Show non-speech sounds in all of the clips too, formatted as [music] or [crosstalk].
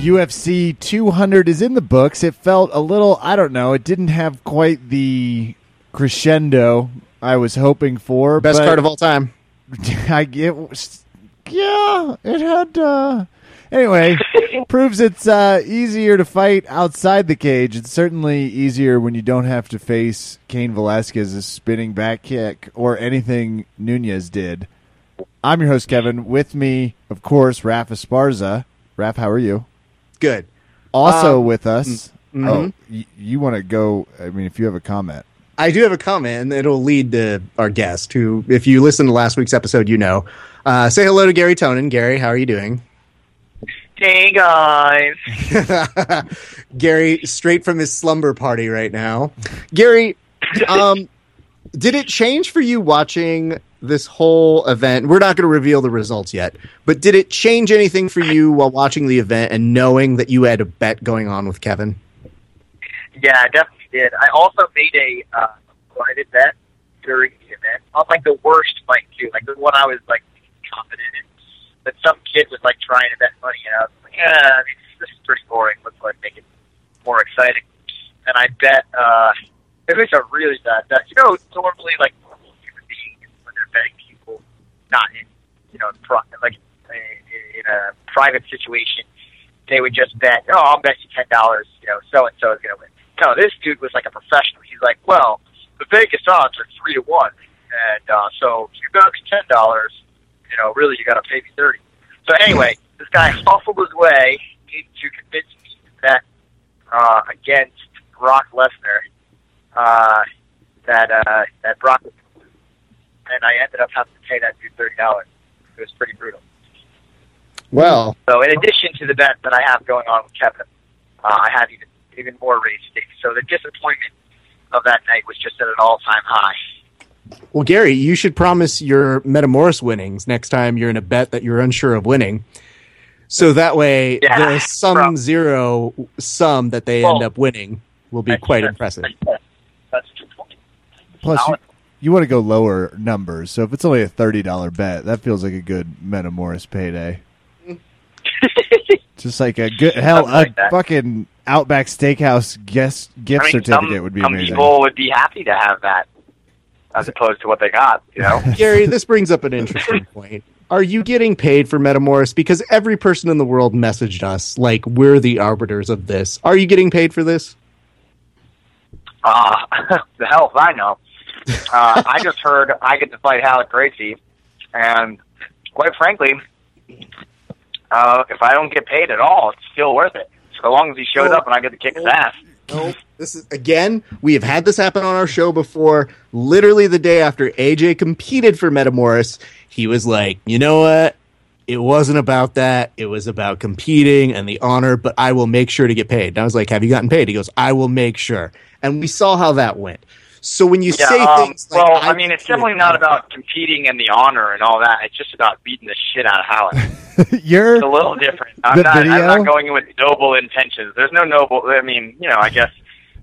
UFC 200 is in the books. It felt a little, I don't know, it didn't have quite the crescendo I was hoping for. Best but card of all time. [laughs] I it was, yeah, it had. Uh, anyway, [laughs] proves it's uh, easier to fight outside the cage. It's certainly easier when you don't have to face Cain Velasquez's spinning back kick or anything Nunes did. I'm your host Kevin. With me, of course, Raf Esparza. Raf, how are you? Good. Also Um, with us. mhm. Oh, y- you want to go? I mean, if you have a comment. I do have a comment, and it'll lead to our guest, who, if you listen to last week's episode, you know. Uh, say hello to Gary Tonon. Gary, how are you doing? Hey guys. [laughs] Gary, straight from his slumber party right now. Gary, um, did it change for you watching this whole event? We're not going to reveal the results yet, but did it change anything for you while watching the event and knowing that you had a bet going on with Kevin? Yeah, I definitely did. I also made a uh, blinded bet during the event on like the worst fight too, like the one I was like confident in. But some kid was like trying to bet money, and I was like, yeah, this is pretty boring. Let's like make it more exciting. And I bet uh, it was a really bad bet. You know, normally like human beings when they're betting people, not in you know like in a private situation, they would just bet, oh, I'll bet you ten dollars. You know, so and so is going to win. No, this dude was like a professional. He's like, well, the Vegas odds are three to one, and uh, so if you bet ten dollars, you know, really you got to pay me thirty. So anyway, this guy hustled his way into convincing me to bet uh, against Brock Lesnar uh, that uh, that Brock and I ended up having to pay that dude thirty dollars. It was pretty brutal. Well, So in addition to the bet that I have going on with Kevin, uh, I have even even more raised stakes. So the disappointment of that night was just at an all time high. well, Gary, you should promise your Metamoris winnings next time you're in a bet that you're unsure of winning. So that way, Yeah, the sum prob- zero sum that they end up winning will be quite impressive that's a good point. Plus, you, you want to go lower numbers. So if it's only a thirty dollar bet, that feels like a good Metamoris payday. [laughs] Just like a good hell, Something like a that. fucking Outback Steakhouse guest gift I mean, certificate some, would be some amazing. people would be happy to have that as opposed to what they got. You know, [laughs] Gary, this brings up an interesting [laughs] point. Are you getting paid for Metamoris? Because every person in the world messaged us like we're the arbiters of this. Are you getting paid for this? uh, the hell if I know. Uh, I just heard I get to fight Ralek Gracie, and quite frankly, uh, if I don't get paid at all, it's still worth it. So long as he shows Oh. up and I get to kick his ass. This is again, we have had this happen on our show before. Literally the day after AJ competed for Metamoris, he was like, "You know what? It wasn't about that. It was about competing and the honor, but I will make sure to get paid." And I was like, "Have you gotten paid?" He goes, "I will make sure." And we saw how that went. So when you Yeah, say um, things like, well, I mean, it's definitely not about competing and the honor and all that. It's just about beating the shit out of Ralek. [laughs] You're It's a little different. I'm not. video? I'm not going in with noble intentions. There's no noble. I mean, you know, I guess,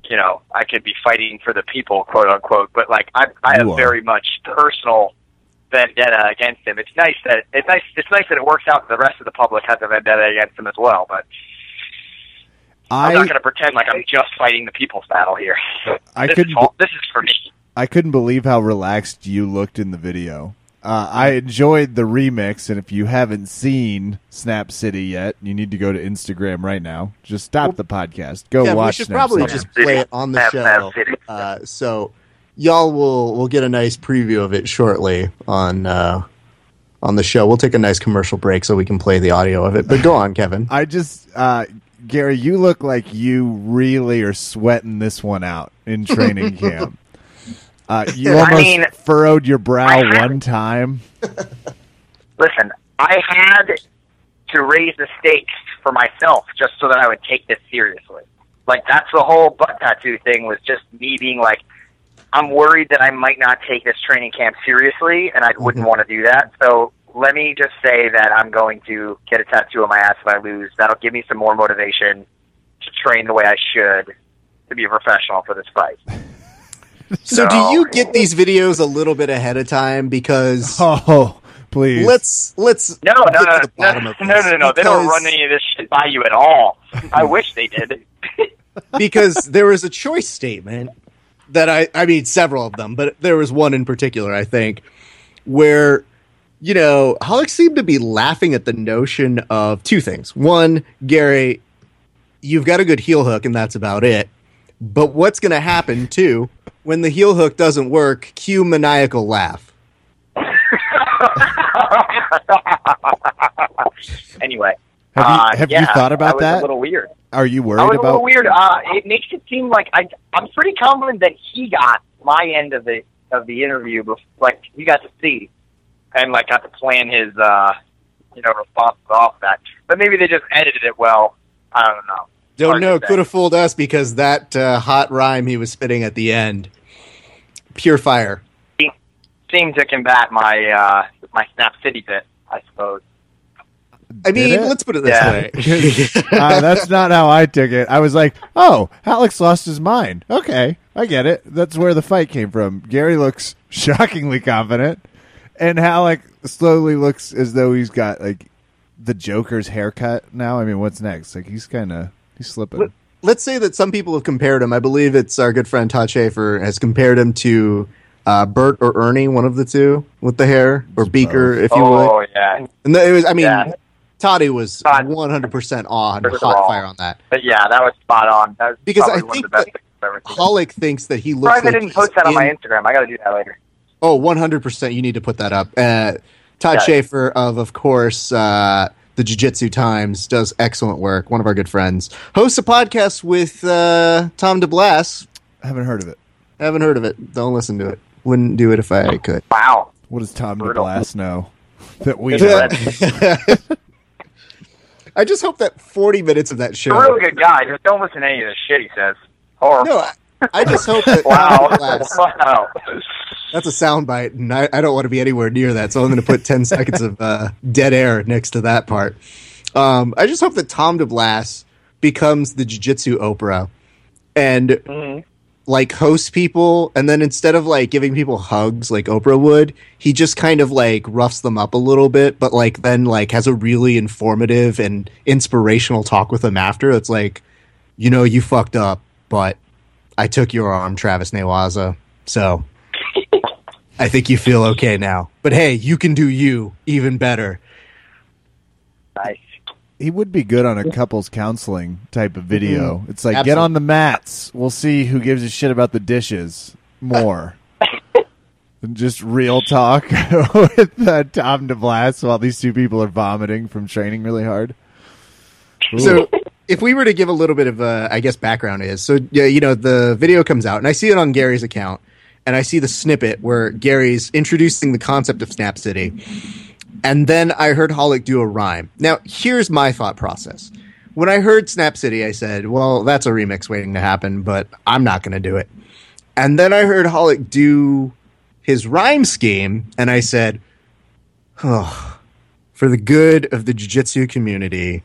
you know, I could be fighting for the people, quote unquote. But like, I, I have very much personal vendetta against him. It's nice that it's nice. It's nice that it works out. that The rest of the public has a vendetta against him as well. But I'm not going to pretend like I'm just fighting the people's battle here. I this couldn't Is all, this is for me. I couldn't believe how relaxed you looked in the video. Uh, I enjoyed the remix, and if you haven't seen Snap City yet, you need to go to Instagram right now. Just stop the podcast. Go yeah, we should Snap probably City. just play it on the Snap, Snap show. City. Uh, so y'all will will get a nice preview of it shortly on uh, on the show. We'll take a nice commercial break so we can play the audio of it. But go on, Kevin. I just, uh, Gary, you look like you really are sweating this one out in training [laughs] camp. Uh, you I almost mean, furrowed your brow I haven't- one time. [laughs] Listen, I had to raise the stakes for myself just so that I would take this seriously. Like that's the whole butt tattoo thing was just me being like, I'm worried that I might not take this training camp seriously, and I wouldn't want to do that. So let me just say that I'm going to get a tattoo on my ass if I lose. That'll give me some more motivation to train the way I should to be a professional for this fight. [laughs] So do you get these videos a little bit ahead of time because [laughs] Oh, Please. let's let's No, no, no, to no, bottom no, of no, no, this, no. They don't run any of this shit by you at all. I [laughs] wish they did. because there was a choice statement that I I mean several of them, but there was one in particular I think where you know Ralek seemed to be laughing at the notion of two things. One, Gary, you've got a good heel hook and that's about it. But what's going to happen too when the heel hook doesn't work? Cue maniacal laugh. [laughs] anyway, Have you- uh, have you yeah, thought about was that? A little weird. Are you I worried was a little about? weird. Uh, it makes it seem like I, I'm pretty confident that he got my end of the of the interview, bef- like he got to see, and like got to plan his, uh, you know, responses off that. But maybe they just edited it well. I don't know. Don't Hard know. Could have fooled us because that uh, hot rhyme he was spitting at the end, pure fire. Seemed to combat my uh, my Snap City bit, I suppose. I mean, let's put it this Yeah. way. [laughs] uh, that's not how I took it. I was like, "Oh, Ralek lost his mind." Okay, I get it. That's where the fight came from. Gary looks [laughs] shockingly confident, and Ralek slowly looks as though he's got like the Joker's haircut now. I mean, what's next? Like he's kind of he's slipping. Let- Let's say that some people have compared him. I believe it's our good friend Todd Schaefer has compared him to uh, Bert or Ernie, one of the two with the hair, or It's Beaker, both. if you would. Oh yeah, And it was, I mean, Yeah. Toddy was 100% on hot all, fire on that. but yeah, that was spot on. That was Because I think of the best that things I've ever seen. Ralek thinks that he looks Surprised I like didn't post that on my Instagram. I got to do that later. Oh, 100%. You need to put that up. Uh, Todd Schaefer of, of course, uh, the Jiu Jitsu Times does excellent work. One of our good friends. Hosts a podcast with uh, Tom DeBlass. I haven't heard of it. Haven't heard of it. Don't listen to it. Wouldn't do it if I could. Wow. What does Tom Brutal. DeBlass know [laughs] that we? It's know? [laughs] I just hope that 40 minutes of that show. a real good guy. Just don't listen to any of the shit he says. Horrible. No, I, I just hope that [laughs] wow. Tom wow. That's a soundbite, and I, I don't want to be anywhere near that, so I'm going to put 10 [laughs] seconds of uh, dead air next to that part. Um, I just hope that Tom DeBlass becomes the Jiu Jitsu Oprah and Mhm. like hosts people, and then instead of like giving people hugs like Oprah would, he just kind of like roughs them up a little bit, but like then like has a really informative and inspirational talk with them after. It's like, you know, you fucked up, but I took your arm, Travis Newaza. So I think you feel okay now. But hey, you can do you even better. Nice. he would be good on a couples counseling type of video. It's like get on the mats. We'll see who gives a shit about the dishes more. [laughs] Than just real talk [laughs] with uh, Tom DeBlass while these two people are vomiting from training really hard. Ooh. So, if we were to give a little bit of, uh, I guess, background is so, yeah, you know, the video comes out, and I see it on Gary's account, and I see the snippet where Gary's introducing the concept of Snap City, and then I heard Ralek do a rhyme. Now, here's my thought process. When I heard Snap City, I said, well, that's a remix waiting to happen, but I'm not going to do it. And then I heard Ralek do his rhyme scheme, and I said, oh, for the good of the jiu jitsu community,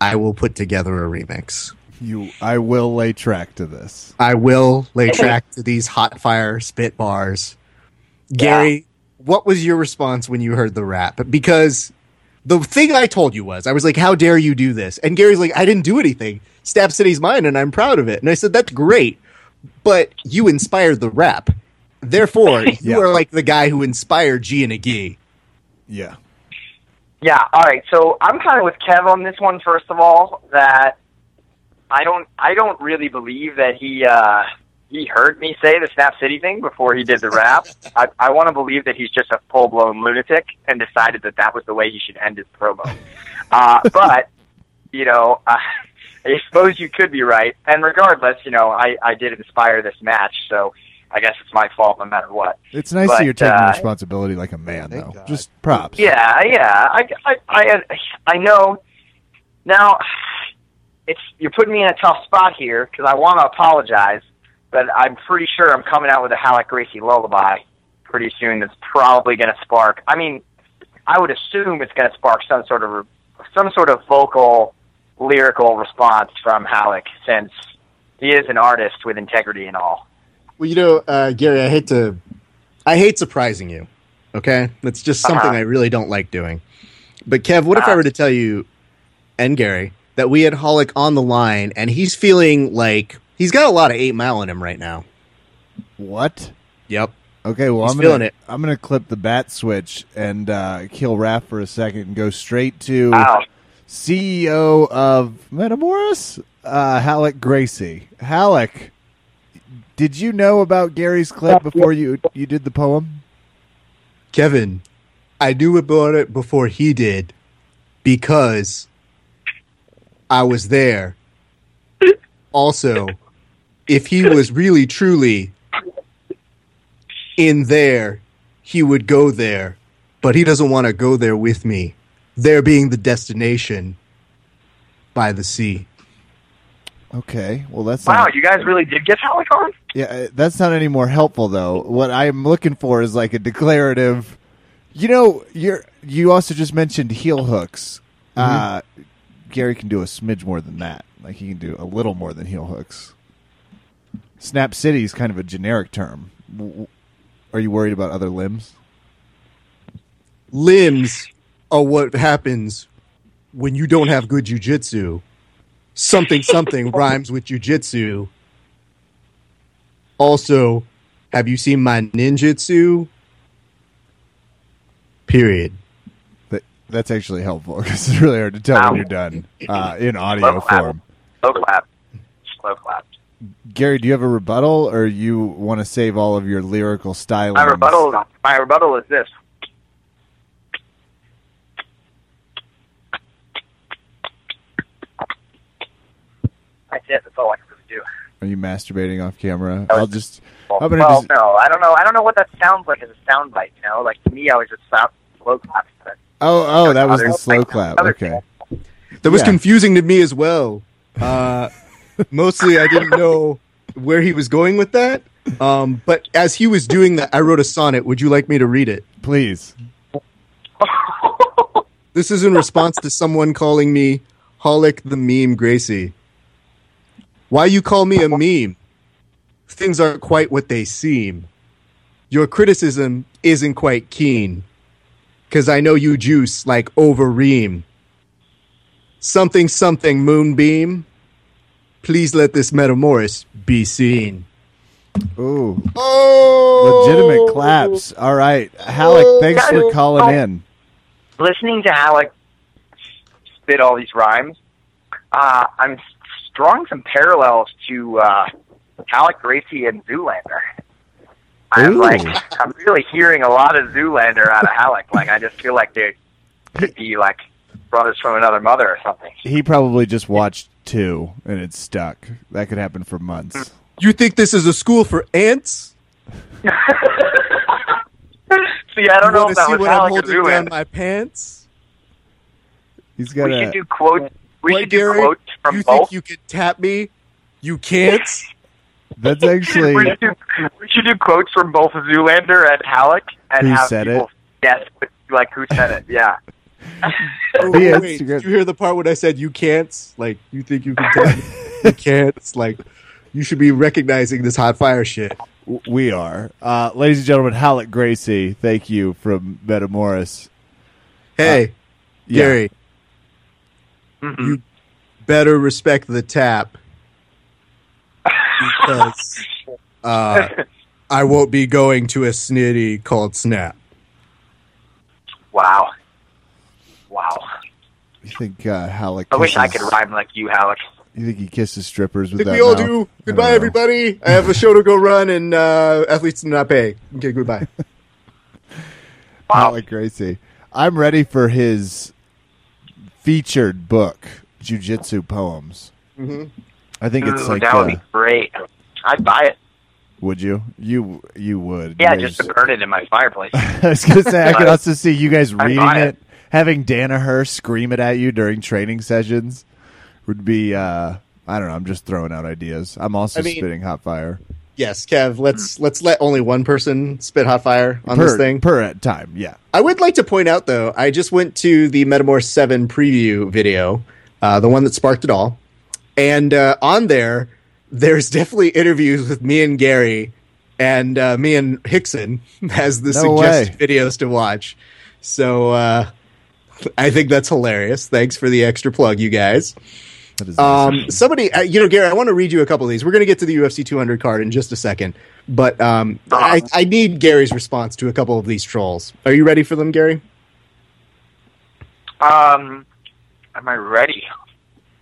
I will put together a remix. You, I will lay track to this. I will lay track to these hot fire spit bars. Gary, what was your response when you heard the rap? Because the thing I told you was, I was like, how dare you do this? And Gary's like, I didn't do anything. Snap City's mine and I'm proud of it. And I said, that's great, but you inspired the rap. Therefore, [laughs] you Yeah. are like the guy who inspired G and Agee. Yeah. Yeah, all right. So I'm kind of with Kev on this one. First of all, that I don't, I don't really believe that he uh, he heard me say the Snap City thing before he did the rap. [laughs] I, I want to believe that he's just a full blown lunatic and decided that that was the way he should end his promo. Uh, [laughs] but you know, uh, I suppose you could be right. And regardless, you know, I, I did inspire this match, so I guess it's my fault no matter what. It's nice But, that you're taking uh, responsibility like a man, though. God. Just props. Yeah, yeah. I, I, I, I know. Now, it's you're putting me in a tough spot here because I want to apologize, but I'm pretty sure I'm coming out with a Ralek Gracie lullaby pretty soon. That's probably going to spark. I mean, I would assume it's going to spark some sort of some sort of vocal, lyrical response from Ralek since he is an artist with integrity and all. Well, you know, uh, Gary, I hate to, I hate surprising you, Okay, that's just something Uh-huh. I really don't like doing. But Kev, what if I Uh-huh. were to tell you and Gary that we had Ralek on the line and he's feeling like he's got a lot of eight mile in him right now. What? Yep. Okay, well He's I'm gonna feeling it. I'm gonna clip the bat switch and uh, kill Raf for a second and go straight to Wow. CEO of Metamoris, uh, Ralek Gracie. Ralek, did you know about Gary's clip before you you did the poem? Kevin, I knew about it before he did because I was there. Also, if he was really truly in there, he would go there, but he doesn't want to go there with me. There being the destination by the sea. Okay, well that's Wow, not, you guys really did get Ralek yeah, uh, that's not any more helpful though. What I'm looking for is like a declarative. You know, you're you also just mentioned heel hooks. Uh, Gary can do a smidge more than that. Like he can do a little more than heel hooks. Snap City is kind of a generic term. Are you worried about other limbs? limbs are what happens when you don't have good jujitsu. Something something [laughs] rhymes with jujitsu. Also, have you seen my ninjutsu? Period. That that's actually helpful because it's really hard to tell Ow. when you're done uh, in audio Slow clap. form. Slow clap. Slow clap. Gary, do you have a rebuttal, or you want to save all of your lyrical stylings? My rebuttal. My rebuttal is this. That's it. That's all I can really do. Are you masturbating off camera? Oh, I'll just. Well, I'm well, just- no, I don't know. I don't know what that sounds like as a sound bite. You know, like to me, I was just slow clapping. Oh, oh, that was the slow clap. Okay. That was Yeah. confusing to me as well. Uh, [laughs] mostly, I didn't know where he was going with that. Um, but as he was doing that, I wrote a sonnet. Would you like me to read it? Please. [laughs] This is in response to someone calling me Ralek the Meme Gracie. Why you call me a meme? Things aren't quite what they seem. Your criticism isn't quite keen. Cause I know you juice like overream. Something something moonbeam. Please let this metamoris be seen. Ooh, Oh, legitimate claps. All right, Ralek, thanks for calling oh. in. listening to Ralek spit all these rhymes, uh, I'm drawing some parallels to uh, Ralek Gracie and Zoolander. I'm Ooh. like, [laughs] I'm really hearing a lot of Zoolander out of Ralek. Like, I just feel like they could be like brothers from another mother or something. He probably just watched two and it stuck. That could happen for months. You think this is a school for ants? [laughs] See, I don't you know wanna if that see was what I'm Ralek or holding down Zoolander. my pants? He's got We a. should do quotes. We What, should do Gary? quotes from you both. think you could tap me? You can't. [laughs] That's actually. we, should do, we should do quotes from both Zoolander and Ralek and Who have said people guess what- like who said it. Yeah. [laughs] Oh, The wait, did you hear the part when I said you can't? Like you think you can tap me? [laughs] you can't. It's like you should be recognizing this hot fire shit. We are. Uh, ladies and gentlemen, Ralek Gracie, thank you from Metamoris. Hey, Yeah. Gary, Mhm. you better respect the tap because uh, I won't be going to a snitty called Snap. Wow. Wow. You think uh, Ralek I wish I could rhyme like you, Ralek. You think he kisses strippers I with think that we all mouth? do. Goodbye, don't everybody. I have a show to go run, and uh, athletes do not pay. Okay, goodbye. [laughs] Wow. Ralek Gracie. I'm ready for his featured book, Jujitsu Poems. Mhm. I think it's like, that would uh, be great. I'd buy it. would you? You you would. Yeah, You just to burn it in my fireplace. [laughs] I was gonna say I could [laughs] also see you guys I'd reading it, it. having Danaher scream it at you during training sessions. Would be uh I don't know. I'm just throwing out ideas. I'm also I mean- spitting hot fire yes, Kev. Let's let's let only one person spit hot fire on per, this thing. per at time. Yeah. I would like to point out, though, I just went to the Metamoris 7 preview video, uh, the one that sparked it all. And uh, on there, there's definitely interviews with me and Gary and uh, me and Rickson [laughs] has the No suggested way. videos to watch. So uh, I think that's hilarious. Thanks for the extra plug, you guys. Um, somebody, uh, you know, Gary, I want to read you a couple of these. We're going to get to the UFC 200 card in just a second, but um, I, I need Gary's response to a couple of these trolls. Are you ready for them, Gary? Um, am I ready?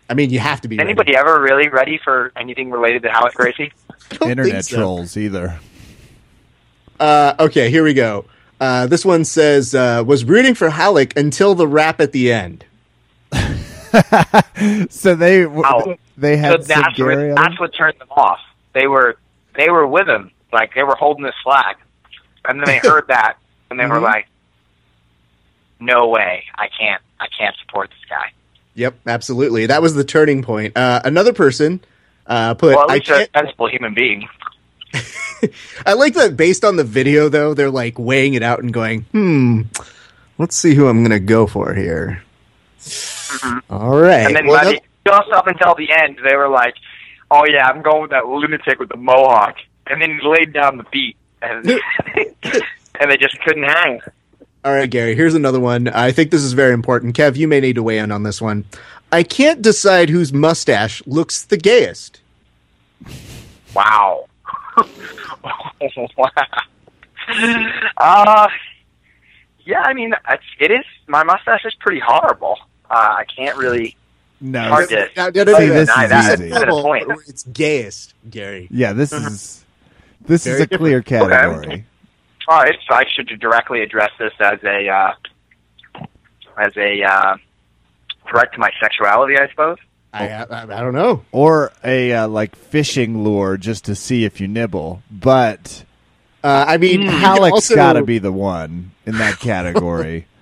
I mean, you have to be. ready. Anybody ever really ready for anything related to Ralek Gracie? [laughs] Internet so. trolls either. Uh, okay, here we go. Uh, this one says, uh, was rooting for Ralek until the rap at the end. [laughs] So they w- Oh. they had Sid that's what, Gary on that's what turned them off. They were they were with him, like they were holding his flag, and then they [laughs] heard that, and they were Mhm. like, "No way, I can't, I can't support this guy." Yep, absolutely. That was the turning point. Uh, another person uh, put, Well, at least a sensible human being. [laughs] I like that based on the video, though, they're like weighing it out and going, hmm, let's see who I'm going to go for here. All right. Mm-hmm. And then Well, by just up until the end, they were like, "Oh yeah, I'm going with that lunatic with the mohawk," and then he laid down the beat, and [laughs] and they just couldn't hang. All right, Gary, here's another one. I think this is very important. Kev, you may need to weigh in on this one. I can't decide whose mustache looks the gayest. Wow. [laughs] wow. Uh, yeah, I mean, it's, it is. My mustache is pretty horrible. Uh, I can't really. No, Hard to- no, no, no, See, this deny is that. easy. That's the point. It's gayest, Gary. Yeah, this Mm-hmm. is this Very is a clear category. All right, so I should directly address this as a uh, as a uh, threat to my sexuality, I suppose. I, I, I don't know. Or a uh, like fishing lure just to see if you nibble. But Uh, I mean, you can Ralek's also- got to be the one in that category. [laughs]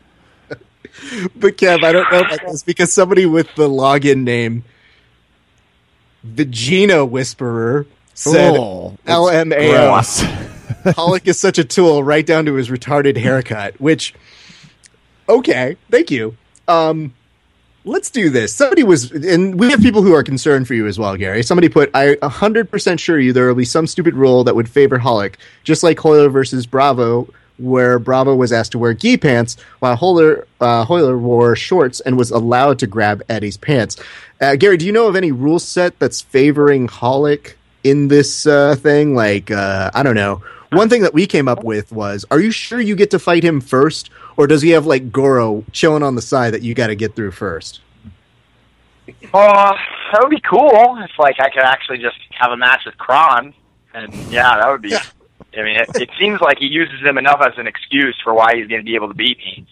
But Kev, I don't know about this because somebody with the login name Vagina Whisperer said Oh, LMAO. Ralek is such a tool, right down to his retarded haircut. Which, okay, thank you. Um, let's do this. Somebody was, and we have people who are concerned for you as well, Gary. Somebody put, "I 100% sure you there will be some stupid rule that would favor Ralek, just like Royler versus Bravo." Where Bravo was asked to wear gi pants, while Royler, uh, Royler wore shorts and was allowed to grab Eddie's pants. Uh, Gary, do you know of any rule set that's favoring Ralek in this uh, thing? Like, uh, I don't know. One thing that we came up with was: Are you sure you get to fight him first, or does he have like Goro chilling on the side that you got to get through first? Uh, that would be cool if like I could actually just have a match with Kron, and yeah, that would be. I mean, it, it seems like he uses him enough as an excuse for why he's going to be able to beat me.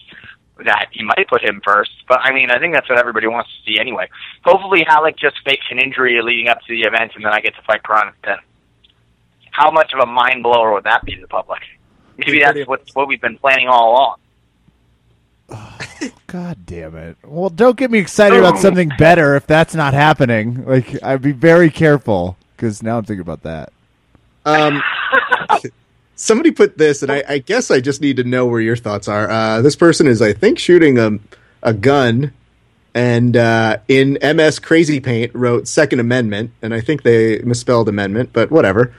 That he might put him first, but I mean, I think that's what everybody wants to see anyway. Hopefully, Ralek just fakes an injury leading up to the event, and then I get to fight Kron then. How much of a mind blower would that be to the public? Maybe that's what what we've been planning all along. [sighs] God damn it. Well, don't get me excited about something better if that's not happening. Like, I'd be very careful because now I'm thinking about that. Um, [laughs] somebody put this, and I, I guess I just need to know where your thoughts are. Uh, this person is, I think, shooting a a gun, and uh, in MS Crazy Paint wrote Second Amendment, and I think they misspelled amendment, but whatever.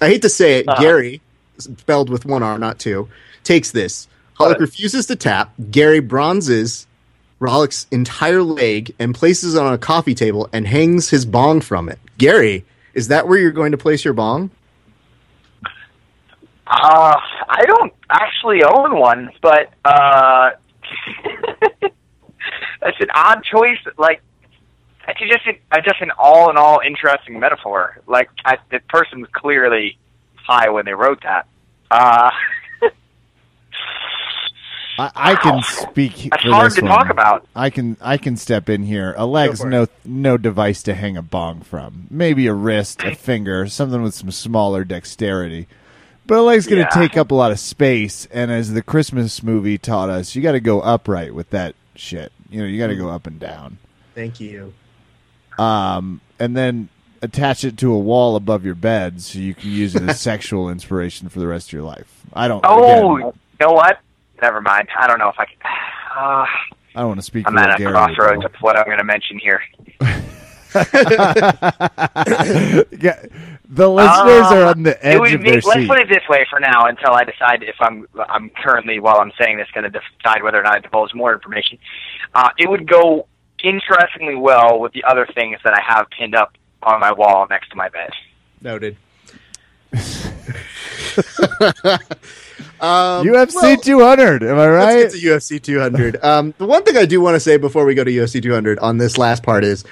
I hate to say it, Uh-huh. Gary, spelled with one R, not two, takes this. Ralek refuses to tap. Gary bronzes Ralek's entire leg and places it on a coffee table and hangs his bong from it. Gary, is that where you're going to place your bong? Uh, I don't actually own one, but uh, [laughs] that's an odd choice. Like, it's just a, just an all in all interesting metaphor. Like, I, the person was clearly high when they wrote that. Uh, [laughs] I, I can speak that's for hard this to one. talk about. I can I can step in here. A leg's for it. no no device to hang a bong from. Maybe a wrist, a finger, something with some smaller dexterity. But a leg's going to Yeah. take up a lot of space, and as the Christmas movie taught us, you got to go upright with that shit. You know, you got to go up and down, Thank you. um, and then attach it to a wall above your bed so you can use it as [laughs] sexual inspiration for the rest of your life. I don't. Oh, again, you know what? Never mind. I don't know if I can. [sighs] Uh, I don't want to speak. I'm at a Gary, crossroads though. of what I'm going to mention here. [laughs] yeah, The listeners Um, are on the it edge would of their let's seat. put it this way for now until I decide if I'm I'm currently while I'm saying this going to decide whether or not I divulge more information. Uh, it would go interestingly well with the other things that I have pinned up on my wall next to my bed. Noted. [laughs] um, UFC well, 200. Am I right? Let's get to UFC 200. Um, the one thing I do want to say before we go to UFC 200 on this last part is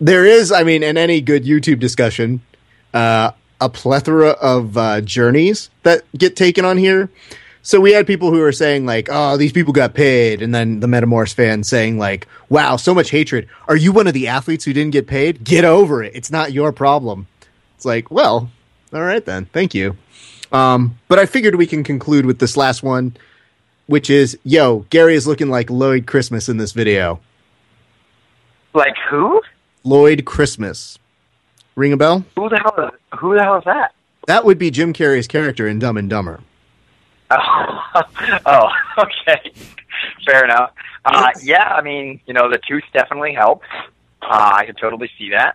there is, I mean, in any good YouTube discussion, uh, a plethora of uh, journeys that get taken on here. So we had people who were saying like, "Oh, these people got paid," and then the Metamoris fans saying like, "Wow, so much hatred. Are you one of the athletes who didn't get paid? Get over it. It's not your problem." It's like, well, all right then. Thank you. Um, but I figured we can conclude with this last one, which is, yo, Gary is looking like Lloyd Christmas in this video. Like who? Lloyd Christmas. Ring a bell? Who the hell? Who the hell is that? That would be Jim Carrey's character in Dumb and Dumber. [laughs] Oh, oh [laughs] okay. Fair enough. Uh, yeah, I mean, you know, the tooth definitely helps. Uh, I could totally see that.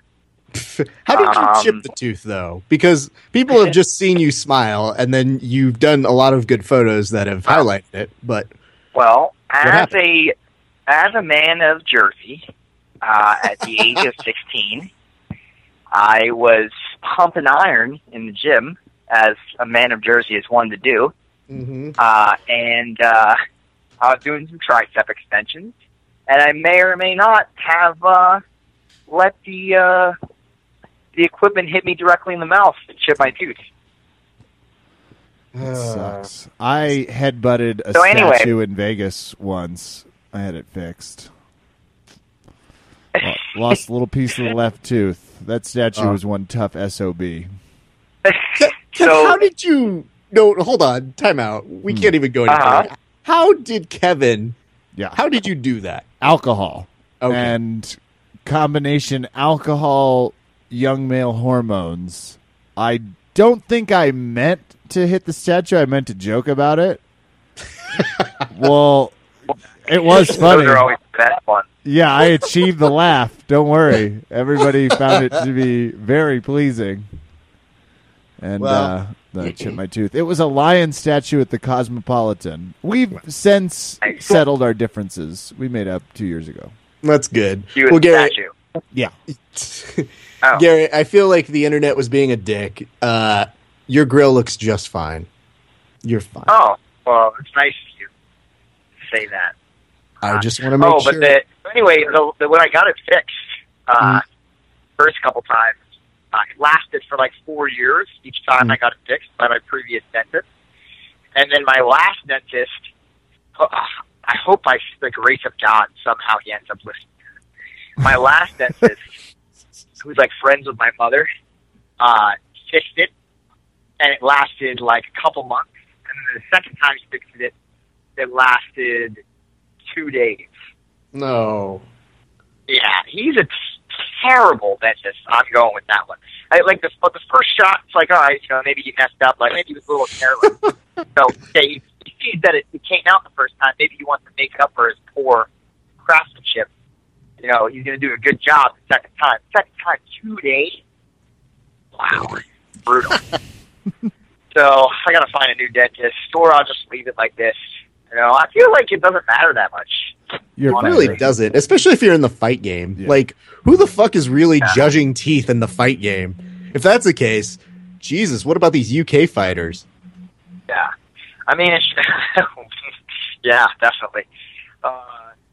[laughs] How did you Um, chip the tooth though? Because people have just seen you smile, and then you've done a lot of good photos that have highlighted it. But Well, as a as a man of Jersey, uh, at the age of sixteen, I was pumping iron in the gym, as a man of Jersey is one to do. Uh, and uh, I was doing some tricep extensions, and I may or may not have uh, let the uh, the equipment hit me directly in the mouth and chip my tooth. That sucks. I headbutted a So anyway- statue in Vegas once. I had it fixed. Lo- [laughs] Lost a little piece of the left tooth. That statue Oh. was one tough SOB. Kev, So- how did you? No, hold on. Time out. We Hmm. can't even go any Uh-huh. further. How did Kevin? Yeah. How did you do that? alcohol. Okay. And combination alcohol, young male hormones. I don't think I meant to hit the statue. I meant to joke about it. [laughs] well, it was funny. Those are always the best ones. Yeah, I achieved the laugh. Don't worry. Everybody found it to be very pleasing. And Well- uh, I chipped my tooth. It was a lion statue at the Cosmopolitan. We've since settled our differences. We made up two years ago. That's good. Cute well, Gary, statue. Yeah. Oh. [laughs] Gary, I feel like the internet was being a dick. Uh, your grill looks just fine. You're fine. Oh, well, it's nice of you to say that. I just want to make oh, sure. but the, anyway, the, the, when I got it fixed, uh, first couple times, uh, it lasted for like four years each time Mm. I got it fixed by my previous dentist. And then my last dentist, uh, I hope I, the grace of God, somehow he ends up listening. My [laughs] last dentist, who's like friends with my mother, uh, fixed it, and it lasted like a couple months. And then the second time he fixed it, it lasted two days. no. Yeah, he's a terrible dentist. I'm going with that one. I like the but the first shot. It's like, all right, you know, maybe he messed up. Like maybe he was a little careless. [laughs] so okay, he, he sees that it, it came out the first time. Maybe he wants to make up for his poor craftsmanship. You know, he's going to do a good job the second time. Second time, two days. Wow, brutal. [laughs] so I got to find a new dentist, or I'll just leave it like this. You know, I feel like it doesn't matter that much. You're It fine. really doesn't, especially if you're in the fight game. Yeah. Like, who the fuck is really Yeah. judging teeth in the fight game? If that's the case, Jesus, what about these UK fighters? Yeah, I mean, it's, [laughs] yeah, definitely. Uh,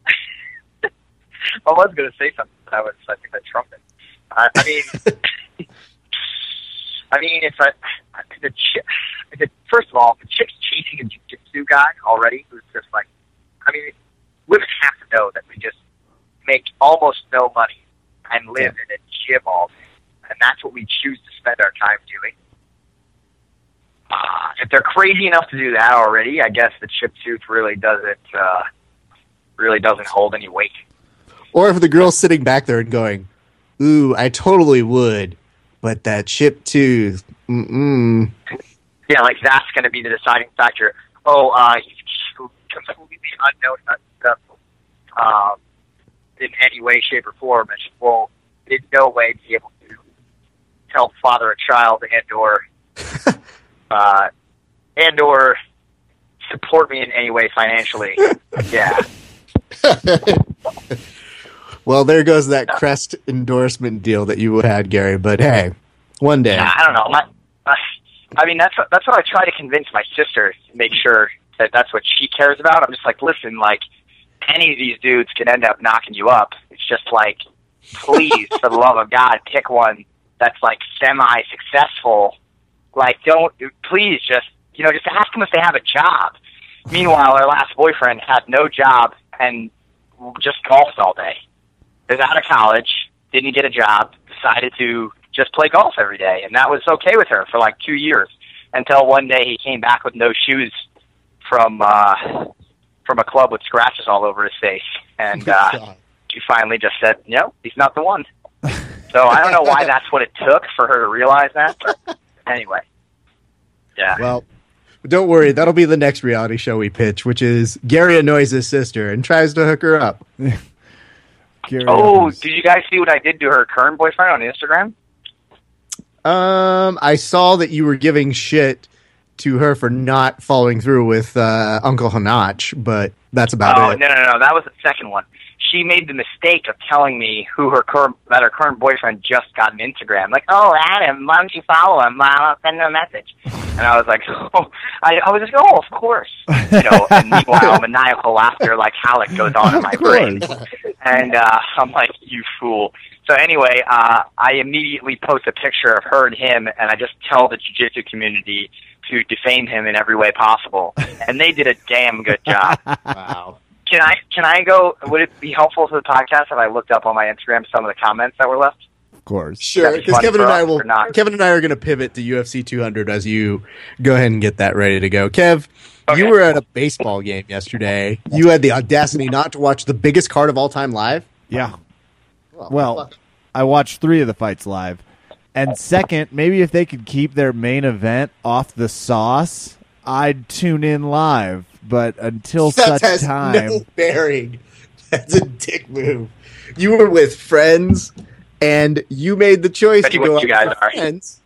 [laughs] I was going to say something, but I was, I think I trumped it. I, I mean, [laughs] I mean, it's a the chick. The, first of all, the chick's chasing a jiu-jitsu guy already, who's just like, I mean, women have to know that we just make almost no money and live in a gym all day, and that's what we choose to spend our time doing. Uh, if they're crazy enough to do that already, I guess the chip tooth really doesn't uh, really doesn't hold any weight. Or if the girl's sitting back there and going, "Ooh, I totally would," but that chip tooth, mm Yeah, like that's going to be the deciding factor. Oh, uh, he's completely unknown, unsuccessful um, in any way, shape, or form, and will in no way be able to help father a child and or [laughs] uh, and or support me in any way financially. [laughs] Yeah. [laughs] Well, there goes that Crest endorsement deal that you had, Gary. But hey, one day. I don't know. My, my, I mean, that's what, that's what I try to convince my sister to make sure that that's what she cares about. I'm just like, listen, like any of these dudes can end up knocking you up. It's just like, please, for the love of God, pick one that's like semi successful. Like, don't please just you know just ask them if they have a job. Meanwhile, our last boyfriend had no job and just golfed all day. Was out of college, didn't get a job, decided to just play golf every day, and that was okay with her for like two years until one day he came back with no shoes from uh, from a club with scratches all over his face, and [laughs] uh, she finally just said, "No, he's not the one." So I don't know why [laughs] that's what it took for her to realize that. But anyway, yeah. Well, don't worry. That'll be the next reality show we pitch, which is Gary annoys his sister and tries to hook her up. [laughs] Gary Oh, Evans. did you guys see what I did to her current boyfriend on Instagram? Um, I saw that you were giving shit to her for not following through with uh, Uncle Hanach, but that's about oh it. no, no, no, that was the second one. She made the mistake of telling me who her current that her current boyfriend just got an Instagram. Like, oh, Adam, why don't you follow him? I'll send him a message. And I was like, [laughs] oh, I, I was just, oh, of course. You know, and [laughs] meanwhile, maniacal laughter like Ralek goes on in my Of brain. course. And uh, I'm like, you fool. So anyway, uh, I immediately post a picture of her and him, and I just tell the jiu-jitsu community to defame him in every way possible. And they did a damn good job. Wow. Can I can I go? Would it be helpful to the podcast if I looked up on my Instagram some of the comments that were left? Of course. Sure, because Kevin and I will. Kevin and I are going to pivot to UFC 200 as you go ahead and get that ready to go. Kev, Okay. you were at a baseball game yesterday. You had the audacity not to watch the biggest card of all time live. Yeah. Well, I watched three of the fights live. And second, maybe if they could keep their main event off the sauce, I'd tune in live. But until that such has time, no bearing. [laughs] That's a dick move. You were with friends, and you made the choice Betty, to go out you guys with are. friends.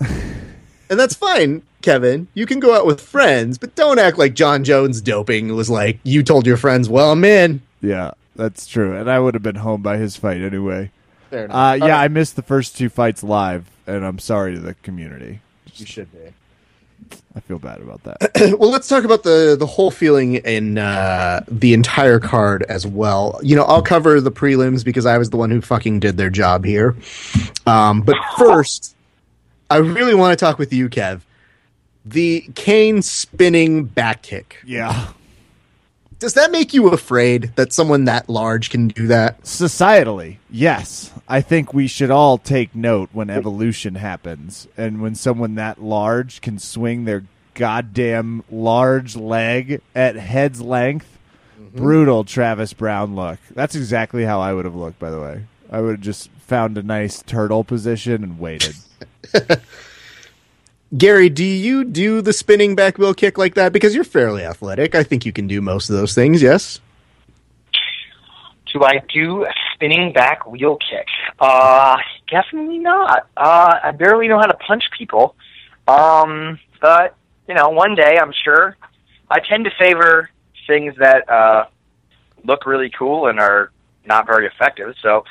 and that's fine, Kevin. You can go out with friends, but don't act like Jon Jones doping was like you told your friends, "Well, I'm in." yeah, that's true. And I would have been home by his fight anyway. Fair enough. Uh, yeah, All I missed the first two fights live, and I'm sorry to the community. you should be. I feel bad about that. [clears throat] well, let's talk about the the whole feeling in uh, the entire card as well. You know, I'll cover the prelims because I was the one who fucking did their job here. Um, but first, I really want to talk with you, Kev. The Cain spinning back kick. yeah. Does that make you afraid that someone that large can do that? Societally, yes. I think we should all take note when evolution happens and when someone that large can swing their goddamn large leg at head's length. Mm-hmm. Brutal Travis Browne look. That's exactly how I would have looked, by the way. I would have just found a nice turtle position and waited. [laughs] Gary, do you do the spinning back wheel kick like that? Because you're fairly athletic. I think you can do most of those things, yes? Do I do a spinning back wheel kick? Uh, definitely not. Uh, I barely know how to punch people. Um, but you know, one day I'm sure. I tend to favor things that uh, look really cool and are not very effective. So,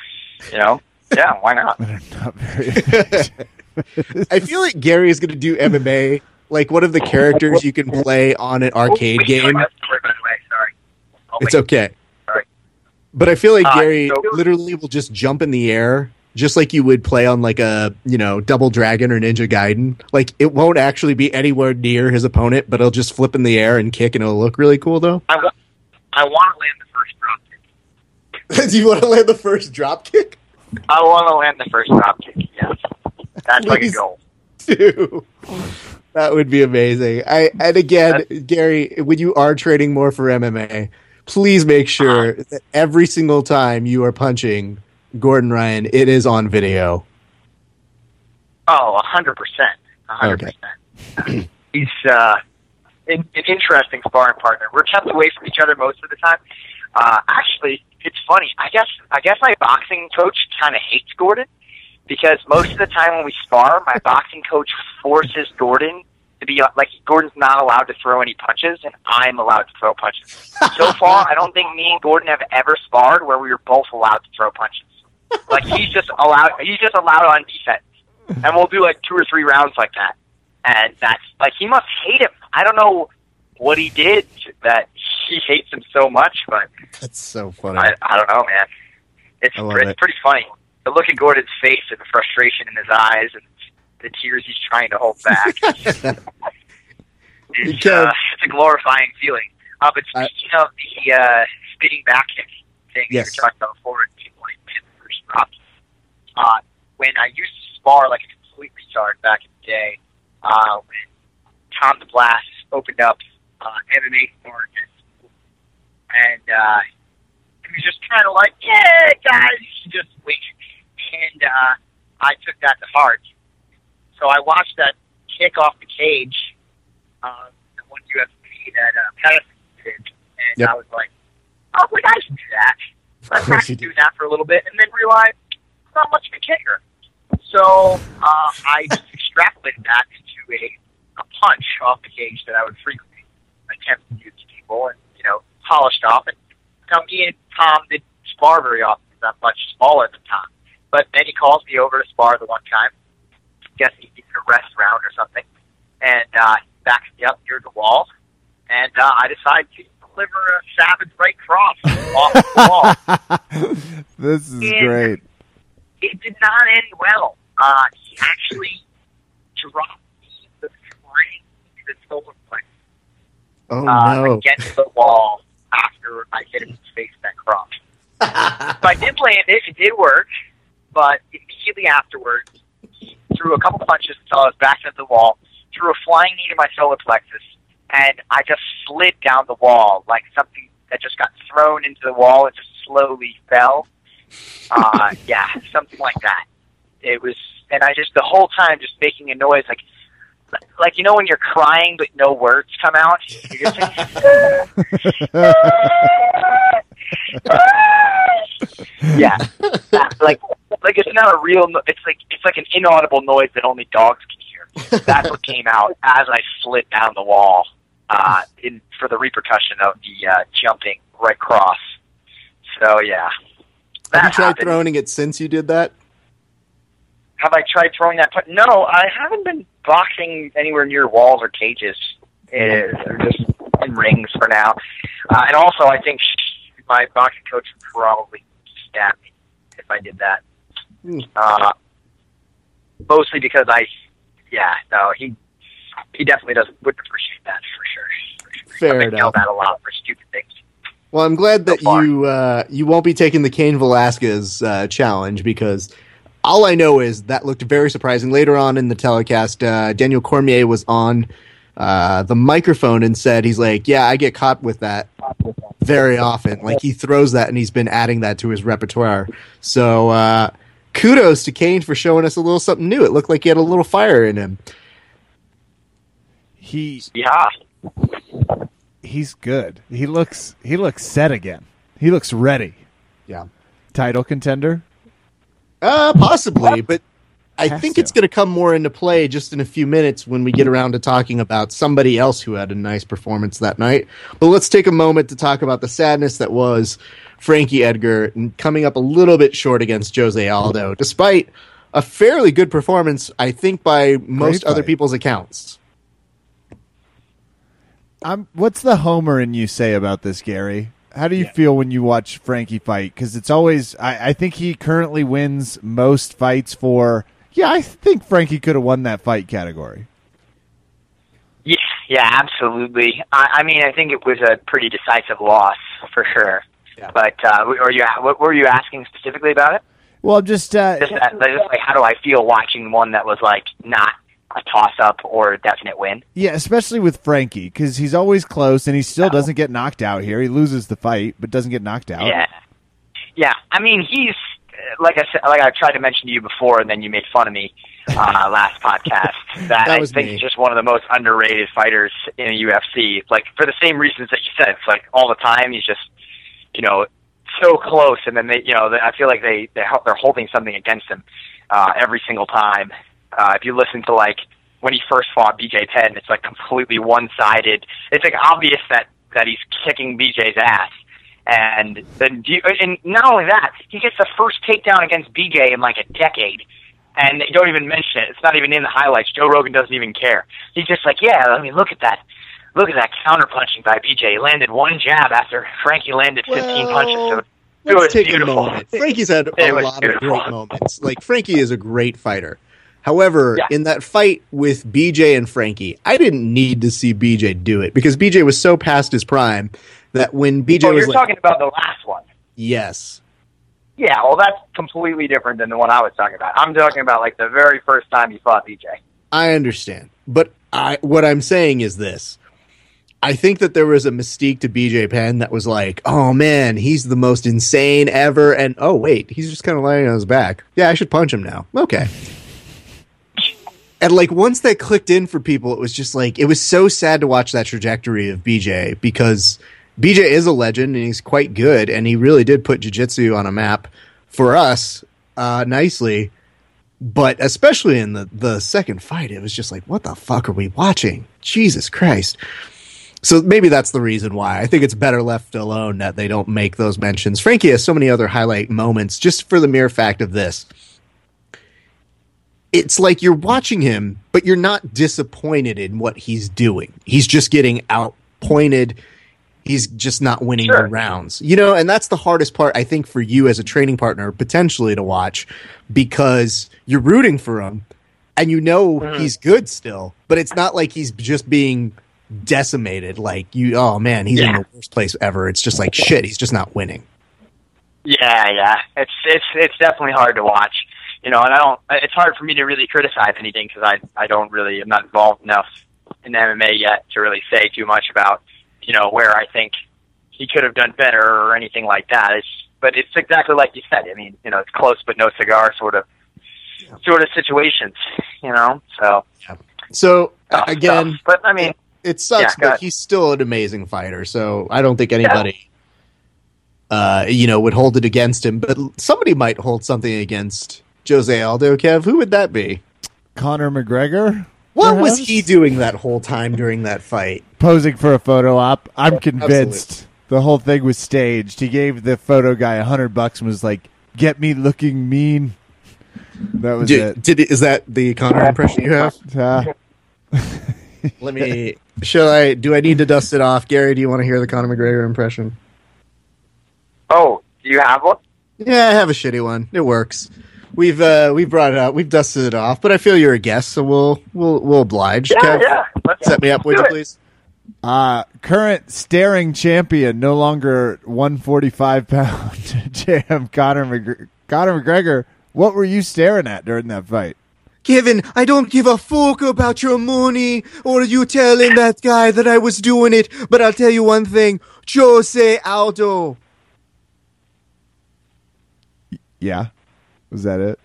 you know, yeah, why not? [laughs] Not very [laughs] [laughs] I feel like Gary is going to do MMA, like one of the characters you can play on an arcade Wait, game. sorry, sorry, by the way, sorry. Oh, It's okay. Sorry. But I feel like Uh, Gary so- literally will just jump in the air, just like you would play on like a you know Double Dragon or Ninja Gaiden. Like it won't actually be anywhere near his opponent, but he'll just flip in the air and kick, and it'll look really cool though. I, wa- I want to land the first drop kick. [laughs] do you want to land the first drop kick? I want to land the first drop kick. Yes, that's like a goal. [laughs] That would be amazing. I and again, Gary, when you are training more for MMA, please make sure that every single time you are punching Gordon Ryan, it is on video. Oh, a hundred percent, a hundred percent. [clears throat] He's uh, an, an interesting sparring partner. We're kept away from each other most of the time. Uh, actually, it's funny. I guess I guess my boxing coach kind of hates Gordon because most of the time when we spar, my boxing coach forces Gordon to be like Gordon's not allowed to throw any punches, and I'm allowed to throw punches. So far, I don't think me and Gordon have ever sparred where we were both allowed to throw punches. Like he's just allowed, he's just allowed on defense, and we'll do like two or three rounds like that. And that's like he must hate him. I don't know what he did that he hates him so much, but That's so funny. I, I don't know, man. It's it's it. pretty funny. The look at Gordon's face and the frustration in his eyes and the tears he's trying to hold back. [laughs] it's, Because- uh, it's a glorifying feeling. Uh, but I- speaking of the uh, spitting back kick thing Yes. you were talking about before, and people like the first drop, uh, when I used to spar like a complete retard back in the day, uh, when Tom DeBlass opened up uh, MMA sparring, and uh, he was just kind of like, "Yeah, guys," just wink, and uh, I took that to heart. So I watched that kick off the cage, uh, the one UFC that uh, Patterson did, and Yep. I was like, "Oh, we guys can do that." So I practiced doing that for a little bit, and then realized I'm not much of a kicker. So uh, I just [laughs] extrapolated that into a, a punch off the cage that I would frequently attempt to do to people, and you know, polished off. And now me and Tom did spar very often. because I'm much smaller than Tom, but then he calls me over to spar the one time. Guess he needed a rest round or something, and uh, he backs me up near the wall, and uh, I decide to deliver a savage right cross off the wall. [laughs] this is Yeah. great. it did not end well. Uh, he actually dropped the spring to the solar plexus oh uh, no. against the wall after I hit him in the face with that cross. so I did land it. It did work, but immediately afterwards, he threw a couple punches until I was back at the wall. Threw a flying knee to my solar plexus, and I just slid down the wall like something that just got thrown into the wall and just slowly fell. Uh, [laughs] yeah, something like that. It was, and I just the whole time just making a noise like. Like you know when you're crying but no words come out, you're just like, [laughs] yeah, that, like like it's not a real. no- It's like it's like an inaudible noise that only dogs can hear. That's what came out as I slid down the wall uh, in for the repercussion of the uh, jumping right cross. So yeah, that Have you tried happened. throwing it since you did that? Have I tried throwing that? But no, I haven't been boxing anywhere near walls or cages. Uh, They're just in rings for now. Uh, and also, I think sh- my boxing coach would probably stab me if I did that. Hmm. Uh, mostly because I, yeah, no, he he definitely doesn't wouldn't appreciate that for sure. For sure. Fair I've been yelled enough. at a lot for stupid things. Well, I'm glad that So you uh, you won't be taking the Cain Velasquez uh, challenge because all I know is that looked very surprising. Later on in the telecast, uh, Daniel Cormier was on uh, the microphone and said he's like, "Yeah, I get caught with that very often. Like he throws that and he's been adding that to his repertoire." So uh, kudos to Cain for showing us a little something new. It looked like he had a little fire in him. He Yeah, he's good. He looks he looks set again. He looks ready. Yeah. Title contender. Uh, possibly, but I Has think to. it's going to come more into play just in a few minutes when we get around to talking about somebody else who had a nice performance that night. But let's take a moment to talk about the sadness that was Frankie Edgar and coming up a little bit short against Jose Aldo, despite a fairly good performance, I think, by most other people's accounts. I'm, what's the homer in you say about this, Gary? How do you feel when you watch Frankie fight? Because it's always, I, I think he currently wins most fights for. Yeah, I think Frankie could have won that fight category. yeah, yeah, absolutely. I, I mean, I think it was a pretty decisive loss for sure. Yeah. But uh, were you what were you asking specifically about it? Well, I'm just, uh, Just, that, just like how do I feel watching one that was like not a toss up or a definite win? yeah, especially with Frankie, because he's always close and he still doesn't get knocked out here. He loses the fight, but doesn't get knocked out. Yeah, yeah. I mean, he's uh, like I said, like I tried to mention to you before, and then you made fun of me uh, [laughs] last podcast. That, That I think me. he's just one of the most underrated fighters in the UFC. Like for the same reasons that you said, it's like all the time he's just you know so close, and then they, you know, they, I feel like they they they're holding something against him uh, every single time. Uh, if you listen to like when he first fought BJ Penn, it's like completely one sided. It's like obvious that that he's kicking BJ's ass. And then, and not only that, he gets the first takedown against BJ in like a decade, and they don't even mention it. It's not even in the highlights. Joe Rogan doesn't even care. He's just like, yeah, I mean, look at that, look at that counter punching by BJ. He landed one jab after Frankie landed 15 Well, punches. So Let's take beautiful. a moment. Frankie's had a It was lot beautiful. of great moments. Like Frankie is a great fighter. However, Yeah. in that fight with BJ and Frankie, I didn't need to see BJ do it because BJ was so past his prime that when BJ Oh, was you're like, talking about the last one. "Yes, Yeah, well, that's completely different than the one I was talking about. I'm talking about like the very first time you fought BJ. I understand," but I what I'm saying is this: I think that there was a mystique to BJ Penn that was like, "Oh man, he's the most insane ever," and oh wait, he's just kind of lying on his back. Yeah, I should punch him now. Okay. And like once that clicked in for people, it was just like it was so sad to watch that trajectory of BJ because BJ is a legend and he's quite good, and he really did put jiu-jitsu on a map for us uh, nicely. But especially in the the second fight, it was just like, what the fuck are we watching? Jesus Christ! So maybe that's the reason why I think it's better left alone that they don't make those mentions. Frankie has so many other highlight moments just for the mere fact of this it's like you're watching him, but you're not disappointed in what he's doing. He's just getting outpointed. He's just not winning Sure. the rounds. You know, and that's the hardest part, I think, for you as a training partner, potentially to watch, because you're rooting for him and you know mm-hmm. he's good still, but it's not like he's just being decimated. Like you, oh man, he's in the worst place ever. It's just like shit, he's just not winning. Yeah, yeah. It's it's it's definitely hard to watch. You know, and I don't. It's hard for me to really criticize anything because I I don't really. I'm not involved enough in MMA yet to really say too much about you know where I think he could have done better or anything like that. It's but it's exactly like you said. I mean, you know, it's close but no cigar sort of sort of situations. You know, so yeah. So tough again, stuff. But I mean, it sucks, Yeah, but he's still an amazing fighter. So I don't think anybody, uh, you know, would hold it against him. But somebody might hold something against Jose Aldo. Kev, who would that be? Conor McGregor. What was he doing that whole time during that fight? posing for a photo op? I'm convinced Absolutely. the whole thing was staged. He gave the photo guy a hundred bucks and was like, "Get me looking mean." That was Did, did is that the Conor impression you have? [laughs] Uh, Let me. Should I? Do I need to dust it off, Gary? Do you want to hear the Conor McGregor impression? oh, do you have one? Yeah, I have a shitty one. It works. We've uh, we've brought it out. We've dusted it off, but I feel you're a guest, so we'll we'll we'll oblige. Yeah, Kev, yeah. Let's Set me up, would you please? uh, current staring champion, no longer 145 pound [laughs] JM Conor McGregor. Conor McGregor, what were you staring at during that fight? Kevin, I don't give a fuck about your money or you telling that guy that I was doing it, but I'll tell you one thing. Jose Aldo. Yeah, was that it?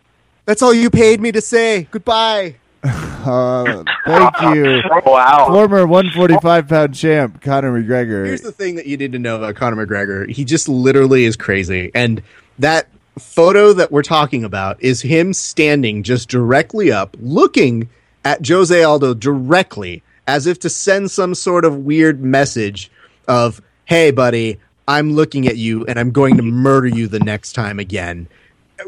That's all you paid me to say. Goodbye. [laughs] Uh, thank you. [laughs] Wow. Former 145 pound champ Conor McGregor. Here's the thing that you need to know about Conor McGregor. He just literally is crazy. And that photo that we're talking about is him standing just directly up, looking at Jose Aldo directly, as if to send some sort of weird message of, hey, buddy, I'm looking at you and I'm going to murder you the next time again.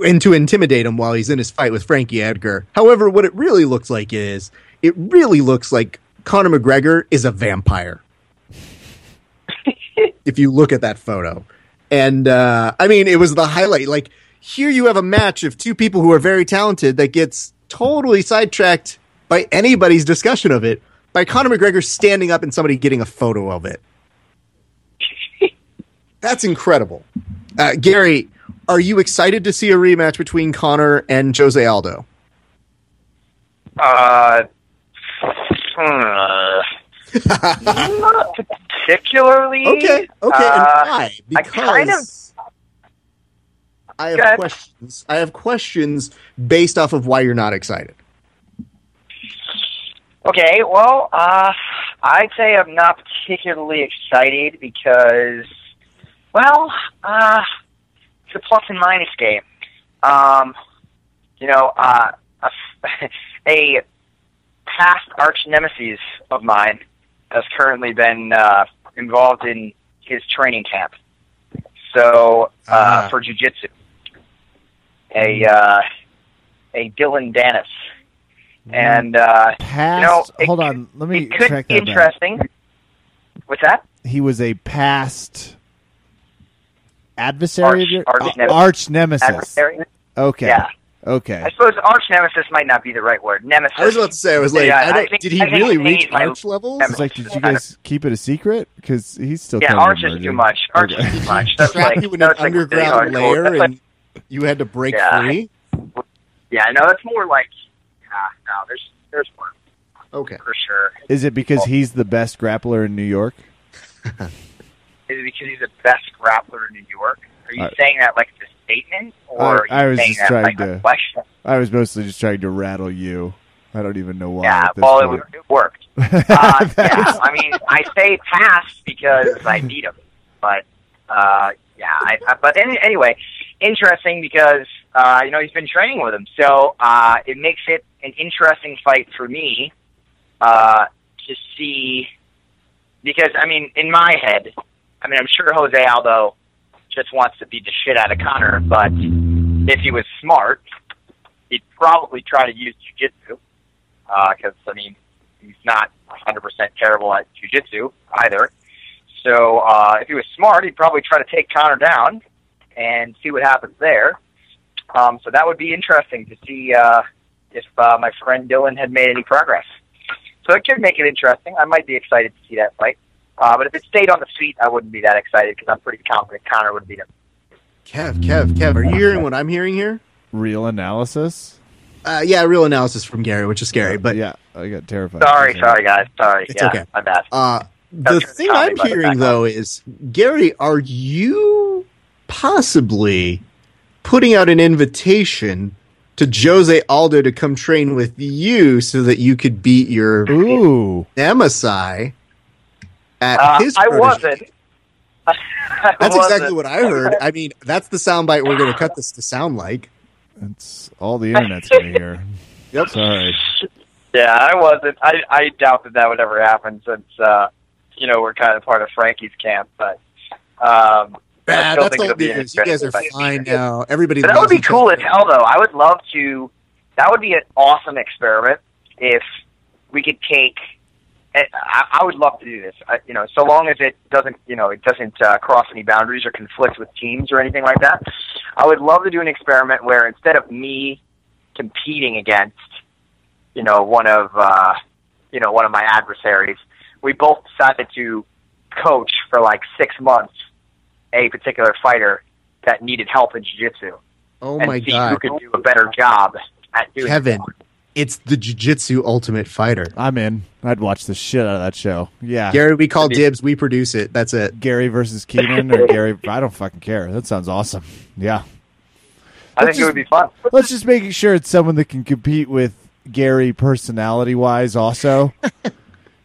And to intimidate him while he's in his fight with Frankie Edgar. However, what it really looks like is, it really looks like Conor McGregor is a vampire [laughs] if you look at that photo. And uh, I mean, it was the highlight. Like here, you have a match of two people who are very talented that gets totally sidetracked by anybody's discussion of it by Conor McGregor standing up and somebody getting a photo of it. [laughs] That's incredible. Uh, Gary, are you excited to see a rematch between Conor and Jose Aldo? Uh, hmm, [laughs] not particularly. Okay, okay, and Uh, why? I Because kind of- I have questions. I have questions based off of why you're not excited. Okay, well, uh, I'd say I'm not particularly excited because, well, uh, it's a plus and minus game. Um, you know, uh, a, [laughs] a past arch nemesis of mine has currently been uh, involved in his training camp. So uh, Ah. for jujitsu, a uh, a Dillon Danis, and uh, Past. you know, it hold on. Let me it could be that back. interesting. What's that? He was a past adversary of your Arch- arch nemesis. arch nemesis. Adversary? Okay. Yeah. Okay. I suppose arch nemesis might not be the right word. Nemesis. I was about to say, I was like, Yeah, I I don't, think- did he I really reach needs my- arch levels? It's like, did you guys keep it a secret? Because he's still yeah, kind of arch is too much. Arch Okay. is too much. [laughs] That's Trap like you in an that's like really underground hardcore. layer That's like- and you had to break Yeah. free? yeah, no, that's more like ah, no. There's there's more Okay. for sure. Is it because he's the best grappler in New York? [laughs] Is it because he's the best grappler in New York? Are you Uh, saying that like it's a statement, or I- I are you was saying just that trying like to- a question? I was mostly just trying to rattle you. I don't even know why. Yeah, this well, it, it worked. [laughs] Uh, [laughs] yeah, I mean, I say pass because I beat him, but uh, yeah, I, I, but any, anyway, interesting because uh, you know he's been training with him, so uh, it makes it an interesting fight for me uh, to see because I mean, in my head, I mean, I'm sure Jose Aldo just wants to beat the shit out of Conor, but if he was smart, he'd probably try to use jujitsu because I mean he's not 100% terrible at jujitsu either. So uh, if he was smart, he'd probably try to take Conor down and see what happens there. Um, so that would be interesting to see uh, if uh, my friend Dillon had made any progress. So it could make it interesting. I might be excited to see that fight. Uh, but if it stayed on the feet, I wouldn't be that excited because I'm pretty confident Conor would beat him. Kev, Kev, Kev, are you hearing what I'm hearing here? Real analysis. Uh, yeah, real analysis from Gary, which is scary, but yeah, I got terrified. Sorry, sorry, guys. Sorry. It's yeah, okay. my bad. Uh, the thing I'm hearing back though is Gary, are you possibly putting out an invitation to Jose Aldo to come train with you so that you could beat your Ooh, nemesis at Uh, his? I protege? wasn't. [laughs] I That's wasn't. exactly what I heard. I mean, that's the soundbite we're going to cut this to sound like. that's all the internet's gonna hear. [laughs] Yep. Sorry. Yeah, I wasn't. I I doubt that that would ever happen since uh, you know we're kind of part of Frankie's camp. But um, I Bad. still That's think old it'll be. You guys are fine now. Everybody. But that would be cool other. as hell, though. I would love to. That would be an awesome experiment if we could take. I, I would love to do this. I, you know, so long as it doesn't, you know, it doesn't uh, cross any boundaries or conflict with teams or anything like that. I would love to do an experiment where instead of me competing against, you know, one of, uh, you know, one of my adversaries, we both decided to coach for like six months a particular fighter that needed help in jiu-jitsu Oh and my see god, who could do a better job at doing Kevin! it. It's the Jiu-Jitsu Ultimate Fighter. I'm in. I'd watch the shit out of that show. Yeah. Gary, we call dibs. We produce it. That's it. Gary versus Keenan or Gary. [laughs] I don't fucking care. That sounds awesome. Yeah. I Let's think it would be fun. [laughs] Let's just make sure it's someone that can compete with Gary personality wise, also. [laughs]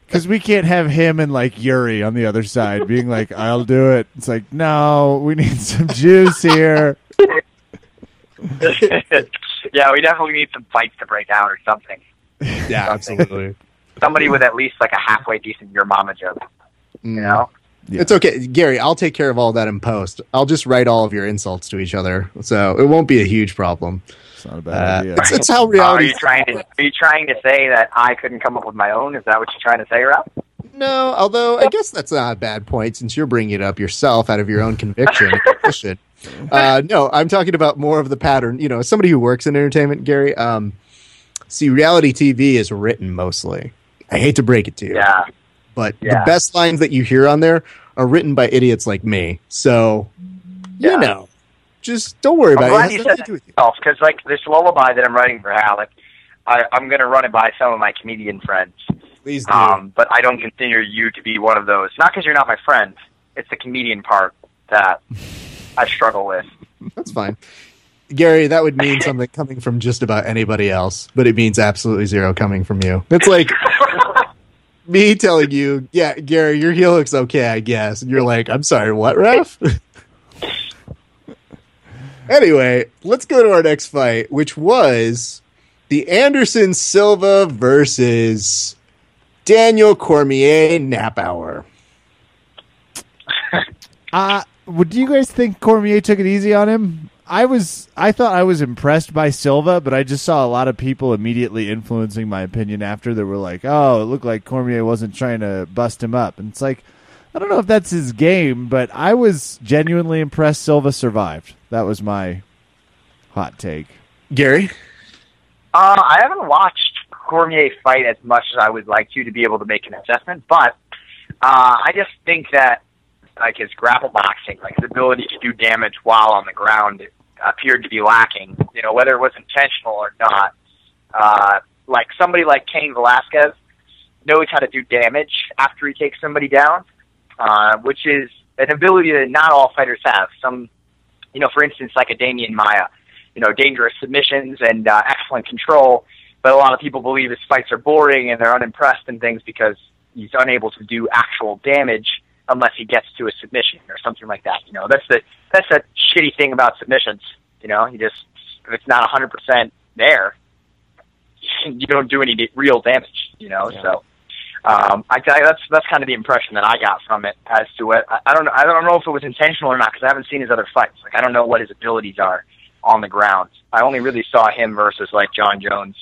Because we can't have him and like Yuri on the other side being like, "I'll do it." It's like, no, we need some juice here. [laughs] yeah, we definitely need some fights to break out or something. Yeah, absolutely. [laughs] Somebody with at least like a halfway decent your mama joke. You know? Yeah. It's okay, Gary. I'll take care of all that in post. I'll just write all of your insults to each other, so it won't be a huge problem. It's not a bad Uh, idea. it's, [laughs] it's how Uh, are reality. you trying to are you trying to say that I couldn't come up with my own? Is that what you're trying to say, Raf? No, although I guess that's not a bad point since you're bringing it up yourself out of your own conviction. conviction. Uh, no, I'm talking about more of the pattern. You know, as somebody who works in entertainment, Gary. Um, see, reality TV is written mostly. I hate to break it to you, Yeah. but the best lines that you hear on there are written by idiots like me. So, you know, just don't worry I'm about it. It has said nothing to do with you. that because like this lullaby that I'm writing for Ralek, I, I'm going to run it by some of my comedian friends. Please do. Um, but I don't consider you to be one of those. Not because you're not my friend. It's the comedian part that I struggle with. That's fine. Gary, that would mean something coming from just about anybody else, but it means absolutely zero coming from you. It's like [laughs] me telling you, yeah, Gary, your heel looks okay, I guess. And you're like, I'm sorry, what, Raf? [laughs] Anyway, let's go to our next fight, which was the Anderson Silva versus Daniel Cormier Nap Hour. [laughs] Uh, would do you guys think Cormier took it easy on him? I was I thought I was impressed by Silva, but I just saw a lot of people immediately influencing my opinion after that were like, "Oh, it looked like Cormier wasn't trying to bust him up." And it's like, I don't know if that's his game, but I was genuinely impressed Silva survived. That was my hot take. Gary? Uh, I haven't watched Cormier fight as much as I would like to to be able to make an assessment, but uh, I just think that like his grapple boxing, like his ability to do damage while on the ground, appeared to be lacking. You know, whether it was intentional or not. Uh, like somebody like Cain Velasquez knows how to do damage after he takes somebody down, uh, which is an ability that not all fighters have. Some, you know, for instance, like a Demian Maia, you know, dangerous submissions and uh, excellent control. But a lot of people believe his fights are boring and they're unimpressed and things because he's unable to do actual damage unless he gets to a submission or something like that. You know, that's the that's the shitty thing about submissions. You know, you just if it's not a hundred percent there, [laughs] you don't do any real damage. You know, Yeah. so. Um, I you, that's that's kind of the impression that I got from it. As to what I, I don't know, I don't know if it was intentional or not because I haven't seen his other fights. Like I don't know what his abilities are on the ground. I only really saw him versus like Jon Jones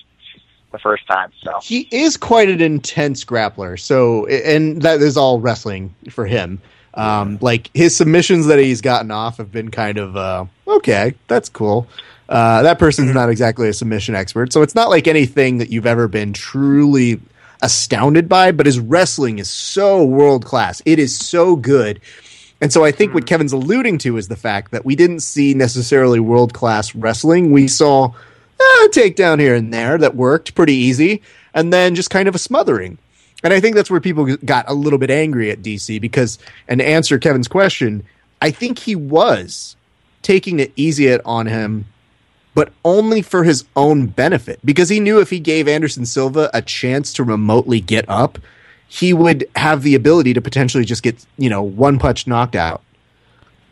the first time. So He is quite an intense grappler. So, and that is all wrestling for him. Um, like his submissions that he's gotten off have been kind of uh, okay. That's cool. Uh, that person's not exactly a submission expert, so it's not like anything that you've ever been truly astounded by. But his wrestling is so world class. It is so good. And so I think what Kevin's alluding to is the fact that we didn't see necessarily world class wrestling. We saw eh, takedown here and there that worked pretty easy, and then just kind of a smothering. And I think that's where people got a little bit angry at DC because, and to answer Kevin's question, I think he was taking it easy on him, but only for his own benefit because he knew if he gave Anderson Silva a chance to remotely get up, he would have the ability to potentially just get, you know, one punch knocked out.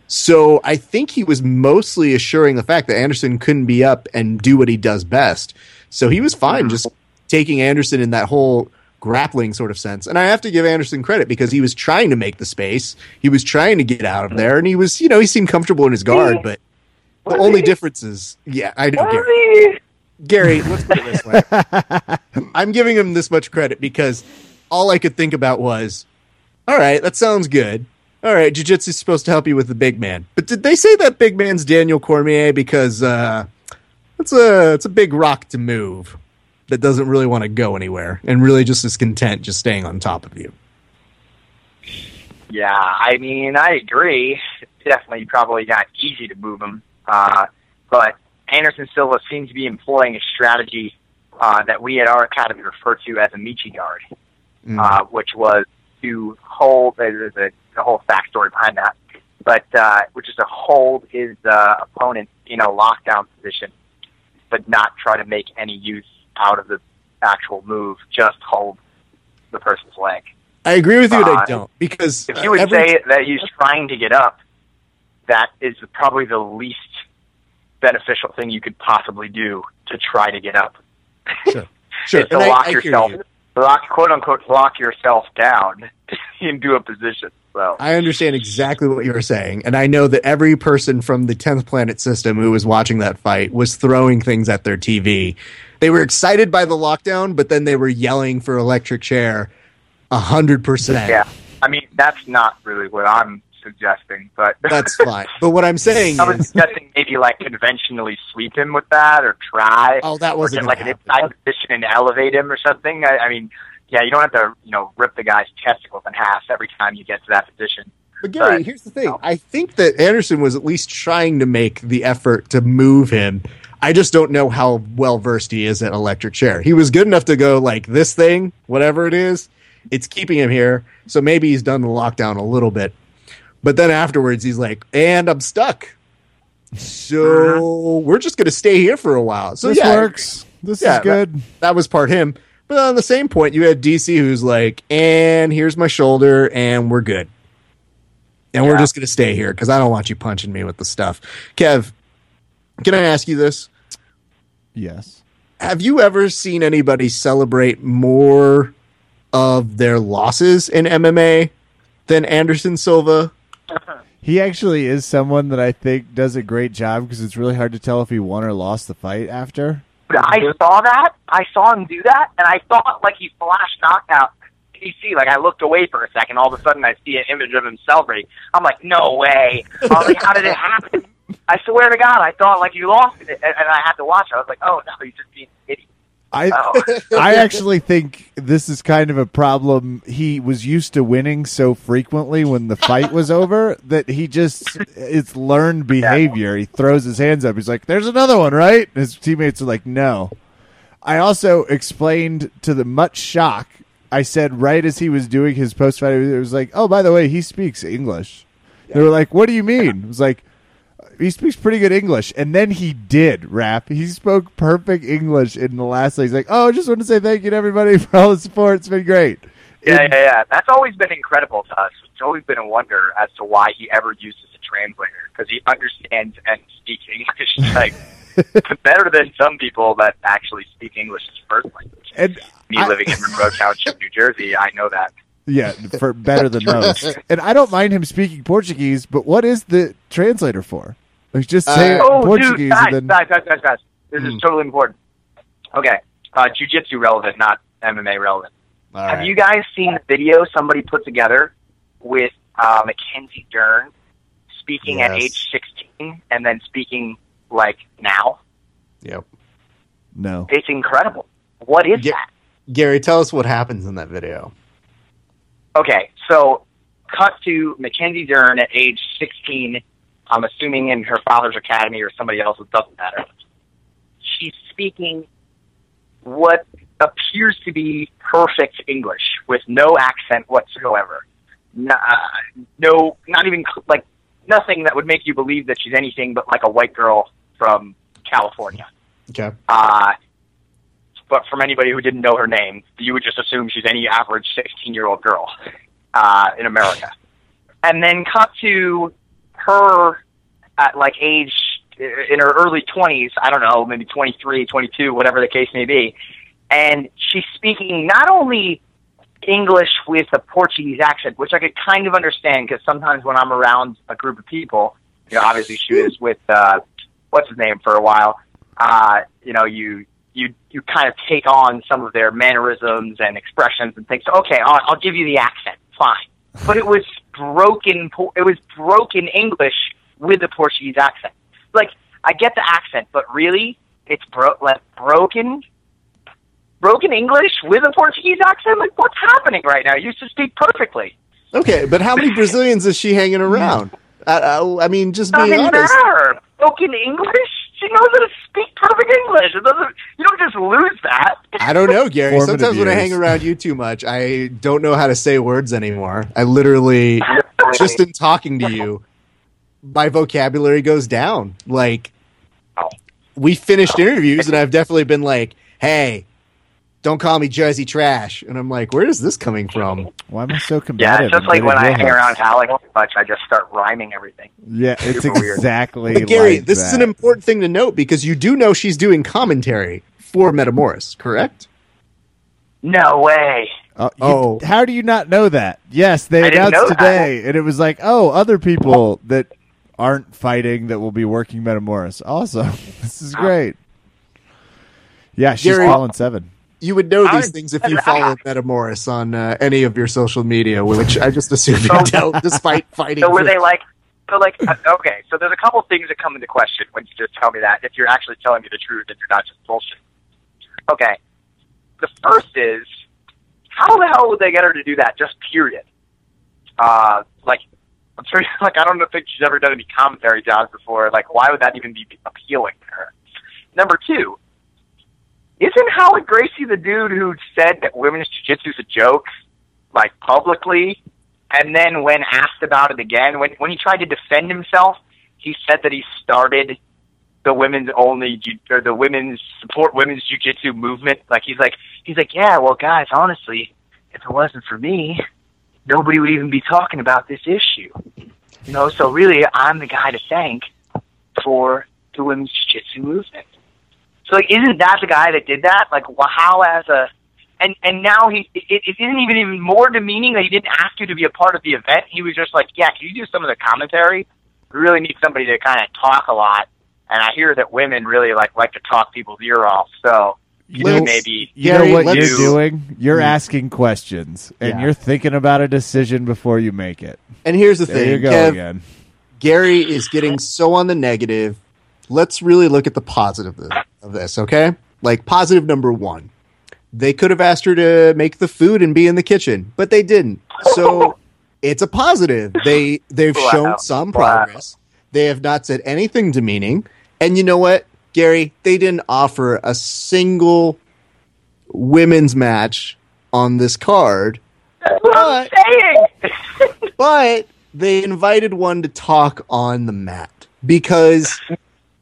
So I think he was mostly assuring the fact that Anderson couldn't be up and do what he does best. So he was fine just taking Anderson in that whole grappling sort of sense. And I have to give Anderson credit because he was trying to make the space. He was trying to get out of there and he was, you know, he seemed comfortable in his guard, but the Was only he? difference is, yeah, I know. Gary. Gary, let's put it this way. [laughs] I'm giving him this much credit because all I could think about was, all right, that sounds good. All right, jiu-jitsu's supposed to help you with the big man. But did they say that big man's Daniel Cormier because uh it's a it's a big rock to move that doesn't really want to go anywhere and really just is content just staying on top of you. Yeah, I mean, I agree. It's definitely probably not easy to move him. Uh, but Anderson Silva seems to be employing a strategy uh, that we at our academy refer to as a Michi guard, Mm. uh, which was to hold, there's a, a whole backstory behind that, but uh, which is to hold his uh, opponent in a lockdown position, but not try to make any use out of the actual move, just hold the person's leg. I agree with you, I Uh, don't because If you would every- say that he's trying to get up, that is probably the least beneficial thing you could possibly do to try to get up. sure, sure, [laughs] to and lock I hear yourself, you. lock quote unquote, lock yourself down [laughs] into a position. So I understand exactly what you were saying, and I know that every person from the tenth planet system who was watching that fight was throwing things at their TV. They were excited by the lockdown, but then they were yelling for electric chair a hundred percent. yeah, I mean that's not really what I'm suggesting, but [laughs] That's fine. But what I'm saying I was is, suggesting maybe like conventionally sweep him with that, or try. oh, that wasn't get like gonna an happen. inside position and elevate him or something. I, I mean, yeah, you don't have to, you know, rip the guy's testicles in half every time you get to that position. But Gary, but- here's the thing. I think that Anderson was at least trying to make the effort to move him. I just don't know how well versed he is at electric chair. He was good enough to go like this thing, whatever it is, it's keeping him here. So maybe he's done the lockdown a little bit. But then afterwards he's like, and I'm stuck. So uh-huh. we're just gonna stay here for a while. So this yeah, works. This Yeah, is good. that was part him. But on the same point, you had DC who's like, and here's my shoulder, and we're good. And we're just going to stay here because I don't want you punching me with the stuff. Kev, Can I ask you this? Yes. Have you ever seen anybody celebrate more of their losses in MMA than Anderson Silva? He actually is someone that I think does a great job because it's really hard to tell if he won or lost the fight after. I mm-hmm. saw that. I saw him do that, and I thought like he flashed knockout PC. Like I looked away for a second. All of a sudden, I see an image of him celebrating. I'm like, no way. I was like, how did it [laughs] happen? I swear to God, I thought like you lost it, and, and I had to watch. it. I was like, oh no, he's just being an idiot. I Oh. [laughs] I actually think this is kind of a problem. He was used to winning so frequently when the fight was [laughs] over that he just it's learned behavior. He throws his hands up. He's like, "There's another one, right?" His teammates are like, "No." I also explained to the much shock. I said right as he was doing his post fight, it was like, "Oh, by the way, he speaks English." They were like, "What do you mean?" It was like, he speaks pretty good English, and then he did rap. He spoke perfect English in the last. He's like, "Oh, I just want to say thank you to everybody [laughs] for all the support. It's been great." Yeah, And- yeah, yeah. That's always been incredible to us. It's always been a wonder as to why he ever uses a translator because he understands and speaks English [laughs] like better than some people that actually speak English as first language. And Me I- living in Monroe Township, New Jersey, I know that. yeah, for better than [laughs] most. And I don't mind him speaking Portuguese, but what is the translator for? Like just say it in oh, Portuguese dude, guys, then guys, guys, guys, guys. This Hmm. is totally important. Okay, uh, jujitsu relevant, not MMA relevant. All Have right. you guys seen the video somebody put together with uh, Mackenzie Dern speaking at age 16 and then speaking like now? Yep. no. It's incredible. What is Yeah. that? Gary, tell us what happens in that video. Okay, so cut to Mackenzie Dern at age 16. I'm assuming in her father's academy or somebody else's, doesn't matter. She's speaking what appears to be perfect English with no accent whatsoever. No, uh, no not even like nothing that would make you believe that she's anything but like a white girl from California. Okay. Uh, but from anybody who didn't know her name, you would just assume she's any average 16 year old girl uh, in America. And then cut to her at like age in her early 20s, I don't know, maybe 23, 22, whatever the case may be. And she's speaking not only English with a Portuguese accent, which I could kind of understand because sometimes when I'm around a group of people, you know, obviously she was with uh, what's his name for a while. Uh, you know, you you you kind of take on some of their mannerisms and expressions and things. So, okay, I'll, I'll give you the accent, fine. But it was broken. It was broken English with a Portuguese accent. Like I get the accent, but really, it's bro- like broken broken English with a Portuguese accent? Like, what's happening right now? You used to speak perfectly. Okay, but how many [laughs] Brazilians is she hanging around? I, I, I mean, just being honest. matter. Broken English? She knows how to speak perfect English. It doesn't. You don't just lose that. [laughs] I don't know, Gary. Formative Sometimes when I hang around you too much, I don't know how to say words anymore. I literally, just in talking to you, my vocabulary goes down. Like, we finished interviews, and I've definitely been like, "Hey, don't call me Jersey trash," and I'm like, "Where is this coming from?" Why am I so Yeah, it's just like when I hang around hooks? Alex much, I just start rhyming everything. Yeah, it's Super weird. exactly. But Gary, like this is an important thing to note because you do know she's doing commentary for Metamoris, correct? No way. Oh, you- Oh. how do you not know that? Yes, they I announced know that. today, and it was like, oh, other people that aren't fighting that will be working Metamoris. Awesome, [laughs] this is great. Yeah, she's Gary- calling seven. You would know these things if you [laughs] follow Metamoris on uh, any of your social media, which I just assume you [laughs] don't, despite [laughs] fighting. So were they like? So like, uh, okay. So there's a couple things that come into question when you just tell me that. If you're actually telling me the truth, and you're not just bullshit. Okay. The first is, how the hell would they get her to do that? Just period. Uh, like, I'm sure, like, I don't think she's ever done any commentary jobs before. Like, why would that even be appealing to her? Number two, isn't Howard Gracie the dude who said that women's jiu-jitsu is a joke, like publicly, and then when asked about it again, when when he tried to defend himself, he said that he started the women's only or the women's support women's jiu-jitsu movement. Like he's like he's like, yeah, well, guys, honestly, if it wasn't for me, nobody would even be talking about this issue. You know, so really, I'm the guy to thank for the women's jiu-jitsu movement. So like, isn't that the guy that did that? Like, wh- how as a and and now he it, it isn't even even more demeaning that he didn't ask you to be a part of the event. He was just like, yeah, can you do some of the commentary? We really need somebody to kind of talk a lot. And I hear that women really like like to talk people's ear off. So You know, maybe you Gary, know what let's- you're doing? You're mm-hmm. asking questions, and Yeah. you're thinking about a decision before you make it. And here's the There thing, you go Kev, again. Gary is getting so on the negative. Let's really look at the positive of- of this, okay? Like positive number one, they could have asked her to make the food and be in the kitchen, but they didn't. So [laughs] it's a positive. They they've Wow. shown some Wow. progress. They have not said anything demeaning. And you know what, Gary? They didn't offer a single women's match on this card that's saying. [laughs] but they invited one to talk on the mat because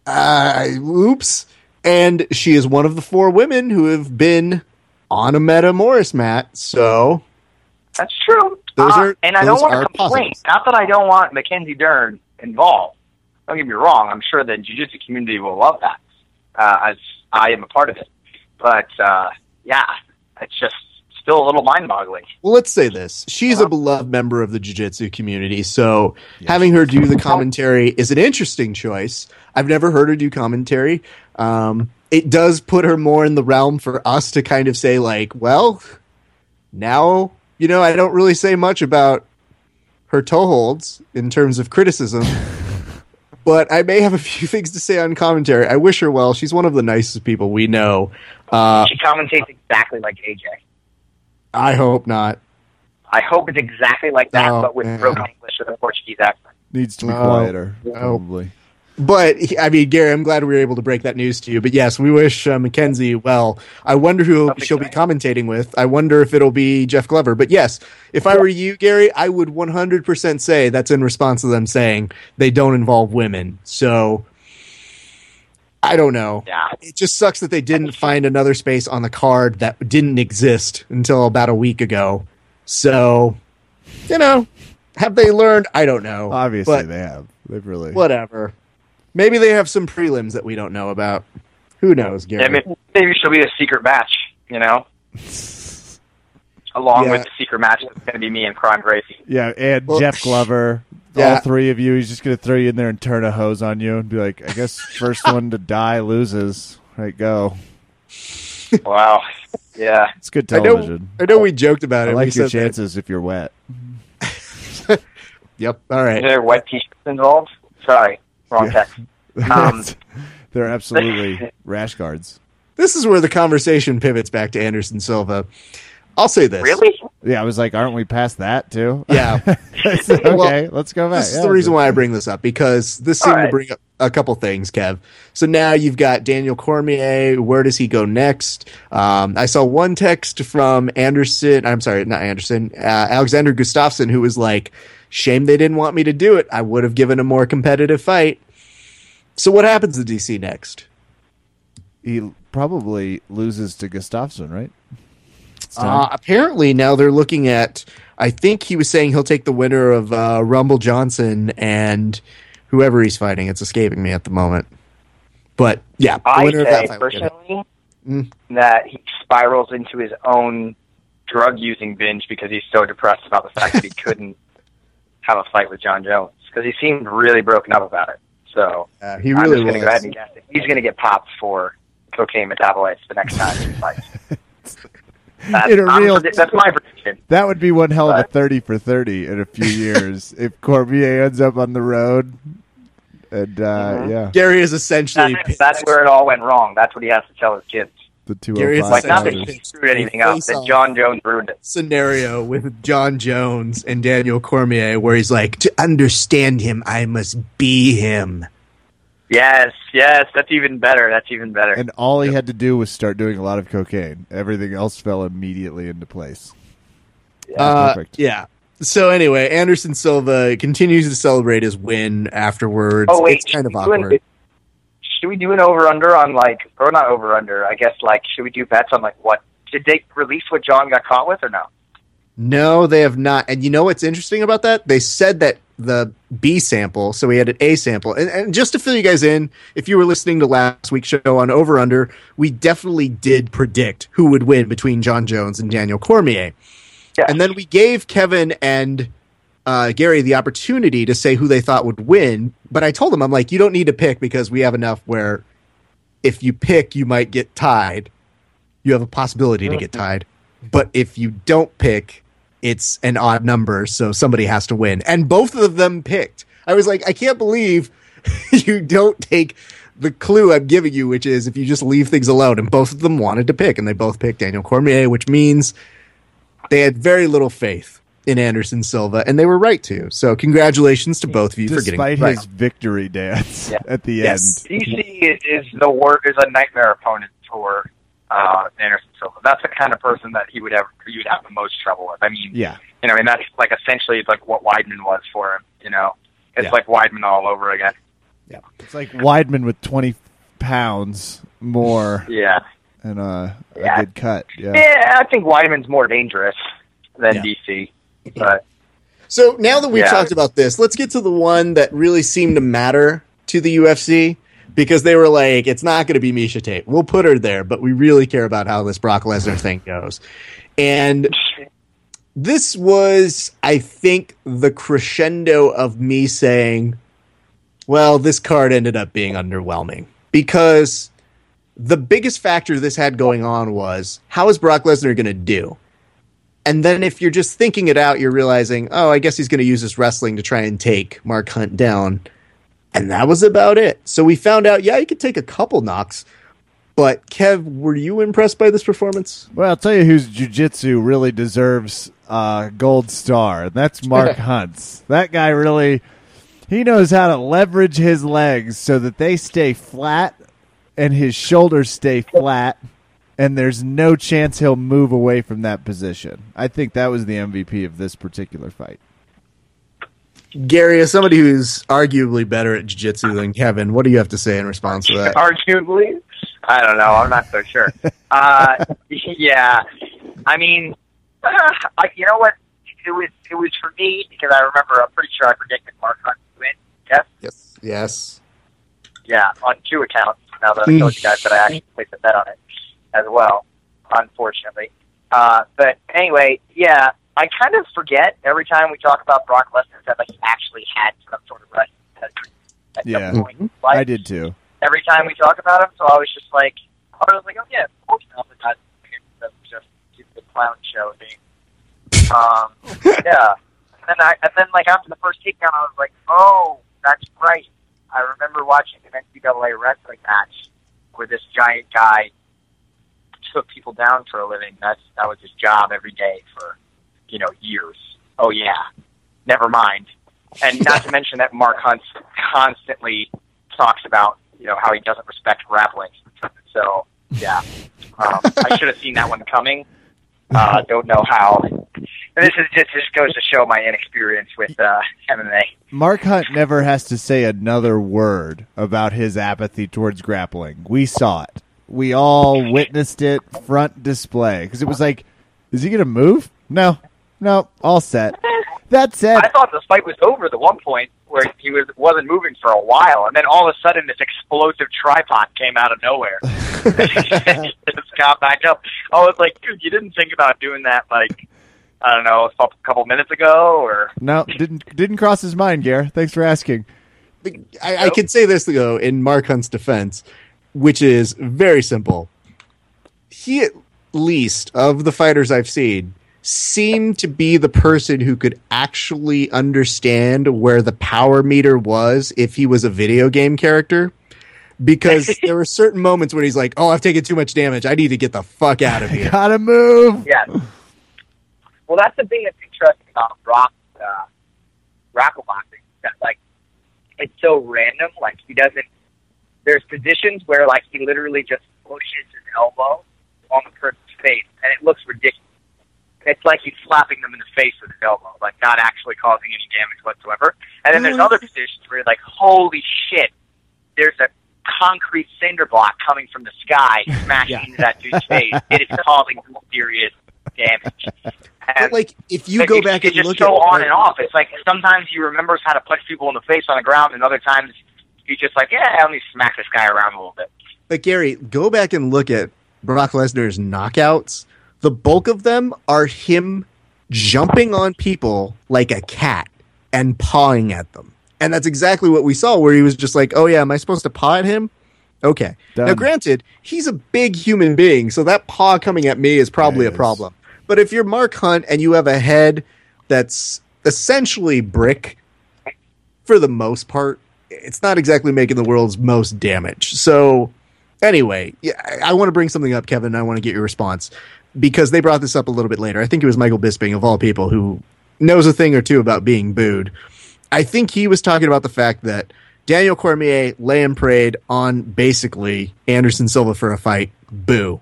uh oops and she is one of the four women who have been on a Metamoris mat so That's true. Those Uh, are- and I don't want to complain. positives. Not that I don't want Mackenzie Dern involved. Don't get me wrong. I'm sure the jiu-jitsu community will love that, uh, as I am a part of it. But uh, yeah, it's just still a little mind-boggling. well let's say this. She's a beloved member of the jiu-jitsu community so having her do the commentary is an interesting choice. I've never heard her do commentary. Um, it does put her more in the realm for us to kind of say like well now you know i don't really say much about her toe holds in terms of criticism [laughs] but i may have a few [laughs] things to say on commentary. I wish her well. She's one of the nicest people we know. Uh, she commentates exactly like AJ. I hope not I hope it's exactly like that, Oh, but with yeah. broken English with a Portuguese accent. Needs to be quieter, No. probably. But I mean, Gary, I'm glad we were able to break that news to you. But yes, we wish uh, Mackenzie well. I wonder who That'd she'll be great. commentating with. I wonder if it'll be Jeff Glover. But yes, if I were you, Gary, I would 100% say that's in response to them saying they don't involve women. So I don't know. Yeah. It just sucks that they didn't find another space on the card that didn't exist until about a week ago. So, you know, have they learned? I don't know. Obviously, But- they have. They've really. whatever. Maybe they have some prelims that we don't know about. Who knows, Gary? Yeah, maybe, maybe she'll be a secret match, you know? [laughs] Along Yeah. with the secret match, it's going to be me and Kron Gracie. Yeah, and Well, Jeff Glover. Yeah. All three of you. He's just going to throw you in there and turn a hose on you and be like, I guess first [laughs] one to die loses. Right, go. Wow. Yeah. It's good I know, television. I know we joked about I, it. like we your said that- chances if you're wet. [laughs] Yep. All right. Is there wet t-shirts involved? Sorry, wrong Yeah. text. Um, [laughs] They're absolutely rash guards. This is where the conversation pivots back to Anderson Silva. I'll say this. Really? Yeah, I was like, aren't we past that too? Yeah. [laughs] okay, Well, let's go back. This is Yeah, the reason why I bring this up because this All seemed to bring up a couple things, Kev. So now you've got Daniel Cormier. Where does he go next? Um, I saw one text from Anderson. I'm sorry, not Anderson. Uh, Alexander Gustafsson, who was like, "Shame they didn't want me to do it. I would have given a more competitive fight." So what happens to DC next? He probably loses to Gustafsson, right? It's Uh, apparently now they're looking at. I think he was saying he'll take the winner of uh, Rumble Johnson and whoever he's fighting. It's escaping me at the moment. But yeah, the I winner of say that fight will get it. personally Mm. that he spirals into his own drug using binge because he's so depressed about the fact that he [laughs] couldn't have a fight with Jon Jones because he seemed really broken up about it. So Uh, he I'm just going to go ahead and guess it. He's going to get popped for cocaine metabolites the next time he fights. [laughs] That's, In a I'm real- predi- that's my prediction. That would be one hell of a 30 for 30 in a few years [laughs] if Cormier ends up on the road. And, uh, Mhm. yeah, Gary is essentially That's, that's where it all went wrong. That's what he has to tell his kids. the Gary is Like, not that he screwed anything up, that Jon Jones ruined it. scenario with Jon Jones and Daniel Cormier where he's like, to understand him, I must be him. Yes, yes, that's even better. That's even better. And all he had to do was start doing a lot of cocaine. Everything else fell immediately into place. Uh, Perfect. yeah. So anyway, Anderson Silva continues to celebrate his win afterwards. oh wait, it's kind of should we do an- awkward. should we do an over under on like, or not over under? I guess like, should we do bets on like what did they release what Jon got caught with or no? No, they have not. And you know what's interesting about that? They said that the B sample, so we had an A sample. And, and just to fill you guys in, if you were listening to last week's show on Over Under, we definitely did predict who would win between Jon Jones and Daniel Cormier. Yes. And then we gave Kevin and uh, Gary the opportunity to say who they thought would win. But I told them, I'm like, you don't need to pick because we have enough where if you pick, you might get tied. You have a possibility to get tied. But if you don't pick, it's an odd number, so somebody has to win. And both of them picked. I was like, I can't believe [laughs] you don't take the clue I'm giving you, which is if you just leave things alone. And both of them wanted to pick, and they both picked Daniel Cormier, which means they had very little faith in Anderson Silva, and they were right to. So congratulations to both of you for getting Despite right. his victory dance Yeah. at the Yes. end. DC is, is the worst is a nightmare opponent for uh, Anderson Silva. That's the kind of person that he would have you would have the most trouble with. I mean, Yeah. you know, I mean that's like essentially like what Weidman was for him. You know, it's Yeah. like Weidman all over again. Yeah, It's like Weidman with 20 pounds more [laughs] Yeah, and uh, a Yeah. good cut. Yeah. yeah. I think Weidman's more dangerous than Yeah. DC, [clears throat] but So now that we've Yeah. talked about this, let's get to the one that really seemed to matter to the UFC because they were like, it's not going to be Miesha Tate. We'll put her there, but we really care about how this Brock Lesnar thing goes. And this was, I think, the crescendo of me saying, well, this card ended up being underwhelming because the biggest factor this had going on was how is Brock Lesnar going to do? And then if you're just thinking it out, you're realizing, oh, I guess he's going to use his wrestling to try and take Mark Hunt down. And that was about it. So we found out, yeah, he could take a couple knocks. But Kev, were you impressed by this performance? Well, I'll tell you whose jujitsu really deserves uh, gold star. and That's Mark [laughs] Hunt's. That guy really, he knows how to leverage his legs so that they stay flat and his shoulders stay flat, and there's no chance he'll move away from that position. I think that was the MVP of this particular fight. Gary, as somebody who's arguably better at jiu-jitsu than Kevin, what do you have to say in response to that? arguably, I don't know. I'm not so sure. uh, [laughs] yeah, I mean, uh, [sighs] I, you know what? It was it was for me because I remember. I'm pretty sure I predicted Mark Hunt to win. Yes. Yes. Yes. Yeah, on two accounts. Now that I told you guys that I actually placed a bet on it as well, unfortunately. Uh, but anyway, yeah, I kind of forget every time we talk about Brock Lesnar that like he actually had some sort of wrestling pedigree at Yeah. some point. Like, I did too. every time we talk about him, so I was just like, I was like, oh yeah, of course not. But that's that's just the clown show thing. Um, [laughs] yeah. And then I, and then like after the first takedown, I was like, oh, that's right. I remember watching an NCAA wrestling match where this giant guy took people down for a living. That's that was his job every day for, you know, years. Oh yeah. Never mind. And not to [laughs] mention that Mark Hunt constantly talks about, you know, how he doesn't respect grappling. So yeah, um, I should have seen that one coming. Uh, don't know how. And this is just just goes to show my inexperience with uh, MMA. Mark Hunt never has to say another word about his apathy towards grappling. We saw it. We all witnessed it front display because it was like, is he going to move? No, no, all set. [laughs] That said, I thought the fight was over at the one point where he was wasn't moving for a while, and then all of a sudden this explosive tripod came out of nowhere. and [laughs] [laughs] he just got back up. I was like, dude, you didn't think about doing that like I don't know, a couple- couple minutes ago, or no, didn't didn't cross his mind, Gare. Thanks for asking. I, I can say this though in Mark Hunt's defense, which is very simple. He at least of the fighters I've seen seemed to be the person who could actually understand where the power meter was if he was a video game character. Because [laughs] there were certain moments when he's like, "Oh, I've taken too much damage. I need to get the fuck out of [laughs] here." Gotta move. yeah. Well, that's the thing that's interesting about rock uh, grapple boxing. That like it's so random. Like he doesn't. There's positions where like he literally just pushes his elbow on the person's face, and it looks ridiculous. It's like he's slapping them in the face with his elbow, like not actually causing any damage whatsoever. And then there's mm. other positions where you're like, holy shit, there's a concrete cinder block coming from the sky [laughs] smashing into that dude's face. [laughs] It is causing serious damage. But like, if you go it's- back it's and just look so at on and off. It's like sometimes he remembers how to punch people in the face on the ground, and other times he's just like, yeah, let me smack this guy around a little bit. But Gary, go back and look at Brock Lesnar's knockouts. The bulk of them are him jumping on people like a cat and pawing at them. And that's exactly what we saw, where he was just like, oh, yeah, am I supposed to paw at him? Okay. Now, granted, he's a big human being, so that paw coming at me is probably a problem. But if you're Mark Hunt and you have a head that's essentially brick, for the most part, it's not exactly making the world's most damage. So, anyway, yeah, I, I want to bring something up, Kevin. And I want to get your response because they brought this up a little bit later. I think it was Michael Bisping, of all people, who knows a thing or two about being booed. I think he was talking about the fact that Daniel Cormier lay and prayed on basically Anderson Silva for a fight. Boo.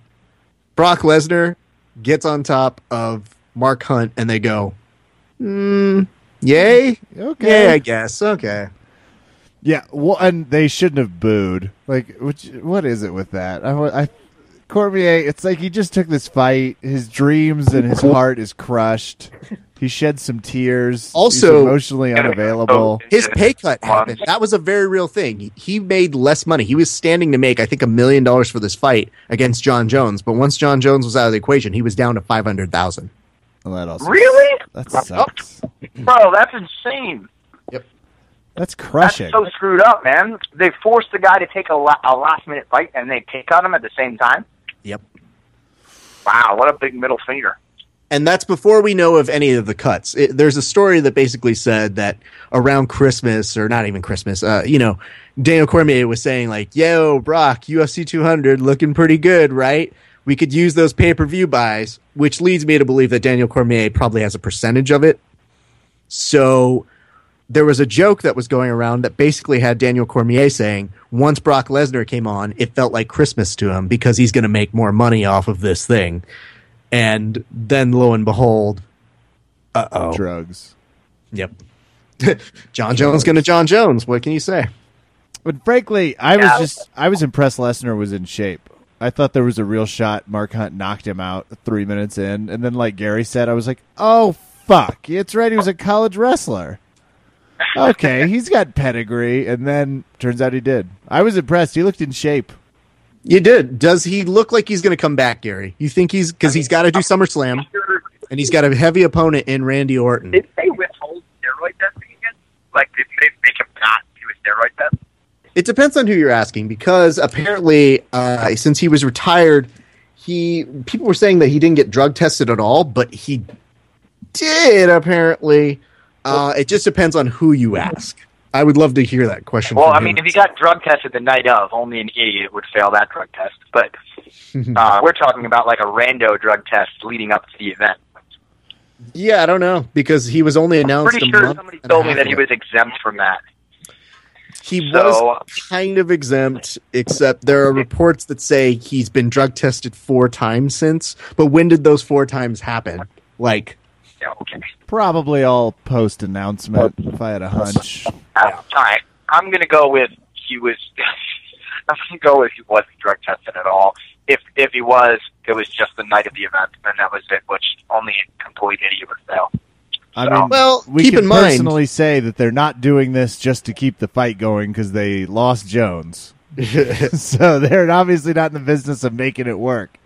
Brock Lesnar gets on top of Mark Hunt and they go, hmm, yay? Okay. Yeah, I guess. Okay. Yeah, well, and they shouldn't have booed. Like, which, what is it with that? I, I, Cormier, it's like he just took this fight. His dreams and his heart is crushed. He shed some tears. Also- He's emotionally unavailable. Oh, his pay cut happened. That was a very real thing. He- He made less money. He was standing to make, I think, a million dollars for this fight against Jon Jones. But once Jon Jones was out of the equation, he was down to five hundred thousand. Well, that also Really? that sucks. Bro, that's insane. Yep, That's crushing. so screwed up, man. They forced the guy to take a, la- a last minute fight, and they pick on him at the same time. Wow, what a big middle finger. And that's before we know of any of the cuts. It, there's a story that basically said that around Christmas, or not even Christmas, uh, you know, Daniel Cormier was saying like, "Yo, Brock, UFC 200 looking pretty good, right? We could use those pay per view buys," which leads me to believe that Daniel Cormier probably has a percentage of it. So there was a joke that was going around that basically had Daniel Cormier saying, once Brock Lesnar came on, it felt like Christmas to him because he's going to make more money off of this thing. And then lo and behold, uh oh. Drugs. Yep. [laughs] Jon Jones going to Jon Jones. What can you say? But frankly, I was just I was impressed Lesnar was in shape. I thought there was a real shot Mark Hunt knocked him out three minutes in, and then like Gary said, I was like, "Oh fuck, it's right. He was a college wrestler." Okay, he's got pedigree, and then turns out he did. I was impressed. He looked in shape. You did. Does he look like he's going to come back, Gary? You think he's because he's got to do SummerSlam and he's got a heavy opponent in Randy Orton. Did they withhold steroid testing again? Like, did they make him not do a steroid test? It depends on who you're asking because apparently, uh, since he was retired, he people were saying that he didn't get drug tested at all, but he did apparently. Uh, it just depends on who you ask. I would love to hear that question. Well, I mean, if he got drug tested the night of, only an idiot would fail that drug test. But [laughs] uh, we're talking about like a rando drug test leading up to the event. yeah, I don't know because he was only announced. Pretty a sure somebody told me that he was exempt from that. He So- was kind of exempt, except there are reports that say he's been drug tested four times since. But when did those four times happen? Like, Yeah, okay. Probably all post announcement. If I had a hunch, Uh, all right, I'm gonna go with he was. [laughs] I'm gonna go with he wasn't drug tested at all. If if he was, it was just the night of the event, and that was it, which only a complete idiot would fail. I mean, well, we keep can in mind. personally say that they're not doing this just to keep the fight going because they lost Jones. [laughs] [laughs] so they're obviously not in the business of making it work.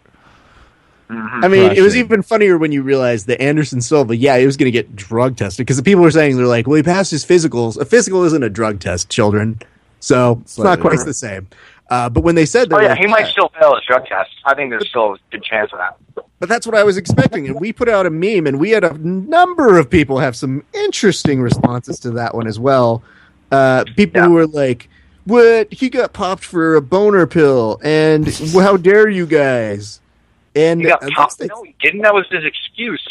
Mm-hmm. I mean, it was even funnier when you realized that Anderson Silva, yeah, he was going to get drug tested because the people were saying they're like, well, he passed his physicals. A physical isn't a drug test, children, so it's not quite the same. Uh, but when they said that, Oh yeah, he might still fail his drug test. I think there's still a good chance of that. But that's what I was expecting. And we put out a meme, and we had a number of people have some interesting responses to that one as well. Uh, people Yeah. who were like, "What? He got popped for a boner pill, and how dare you guys?" And He got popped. that's- No, he didn't. That was his excuse.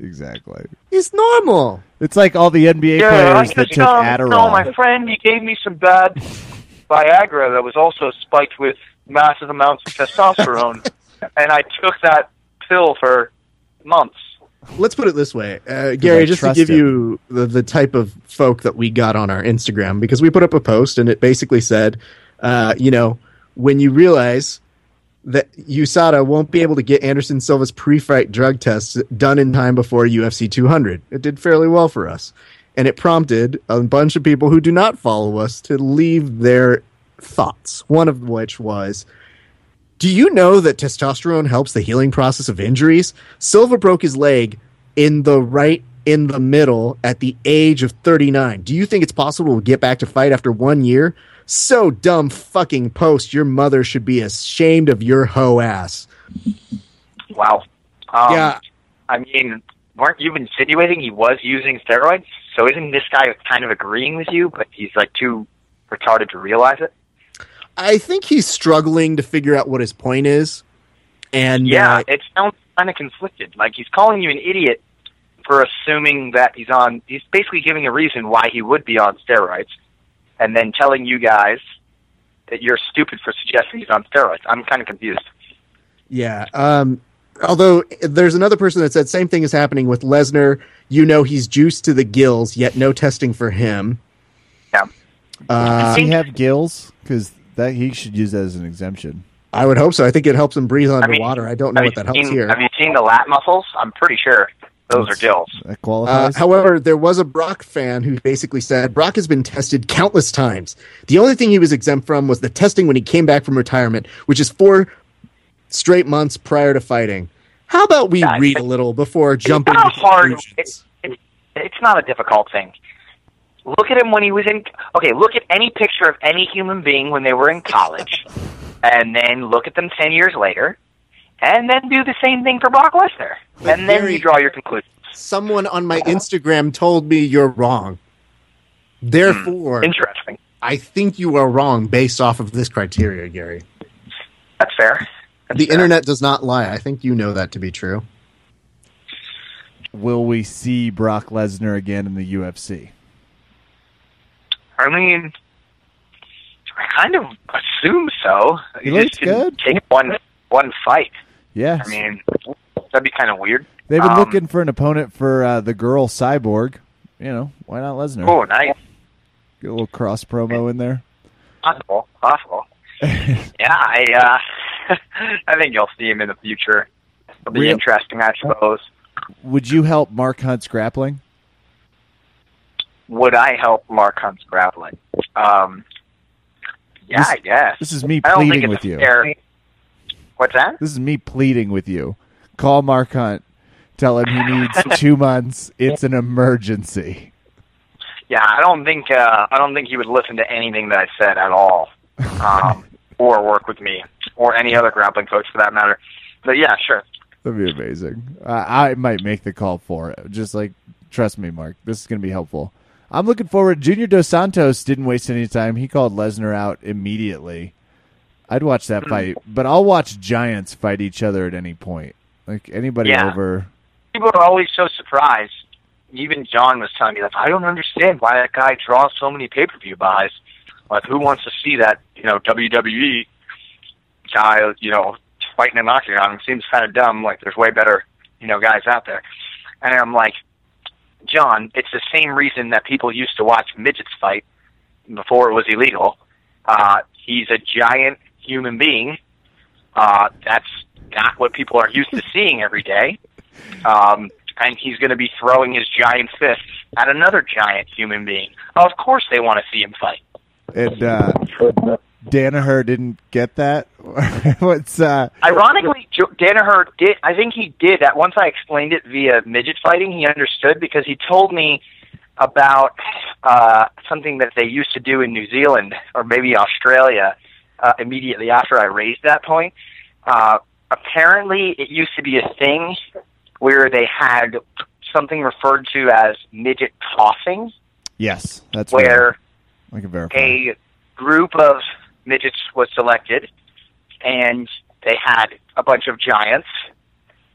Exactly. it's normal. It's like all the NBA players that took know, Adderall. No, my friend, he gave me some bad [laughs] Viagra that was also spiked with massive amounts of testosterone, [laughs] and I took that pill for months. Let's put it this way, uh, Gary, just to give him. you the, the type of folk that we got on our Instagram, because we put up a post and it basically said, uh, you know, when you realize that USADA won't be able to get Anderson Silva's pre-fight drug tests done in time before UFC 200. It did fairly well for us, and it prompted a bunch of people who do not follow us to leave their thoughts. One of which was. Do you know that testosterone helps the healing process of injuries? Silva broke his leg in the right in the middle at the age of 39. Do you think it's possible to get back to fight after one year? So dumb fucking post. Your mother should be ashamed of your hoe ass. Wow. Um, Yeah. I mean, weren't you insinuating he was using steroids? So isn't this guy kind of agreeing with you, but he's like too retarded to realize it? I think he's struggling to figure out what his point is. And Yeah, uh, it sounds kind of conflicted. Like he's calling you an idiot for assuming that he's on. He's basically giving a reason why he would be on steroids, and then telling you guys that you're stupid for suggesting he's on steroids. I'm kind of confused. Yeah. Um, although there's another person that said same thing is happening with Lesnar. You know he's juiced to the gills, yet no testing for him. Yeah. Uh, Does he have gills? Because that he should use that as an exemption. I would hope so. I think it helps him breathe underwater. I, don't know what you that helps seen, here. Have you seen the lat muscles? I'm pretty sure those are gills. That Uh, qualifies. however, there was a Brock fan who basically said Brock has been tested countless times. The only thing he was exempt from was the testing when he came back from retirement, which is four straight months prior to fighting. How about we Yeah, I read a little before jumping not to hard. conclusions? It, it's not a difficult thing. Look at him when he was in. Okay, look at any picture of any human being when they were in college, [laughs] and then look at them ten years later, and then do the same thing for Brock Lesnar, But and then Gary- you draw your conclusions. Someone on my Instagram told me you're wrong. Therefore, hmm. Interesting. I think you are wrong based off of this criteria, Gary. That's fair. That's The fair. internet does not lie. I think you know that to be true. Will we see Brock Lesnar again in the UFC? I mean, I kind of assume so. He just looks didn't good. Take one one fight. Yeah. I mean, that'd be kind of weird. They've been um, looking for an opponent for uh, the girl Cyborg. You know, why not Lesnar? Oh, nice. Get a little cross promo in there. Possible. Possible. [laughs] Yeah, I uh, [laughs] I think you'll see him in the future. It'll be Real- interesting, I suppose. Would you help Mark Hunt's grappling? Would I help Mark Hunt's grappling? Um, yeah, This- I guess. This is me I don't think pleading with you. fair. What's that? This is me pleading with you. Call Mark Hunt. Tell him he needs [laughs] two months. It's an emergency. Yeah, I don't think uh, I don't think he would listen to anything that I said at all, um, [laughs] or work with me, or any other grappling coach for that matter. But yeah, sure. That'd be amazing. I, I might make the call for it. Just like, trust me, Mark. This is going to be helpful. I'm looking forward. Junior Dos Santos didn't waste any time. He called Lesnar out immediately. I'd watch that Hmm. fight, but I'll watch giants fight each other at any point. Like anybody Yeah. over. People are always so surprised. Even John was telling me that I don't understand why that guy draws so many pay per view buys. Like, who wants to see that? You know, WWE guy, you know, fighting an octagon It seems kind of dumb. Like, there's way better, you know, guys out there. And I'm like, John, it's the same reason that people used to watch midgets fight before it was illegal. Uh, he's a giant human being. Uh, that's not what people are used to seeing every day. Um, and he's going to be throwing his giant fists at another giant human being. Of course, they want to see him fight. And uh, Danaher didn't get that. [laughs] What's uh? Ironically, Jo- Danaher did. I think he did that. Once I explained it via midget fighting, he understood because he told me about uh, something that they used to do in New Zealand or maybe Australia uh, immediately after I raised that point. Uh, apparently, it used to be a thing where they had something referred to as midget tossing, Yes, that's where real. I can verify. a group of midgets was selected, and they had a bunch of giants,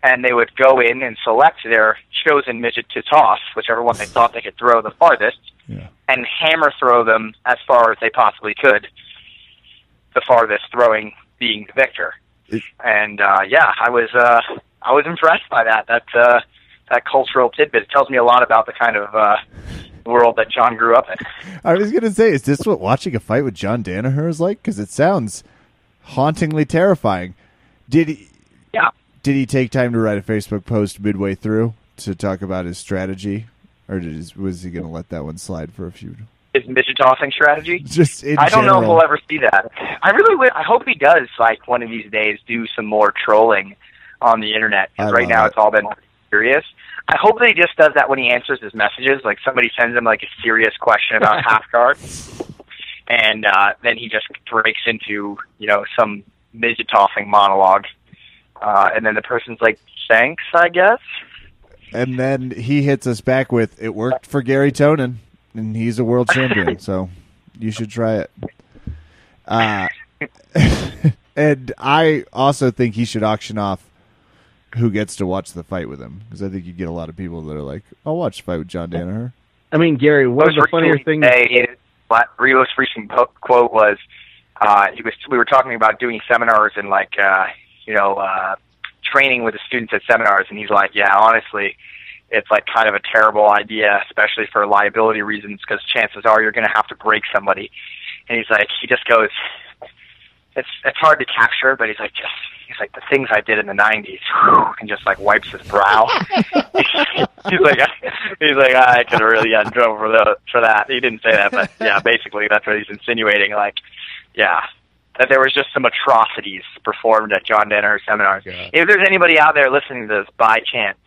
and they would go in and select their chosen midget to toss, whichever one they [laughs] thought they could throw the farthest, Yeah. and hammer throw them as far as they possibly could, the farthest throwing being the victor. And uh, yeah, I was uh, I was impressed by that. That uh, that cultural tidbit it tells me a lot about the kind of uh, world that John grew up in. [laughs] I was gonna say, is this what watching a fight with John Danaher is like? Because it sounds hauntingly terrifying. Did he? Yeah. Did he take time to write a Facebook post midway through to talk about his strategy, or did his, was he going to let that one slide for a few? His midget tossing strategy. Just I don't know if we'll ever see that. I really, wi- I hope he does. Like one of these days, do some more trolling on the internet. Because right now it. it's all been serious. I hope that he just does that when he answers his messages. Like somebody sends him like a serious question about [laughs] half guard, and uh, then he just breaks into you know some midget tossing monologue, uh, and then the person's like, "Thanks, I guess." And then he hits us back with, "It worked for Gary Tonon, and he's a world champion, [laughs] so you should try it." Uh, [laughs] and I also think he should auction off who gets to watch the fight with him because I think you get a lot of people that are like, "I'll watch the fight with John Danaher." I mean, Gary, one of the funnier recent things. Day, his Rios recent po- quote was, uh, he was we were talking about doing seminars and like uh, you know uh, training with the students at seminars, and he's like, yeah, honestly, it's like kind of a terrible idea, especially for liability reasons, because chances are you're going to have to break somebody. And he's like, he just goes, it's it's hard to capture, but he's like just. He's like the things I did in the '90s, whew, and just like wipes his brow. [laughs] [laughs] he's like, he's like, ah, I could have really got in trouble for the for that. He didn't say that, but yeah, [laughs] basically that's what he's insinuating. Like, yeah, that there was just some atrocities performed at John Danaher seminars. God. If there's anybody out there listening to this by chance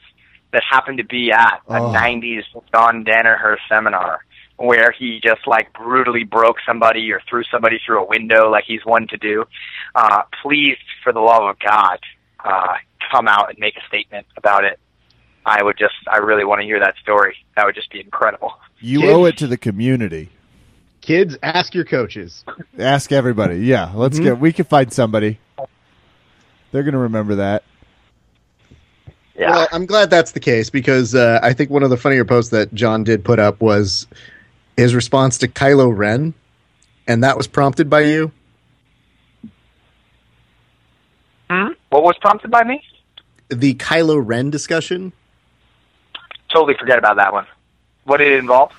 that happened to be at a Oh. '90s John Danaher seminar where he just like brutally broke somebody or threw somebody through a window like he's one to do, uh, please, for the love of God, uh, come out and make a statement about it. I would just, I really want to hear that story. That would just be incredible. You Kids- owe it to the community. Kids, ask your coaches. Ask everybody. Yeah, let's Mhm. get. We can find somebody. They're going to remember that. Yeah. Well, I'm glad that's the case because uh, I think one of the funnier posts that John did put up was his response to Kylo Ren, and that was prompted by you. what was prompted by me? The Kylo Ren discussion. Totally forget about that one. What did it involve?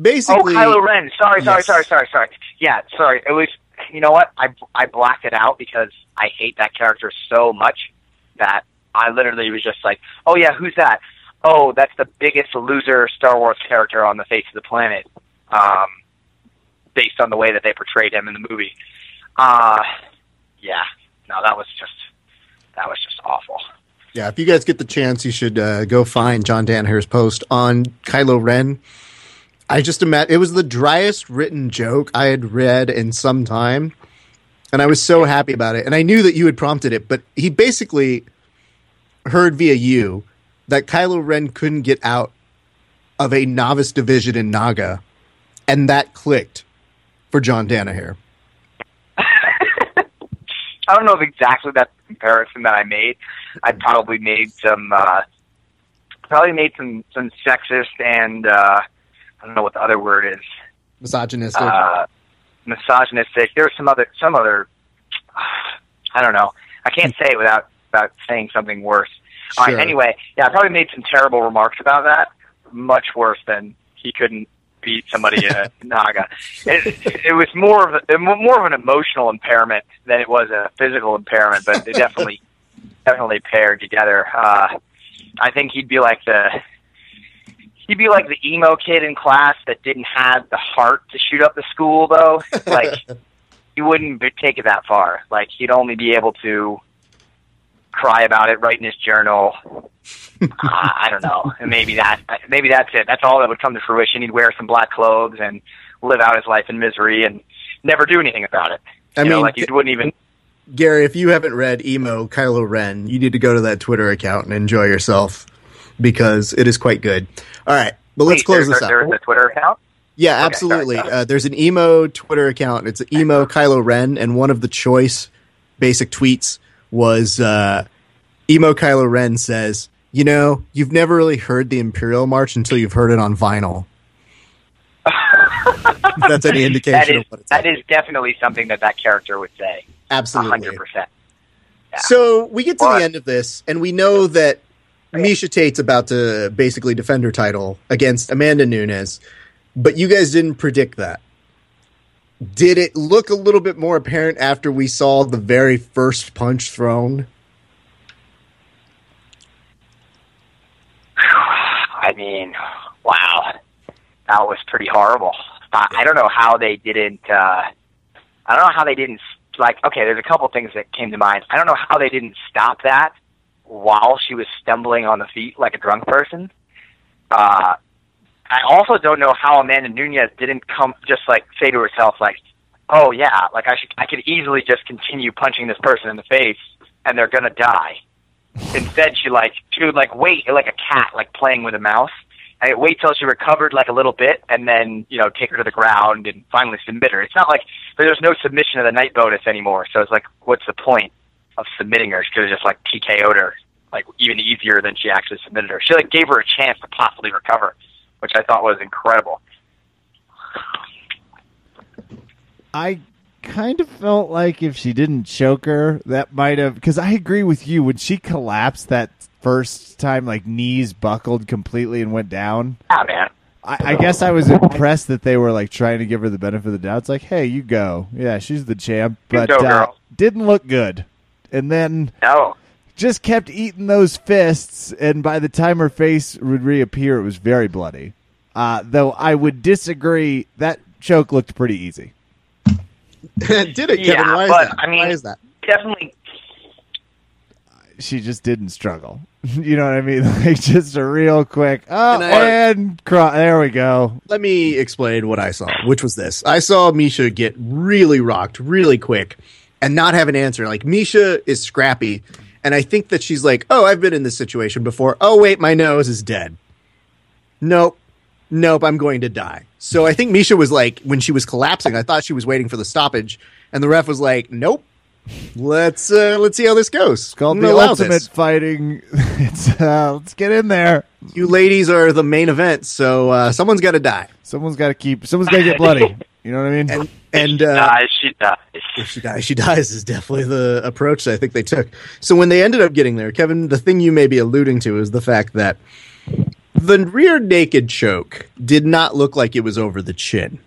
Basically, oh, Kylo Ren. Sorry, sorry, Yes. sorry, sorry, sorry. Yeah, sorry. It was. You know what? I I blacked it out because I hate that character so much that I literally was just like, oh yeah, who's that? Oh, that's the biggest loser Star Wars character on the face of the planet. Um, based on the way that they portrayed him in the movie. Uh yeah. No, that was just that was just awful. Yeah, if you guys get the chance, you should uh, go find John Danaher's post on Kylo Ren. I just imagine it was the driest written joke I had read in some time, and I was so happy about it. And I knew that you had prompted it, but he basically heard via you that Kylo Ren couldn't get out of a novice division in Naga, and that clicked for John Danaher. [laughs] I don't know if exactly that's the comparison that I made. I probably made some uh probably made some some sexist and uh I don't know what the other word is. Misogynistic. Uh misogynistic. There's some other some other [sighs] I don't know. I can't say it without without saying something worse. Sure. anyway, yeah, I probably made some terrible remarks about that. Much worse than he couldn't beat somebody at [laughs] Naga. It, it was more of a, more of an emotional impairment than it was a physical impairment, but they definitely [laughs] definitely paired together. Uh, I think he'd be like the he'd be like the emo kid in class that didn't have the heart to shoot up the school, though. [laughs] Like he wouldn't be- take it that far. Like he'd only be able to cry about it, write in his journal. [laughs] uh, I don't know. Maybe that maybe that's it. That's all that would come to fruition. He'd wear some black clothes and live out his life in misery and never do anything about it. I you know, mean, like he wouldn't even. Gary, if you haven't read Emo Kylo Ren, you need to go to that Twitter account and enjoy yourself because it is quite good. All right, but let's Wait, close there's, this out. There's a Twitter account. yeah, okay, absolutely. sorry. Uh, there's an Emo Twitter account. It's Emo Kylo Ren, and one of the choice basic tweets was uh, Emo Kylo Ren says, "You know, you've never really heard the Imperial March until you've heard it on vinyl." [laughs] That's any indication That is of what it's that like. is definitely something that that character would say. Absolutely. hundred percent. So we get to the end of this, and we know that Miesha Tate's about to basically defend her title against Amanda Nunes, but you guys didn't predict that did it look a little bit more apparent after we saw the very first punch thrown? I mean, wow, that was pretty horrible. I don't know how they didn't. Uh, I don't know how they didn't like. Okay, there's a couple things that came to mind. I don't know how they didn't stop that while she was stumbling on the feet like a drunk person. Uh, I also don't know how Amanda Nunes didn't come just like say to herself like, "Oh yeah, like I should I could easily just continue punching this person in the face and they're gonna die." Instead, she like she would like wait like a cat like playing with a mouse. I wait till she recovered like a little bit, and then you know take her to the ground and finally submit her. It's not like there's no submission of the night bonus anymore. So it's like, what's the point of submitting her? She could have just like TKO'd her like even easier than she actually submitted her. She like gave her a chance to possibly recover, which I thought was incredible. I kind of felt like if she didn't choke her, that might have because I agree with you when she collapsed that first time, like knees buckled completely and went down. Yeah, man. I, I guess I was impressed that they were like trying to give her the benefit of the doubt. It's like, hey, you go, yeah, she's the champ, but go, uh, didn't look good, and then No. Just kept eating those fists, and by the time her face would reappear, it was very bloody. Uh, though I would disagree, that choke looked pretty easy. [laughs] Did it, Kevin? Yeah, Why is but, that? I mean- Why is that? Definitely. She just didn't struggle. [laughs] you know what I mean? [laughs] Like just a real quick. Oh, And I- and cro- there we go. Let me explain what I saw, which was this. I saw Miesha get really rocked really quick and not have an answer. Like, Miesha is scrappy, and I think that she's like, oh, I've been in this situation before. Oh, wait, my nose is dead. Nope. Nope, I'm going to die. So I think Miesha was like, when she was collapsing, I thought she was waiting for the stoppage, and the ref was like, nope. Let's uh, let's see how this goes. It's called the ultimate this. fighting. [laughs] It's uh, let's get in there. You ladies are the main event, so uh, someone's got to die. Someone's got to keep. Someone's got to get bloody. [laughs] You know what I mean? And and She uh, dies. She dies. if she dies, she dies is definitely the approach that I think they took. So when they ended up getting there, Kevin, the thing you may be alluding to is the fact that the rear naked choke did not look like it was over the chin.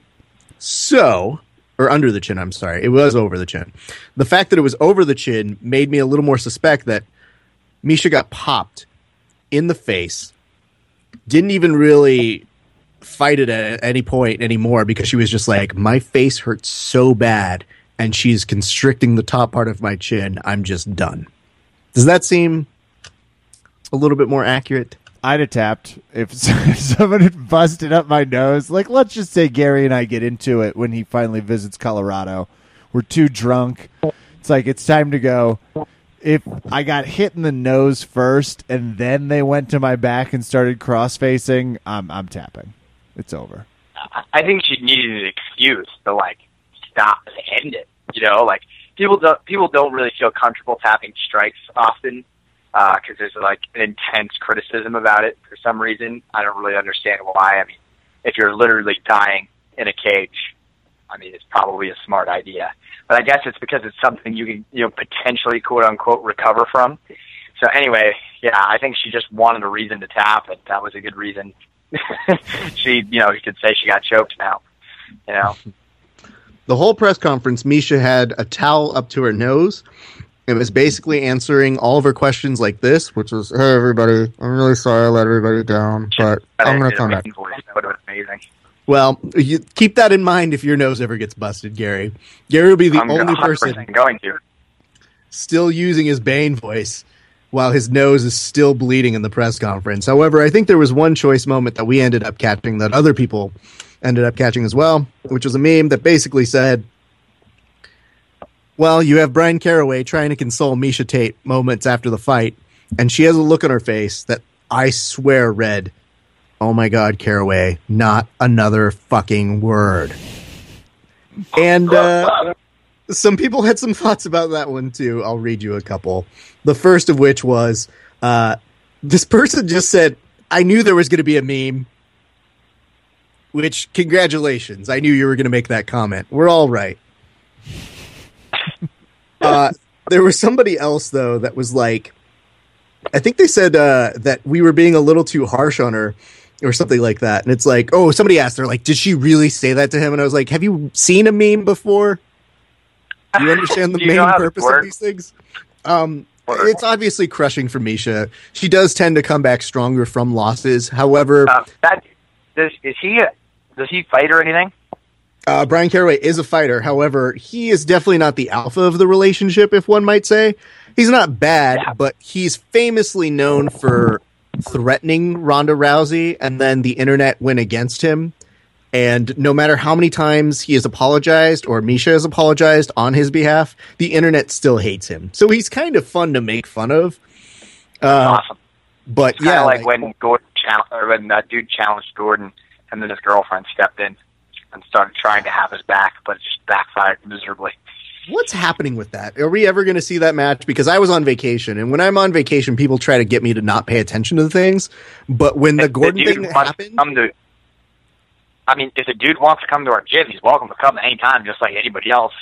So, or under the chin, I'm sorry, it was over the chin. The fact that it was over the chin made me a little more suspect that Miesha got popped in the face, didn't even really fight it at any point anymore because she was just like, my face hurts so bad and she's constricting the top part of my chin. I'm just done. Does that seem a little bit more accurate? I'd have tapped if [laughs] someone had busted up my nose. Like, let's just say Gary and I get into it when he finally visits Colorado. We're too drunk. It's like it's time to go. If I got hit in the nose first and then they went to my back and started cross facing, I'm I'm tapping. It's over. I think she needed an excuse to like stop and end it. You know, like people don't people don't really feel comfortable tapping strikes often uh, because there's like an intense criticism about it for some reason. I don't really understand why. I mean, if you're literally dying in a cage, I mean, it's probably a smart idea. But I guess it's because it's something you can you know potentially quote unquote recover from. So anyway, yeah, I think she just wanted a reason to tap, and that was a good reason. [laughs] she, you know, you could say she got choked now. You know, [laughs] The whole press conference, Miesha had a towel up to her nose. It was basically answering all of her questions like this, which was, "Hey everybody, I'm really sorry I let everybody down, but I'm going to come back." Voice. That would have been amazing. Well, you keep that in mind if your nose ever gets busted, Gary. Gary will be the I'm only person going to. still using his Bane voice while his nose is still bleeding in the press conference. However, I think there was one choice moment that we ended up catching that other people ended up catching as well, which was a meme that basically said, Well, you have Bryan Caraway trying to console Miesha Tate moments after the fight, and she has a look on her face that I swear read, Oh my god, Caraway, not another fucking word. And uh, some people had some [laughs] thoughts about that one too. I'll read you a couple. The first of which was uh, this person just said, I knew there was going to be a meme. Which, congratulations. I knew you were going to make that comment. We're all right. [laughs] uh, there was somebody else, though, that was like, I think they said uh, that we were being a little too harsh on her or something like that. And it's like, oh, somebody asked her, like, did she really say that to him? And I was like, have you seen a meme before? Do you understand the [laughs] you main purpose of these things? Um, it's obviously crushing for Miesha. She does tend to come back stronger from losses. However, Uh, that does is he does he fight or anything? uh, Bryan Caraway is a fighter. However, he is definitely not the alpha of the relationship, if one might say. He's not bad, Yeah. but he's famously known for threatening Ronda Rousey, and then the internet went against him. And no matter how many times he has apologized or Miesha has apologized on his behalf, the internet still hates him. So he's kind of fun to make fun of. Uh, awesome. but of yeah, like, like- when Gordon chal- or when that dude challenged Gordon, and then his girlfriend stepped in and started trying to have his back, but it just backfired miserably. What's happening with that? Are we ever going to see that match? Because I was on vacation, and when I'm on vacation, people try to get me to not pay attention to the things. But when the If Gordon thing happened, come to, I mean, if a dude wants to come to our gym, he's welcome to come anytime, just like anybody else.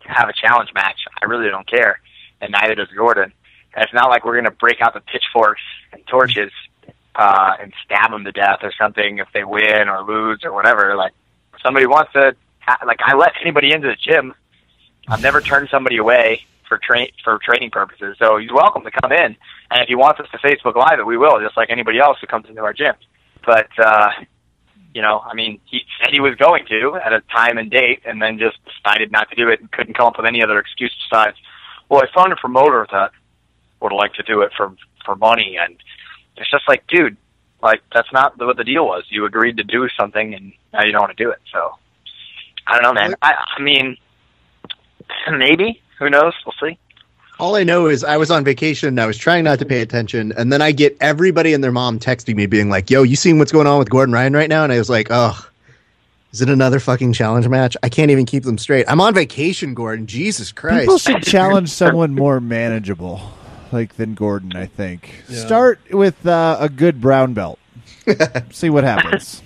Have a challenge match. I really don't care, and neither does Gordon. And it's not like we're going to break out the pitchforks and torches uh, and stab them to death or something if they win or lose or whatever. Like somebody wants to, like I let anybody into the gym. I've never turned somebody away for train for training purposes. So he's welcome to come in, and if he wants us to Facebook Live it, we will, just like anybody else who comes into our gym. But uh, you know, I mean, he said he was going to at a time and date, and then just decided not to do it and couldn't come up with any other excuse besides, well, I found a promoter that would like to do it for for money, and it's just like, dude, like that's not what the deal was. You agreed to do something, and now you don't want to do it. So I don't know, man. I I mean, [clears throat] maybe who knows? We'll see. All I know is I was on vacation. and I was trying not to pay attention, and then I get everybody and their mom texting me, being like, "Yo, you seen what's going on with Gordon Ryan right now?" And I was like, "Oh." Is it another fucking challenge match? I can't even keep them straight. I'm on vacation, Gordon. Jesus Christ. People should challenge someone more manageable, like than Gordon. I think. Start with uh, a good brown belt. [laughs] See what happens.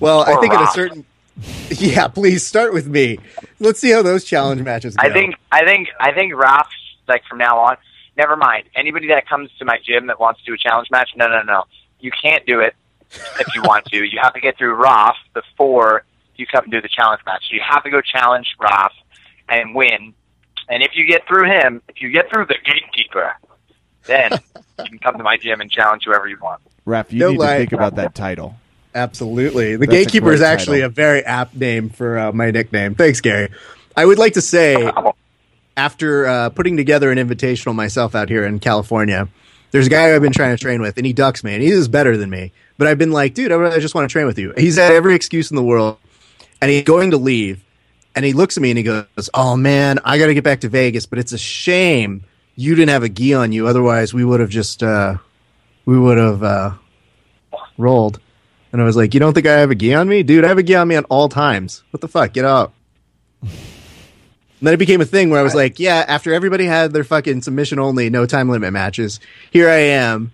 Well, I Or think at a certain. [laughs] Yeah, please start with me. Let's see how those challenge matches go. I think I think I think Raf like from now on. Never mind anybody that comes to my gym that wants to do a challenge match. No, no, no. You can't do it if you want to. You have to get through Raf before you come and do the challenge match. You have to go challenge Raf and win. And if you get through him, if you get through the gatekeeper, then you can come to my gym and challenge whoever you want. Raf, you No need lie. to think about that title. Absolutely. The That's Gatekeeper is actually title. a very apt name for uh, my nickname. Thanks, Gary. I would like to say, [laughs] after uh, putting together an invitational myself out here in California, there's a guy I've been trying to train with, and he ducks me, and he is better than me. But I've been like, dude, I I just want to train with you. He's had every excuse in the world, and he's going to leave, and he looks at me and he goes, "Oh man, I got to get back to Vegas, but it's a shame you didn't have a gi on you. Otherwise, we would have just, uh, we would have uh, rolled." And I was like, "You don't think I have a gi on me, dude? I have a gi on me at all times. What the fuck? Get out." And then it became a thing where I was like, "Yeah." After everybody had their fucking submission only, no time limit matches, here I am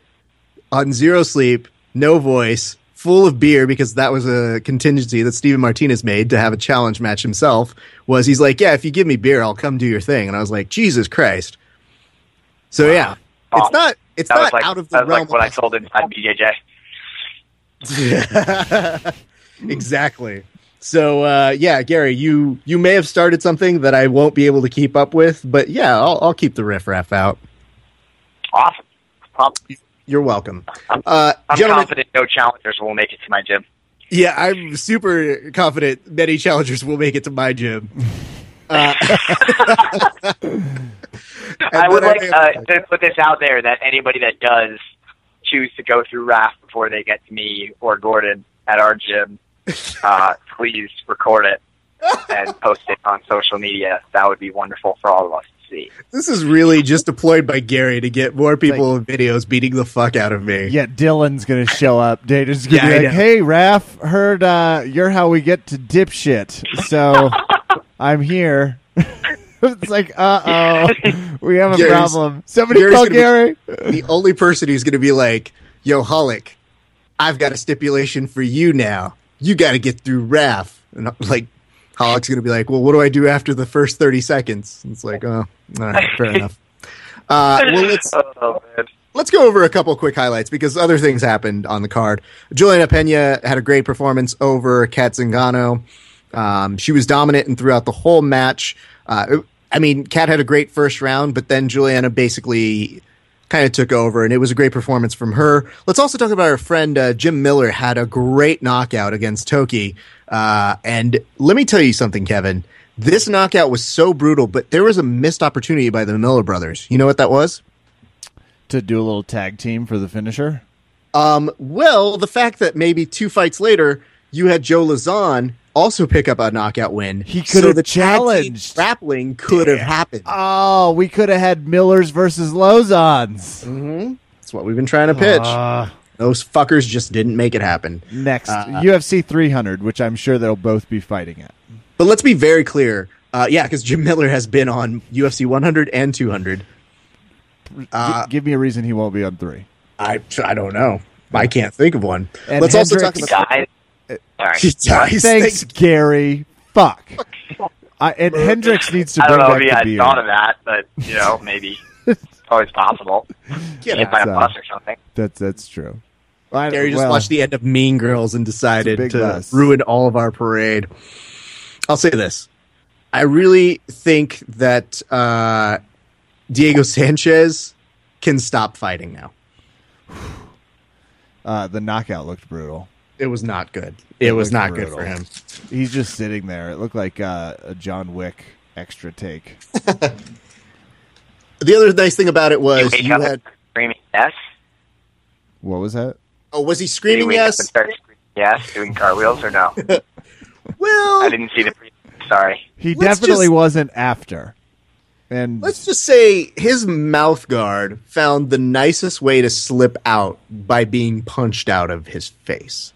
on zero sleep, no voice, full of beer because that was a contingency that Steven Martinez made to have a challenge match himself. Was he's like, "Yeah, if you give me beer, I'll come do your thing." And I was like, "Jesus Christ!" So yeah, it's not it's not like out of the that realm. like what I of told inside BJJ. [laughs] exactly. So uh, yeah, Gary, you you may have started something that I won't be able to keep up with, but yeah, I'll, I'll keep the riff raff out. Awesome. Um, You're welcome, I'm- uh, I'm confident no challengers will make it to my gym. Yeah, I'm super confident many challengers will make it to my gym. [laughs] Uh, I would like I- uh, to put this out there that anybody that does choose to go through Raf before they get to me or Gordon at our gym, uh, please record it and [laughs] post it on social media. That would be wonderful for all of us to see. This is really just deployed by Gary to get more people in videos beating the fuck out of me. Yeah, Dillon's gonna show up. Data's gonna Yeah, I be like, know. "Hey, Raf, heard uh, you're how we get to dipshit, so [laughs] I'm here." [laughs] it's like, uh oh, we have a Gary's- problem. Somebody Gary's call gonna be- Gary. The only person who's going to be like, "Yo, Hulk, I've got a stipulation for you now. You got to get through Raf." And like, Hulk's going to be like, "Well, what do I do after the first thirty seconds?" And it's like, "Oh, all right, fair [laughs] enough." Uh, well, let's [laughs] Oh, let's go over a couple quick highlights because other things happened on the card. Julianna Peña had a great performance over Cat Zingano. Um, she was dominant and throughout the whole match. Uh, I mean, Cat had a great first round, but then Julianna basically kind of took over, and it was a great performance from her. Let's also talk about our friend uh, Jim Miller had a great knockout against Toki. Uh, and let me tell you something, Kevin. This knockout was so brutal, but there was a missed opportunity by the Miller brothers. You know what that was? To do a little tag team for the finisher. Um, well, the fact that maybe two fights later you had Joe Lauzon also pick up a knockout win. He could so have the tag team challenged. grappling could have happened. Oh, we could have had Millers versus Lauzons. Mm-hmm. That's what we've been trying to pitch. Ah. Those fuckers just didn't make it happen. next, Uh, UFC 300, which I'm sure they'll both be fighting at. But let's be very clear. Uh, yeah, because Jim Miller has been on UFC 100 and 200. Gi- Uh, give me a reason he won't be on three. I I don't know. I can't think of one. And let's also talk Hendricks- about. Guys. Sorry. Thanks, thanks. Gary. Fuck. [laughs] I, and Hendricks needs to I bring don't know back if he the had beard. thought of that, but you know, maybe [laughs] it's always possible. Get Hit out. by a bus or something. That's that's true. I, Gary just well, watched the end of Mean Girls and decided to mess. ruin all of our parade. I'll say this. I really think that uh, Diego Sanchez can stop fighting now. [sighs] uh, the knockout looked brutal. It was not good. It, was looked not good for him. He's just sitting there. It looked like uh, a John Wick extra take. [laughs] The other nice thing about it was wake you had. screaming yes. What was that? Oh, was he screaming wake up and yes? screaming yes, doing cartwheels or no? [laughs] Well, I didn't see the. Pre- Sorry. He Let's definitely just- wasn't after. And Let's just say his mouth guard found the nicest way to slip out by being punched out of his face.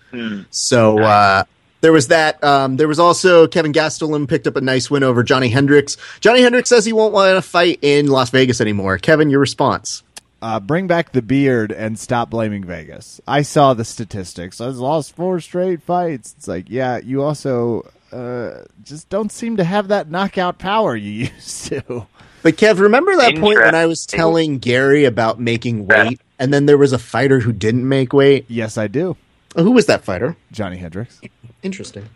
So uh, there was that. Um, there was also Kelvin Gastelum picked up a nice win over Johnny Hendricks. Johnny Hendricks says he won't want to fight in Las Vegas anymore. Kevin, your response? uh, bring back the beard and stop blaming Vegas. I saw the statistics. I lost four straight fights. It's like, yeah, you also uh, just don't seem to have that knockout power you [laughs] used to. But Kev, remember that point when I was telling Gary about making weight, and then there was a fighter who didn't make weight? Yes, I do. Oh, who was that fighter? Johnny Hendricks. Interesting.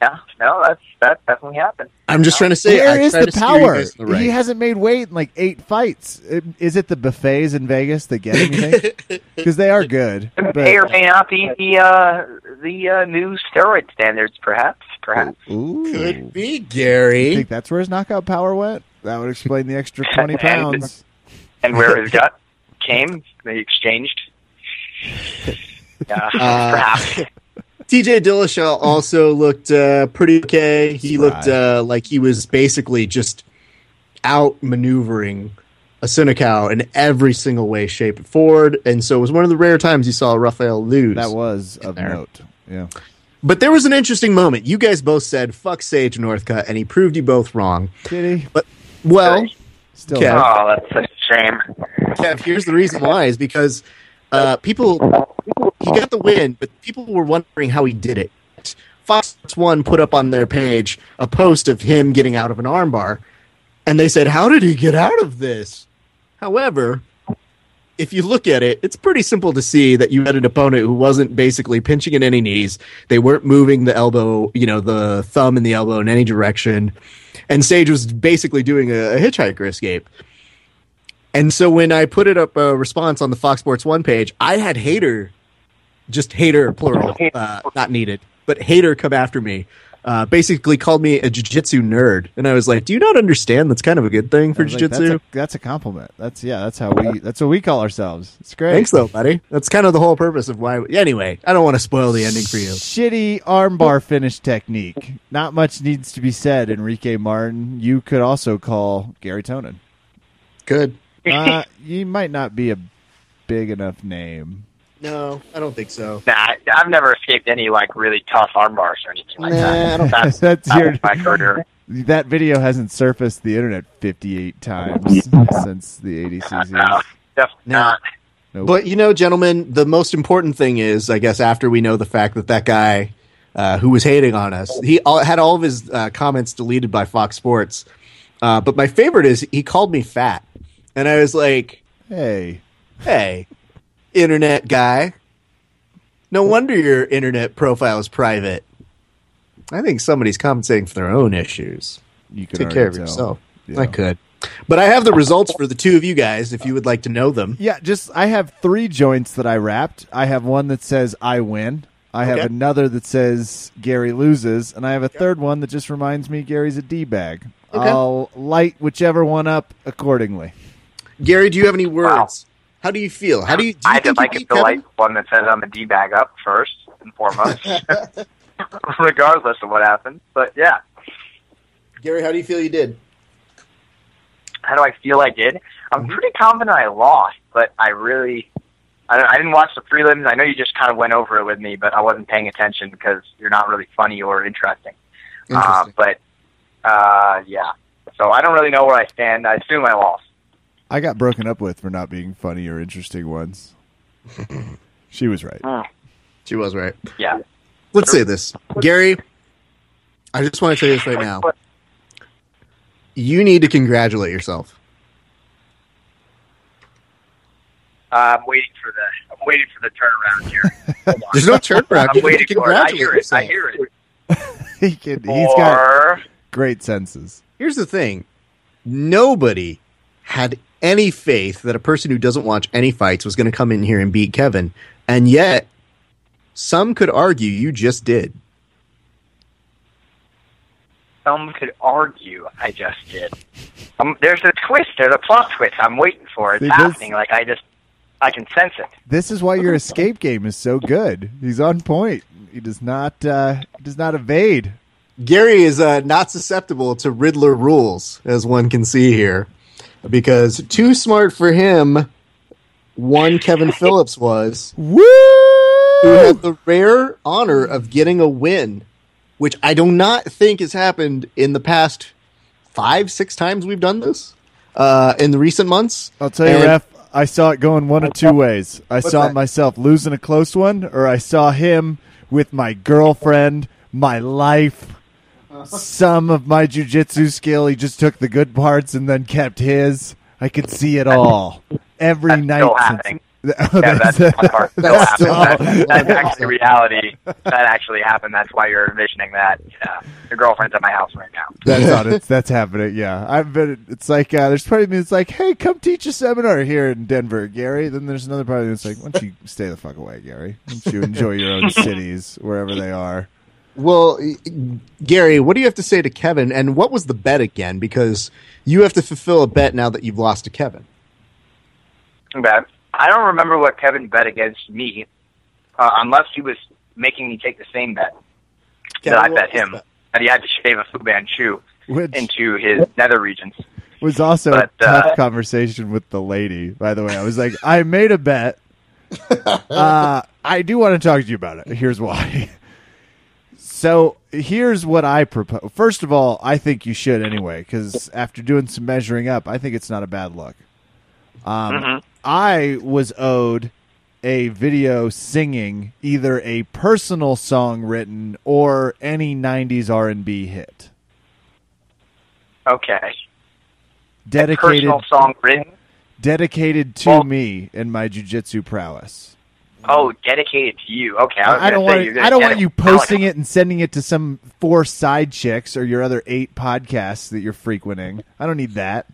Yeah. Yeah. No, that's that definitely happened. I'm just trying to say, Where I is the to steer you power? the right. He hasn't made weight in like eight fights. Is it the buffets in Vegas that get him? Because [laughs] they are good. It but- may or may not be the uh, the uh, new steroid standards, perhaps. Perhaps. Ooh. Could be You Gary. think that's where his knockout power went? That would explain the extra [laughs] twenty pounds. And where his [laughs] gut came, they exchanged. Yeah, Uh, perhaps. TJ Dillashaw also looked uh, pretty okay. He Spry. looked uh, like he was basically just out maneuvering Assunção in every single way, shape, and forward. And so it was one of the rare times you saw Rafael lose. That was of there. note. Yeah. but there was an interesting moment. You guys both said "fuck Sage Northcutt," and he proved you both wrong. Did he? But Well, Still. Okay. Oh, that's a shame. Kev, here's the reason why: is because uh, people he got the oh. win, but people were wondering how he did it. Fox Sports One put up on their page a post of him getting out of an armbar, and they said, "How did he get out of this?" However, if you look at it, it's pretty simple to see that you had an opponent who wasn't basically pinching in any knees. They weren't moving the elbow, you know, the thumb and the elbow in any direction. And Sage was basically doing a, a hitchhiker escape. And so when I put it up a response on the Fox Sports One page, I had hater, just hater plural, uh, not needed, but hater come after me. Uh, basically called me a jiu-jitsu nerd, and I was like, "Do you not understand? That's kind of a good thing for I was like, jiu-jitsu." that's, a, that's a compliment. That's yeah. That's how we. That's what we call ourselves. It's great. Thanks, though, buddy. That's kind of the whole purpose of why. Anyway, I don't want to spoil the ending for you. Shitty armbar finish technique. Not much needs to be said. Enrique Marín. You could also call Gary Tonon. Good. Uh, you might not be a big enough name. No, I don't think so. Nah, I've never escaped any like really tough arm bars or anything like Nah, I that. don't- That's, [laughs] That's that your- was my career. That video hasn't surfaced the internet 58 times since the ADCC. [laughs] No, definitely No. not. Nope. But you know, gentlemen, the most important thing is, I guess, after we know the fact that that guy uh, who was hating on us, he all, had all of his uh, comments deleted by Fox Sports. Uh, but my favorite is he called me fat, and I was like, hey, "Hey, internet guy, no wonder your internet profile is private." I think somebody's compensating for their own issues. You could Take care of tell. yourself. Yeah. I could. But I have the results for the two of you guys if you would like to know them. Yeah, just I have three joints that I wrapped. I have one that says I win. I have Okay. another that says Gary loses, and I have a third one that just reminds me Gary's a d bag. Okay. I'll light whichever one up accordingly. Gary, do you have any words? How do you feel? How do you? Do you I just like it to like one that says I'm a d bag up first and foremost, [laughs] [laughs] regardless of what happens. But yeah, Gary, how do you feel you did? how do I feel I did? I'm Mm-hmm. pretty confident I lost, but I really, I, don't, I didn't watch the prelims. I know you just kind of went over it with me, but I wasn't paying attention because you're not really funny or interesting. Uh, but uh, yeah, so I don't really know where I stand. I assume I lost. I got broken up with for not being funny or interesting ones. [laughs] she was right. Ah. she was right. Yeah. Let's say this, Gary. I just want to say this right now. You need to congratulate yourself. I'm waiting for the. I'm waiting for the turnaround here. There's no turnaround. I'm You waiting to for it. I hear it. I hear it. [laughs] he can, he's got great senses. Here's the thing: nobody had any faith that a person who doesn't watch any fights was going to come in here and beat Kevin, and yet some could argue you just did. some could argue I just did. Um, there's a twist. There's a plot twist. I'm waiting for it. It's this- happening. Like I just, I can sense it. This is why your escape game is so good. He's on point. He does not uh, he does not evade. Gary is uh, not susceptible to Riddler rules, as one can see here, because too smart for him. One Kevin Phillips was Woo! who had the rare honor of getting a win, which I do not think has happened in the past five, six times we've done this uh, in the recent months. I'll tell you, And- Raf, I saw it going one of two ways. I saw that? it myself losing a close one, or I saw him with my girlfriend, my life, some of my jujitsu skill. He just took the good parts and then kept his. I could see it all every That's night. still happening. [laughs] Yeah, that's [laughs] part. Still that's still- That's, that's actually reality. That actually happened. That's why you're envisioning that. Yeah. Your girlfriend's at my house right now. That's on [laughs] it. That's happening. Yeah, I've been. It's like uh, there's part of me that's like, "Hey, come teach a seminar here in Denver, Gary." Then there's another part of me that's like, "Why don't you stay the fuck away, Gary? Why don't you enjoy your own cities wherever they are?" Well, Gary, what do you have to say to Kevin? And what was the bet again? Because you have to fulfill a bet now that you've lost to Kevin. Bet. I don't remember what Kevin bet against me, uh, unless he was making me take the same bet that I bet him. the- That he had to shave a Fu Manchu Which into his nether regions. was also But, a uh, tough conversation with the lady. By the way, I was like, I made a bet. [laughs] Uh, I do want to talk to you about it. Here's why. So here's what I propose. First of all, I think you should anyway, because after doing some measuring up, I think it's not a bad look. Um, Mhm. I was owed a video singing either a personal song written or any '90s R&B hit Okay. dedicated Personal song written. dedicated to Well- me and my jujitsu prowess. Oh, dedicated to you. Okay. I, I don't want I don't want you posting it and sending it to some four side chicks or your other eight podcasts that you're frequenting. I don't need that.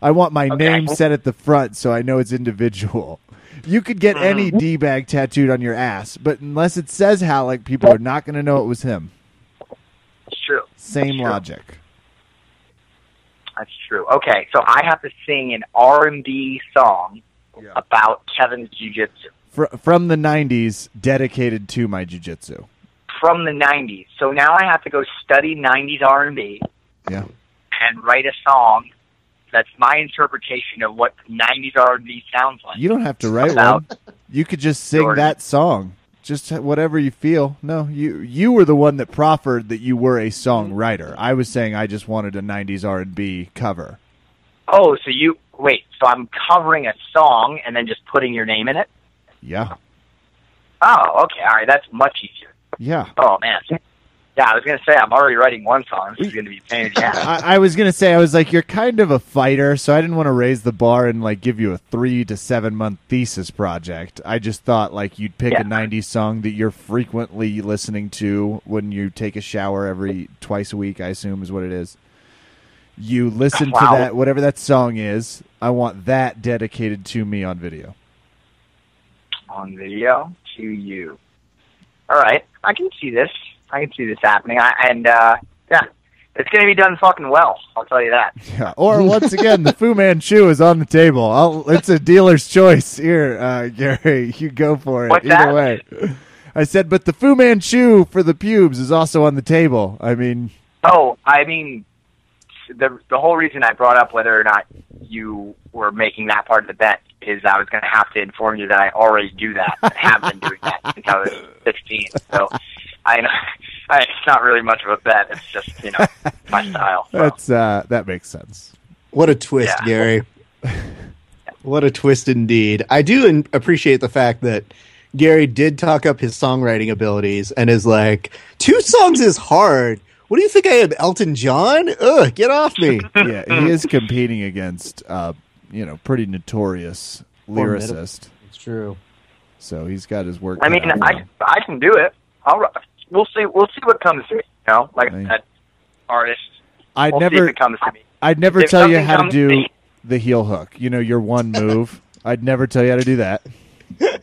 I want my Okay. name set at the front so I know it's individual. [laughs] You could get any Mm-hmm. D bag tattooed on your ass, but unless it says Ralek, people are not going to know it was him. It's true. Same Sure. logic. That's true. Okay, so I have to sing an R and B song about Kevin's jujitsu Fr- from the '90s, dedicated to my jujitsu. from the '90s. So now I have to go study '90s R and B Yeah. and write a song that's my interpretation of what '90s R and B sounds like. You don't have to write one. You could just sing Jordan. that song. Just whatever you feel. No, you you were the one that proffered that you were a songwriter. I was saying I just wanted a '90s R&B cover. Oh, so you wait? So I'm covering a song and then just putting your name in it? Yeah, Oh, okay. All right, that's much easier. yeah. Oh man. Yeah, I was gonna say I'm already writing one song. This is gonna be pain ass. [laughs] I, I was gonna say I was like you're kind of a fighter, so I didn't want to raise the bar and like give you a three to seven month thesis project. I just thought like you'd pick Yeah. a '90s song that you're frequently listening to when you take a shower every twice a week. I assume is what it is. You listen Wow. to that whatever that song is. I want that dedicated to me on video. On video to you. All right, I can see this. I can see this happening. I, and uh, yeah, it's gonna be done fucking well. I'll tell you that. [laughs] Yeah. Or once again, the Fu Manchu is on the table. I'll, it's a dealer's choice here, uh, Gary. [laughs] You go for it. What's Either that? way. I said, but the Fu Manchu for the pubes is also on the table. I mean, Oh, I mean, the the whole reason I brought up whether or not you were making that part of the bet is I was going to have to inform you that I already do that. I have been doing that since I was 16. So I know [laughs] I, it's not really much of a bet. It's just you know my style. So. that's uh, that makes sense. What a twist, Yeah. Gary. [laughs] what a twist indeed. I do in- appreciate the fact that Gary did talk up his songwriting abilities and is like, two songs is hard. What do you think I am, Elton John? Ugh, get off me. [laughs] Yeah, he is competing against, uh, you know, pretty notorious Formidable. lyricist. it's true. So he's got his work. I mean, out I him. I can do it. I'll we'll see we'll see what comes to me. You know, like Right. that artist. I'd We'll see if never, it comes to me. I'd never if tell you how to do to the heel hook. You know, your one move. I'd never tell you how to do that. [laughs]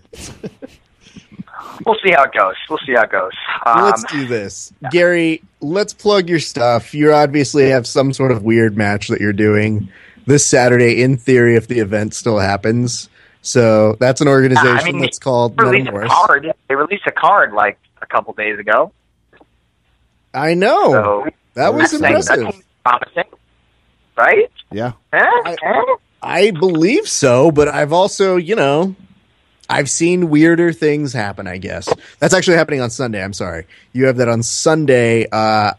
We'll see how it goes. We'll see how it goes. Um, let's do this. [laughs] Gary, let's plug your stuff. You obviously have some sort of weird match that you're doing this Saturday, in theory, if the event still happens. So that's an organization I mean, that's called they released a card. They released a card like a couple days ago. I know. So that was that's, that's impressive. promising, right? Yeah. I-? I believe so, but I've also, you know, I've seen weirder things happen, I guess. That's actually happening on Sunday. I'm sorry. You have that on Sunday. Uh,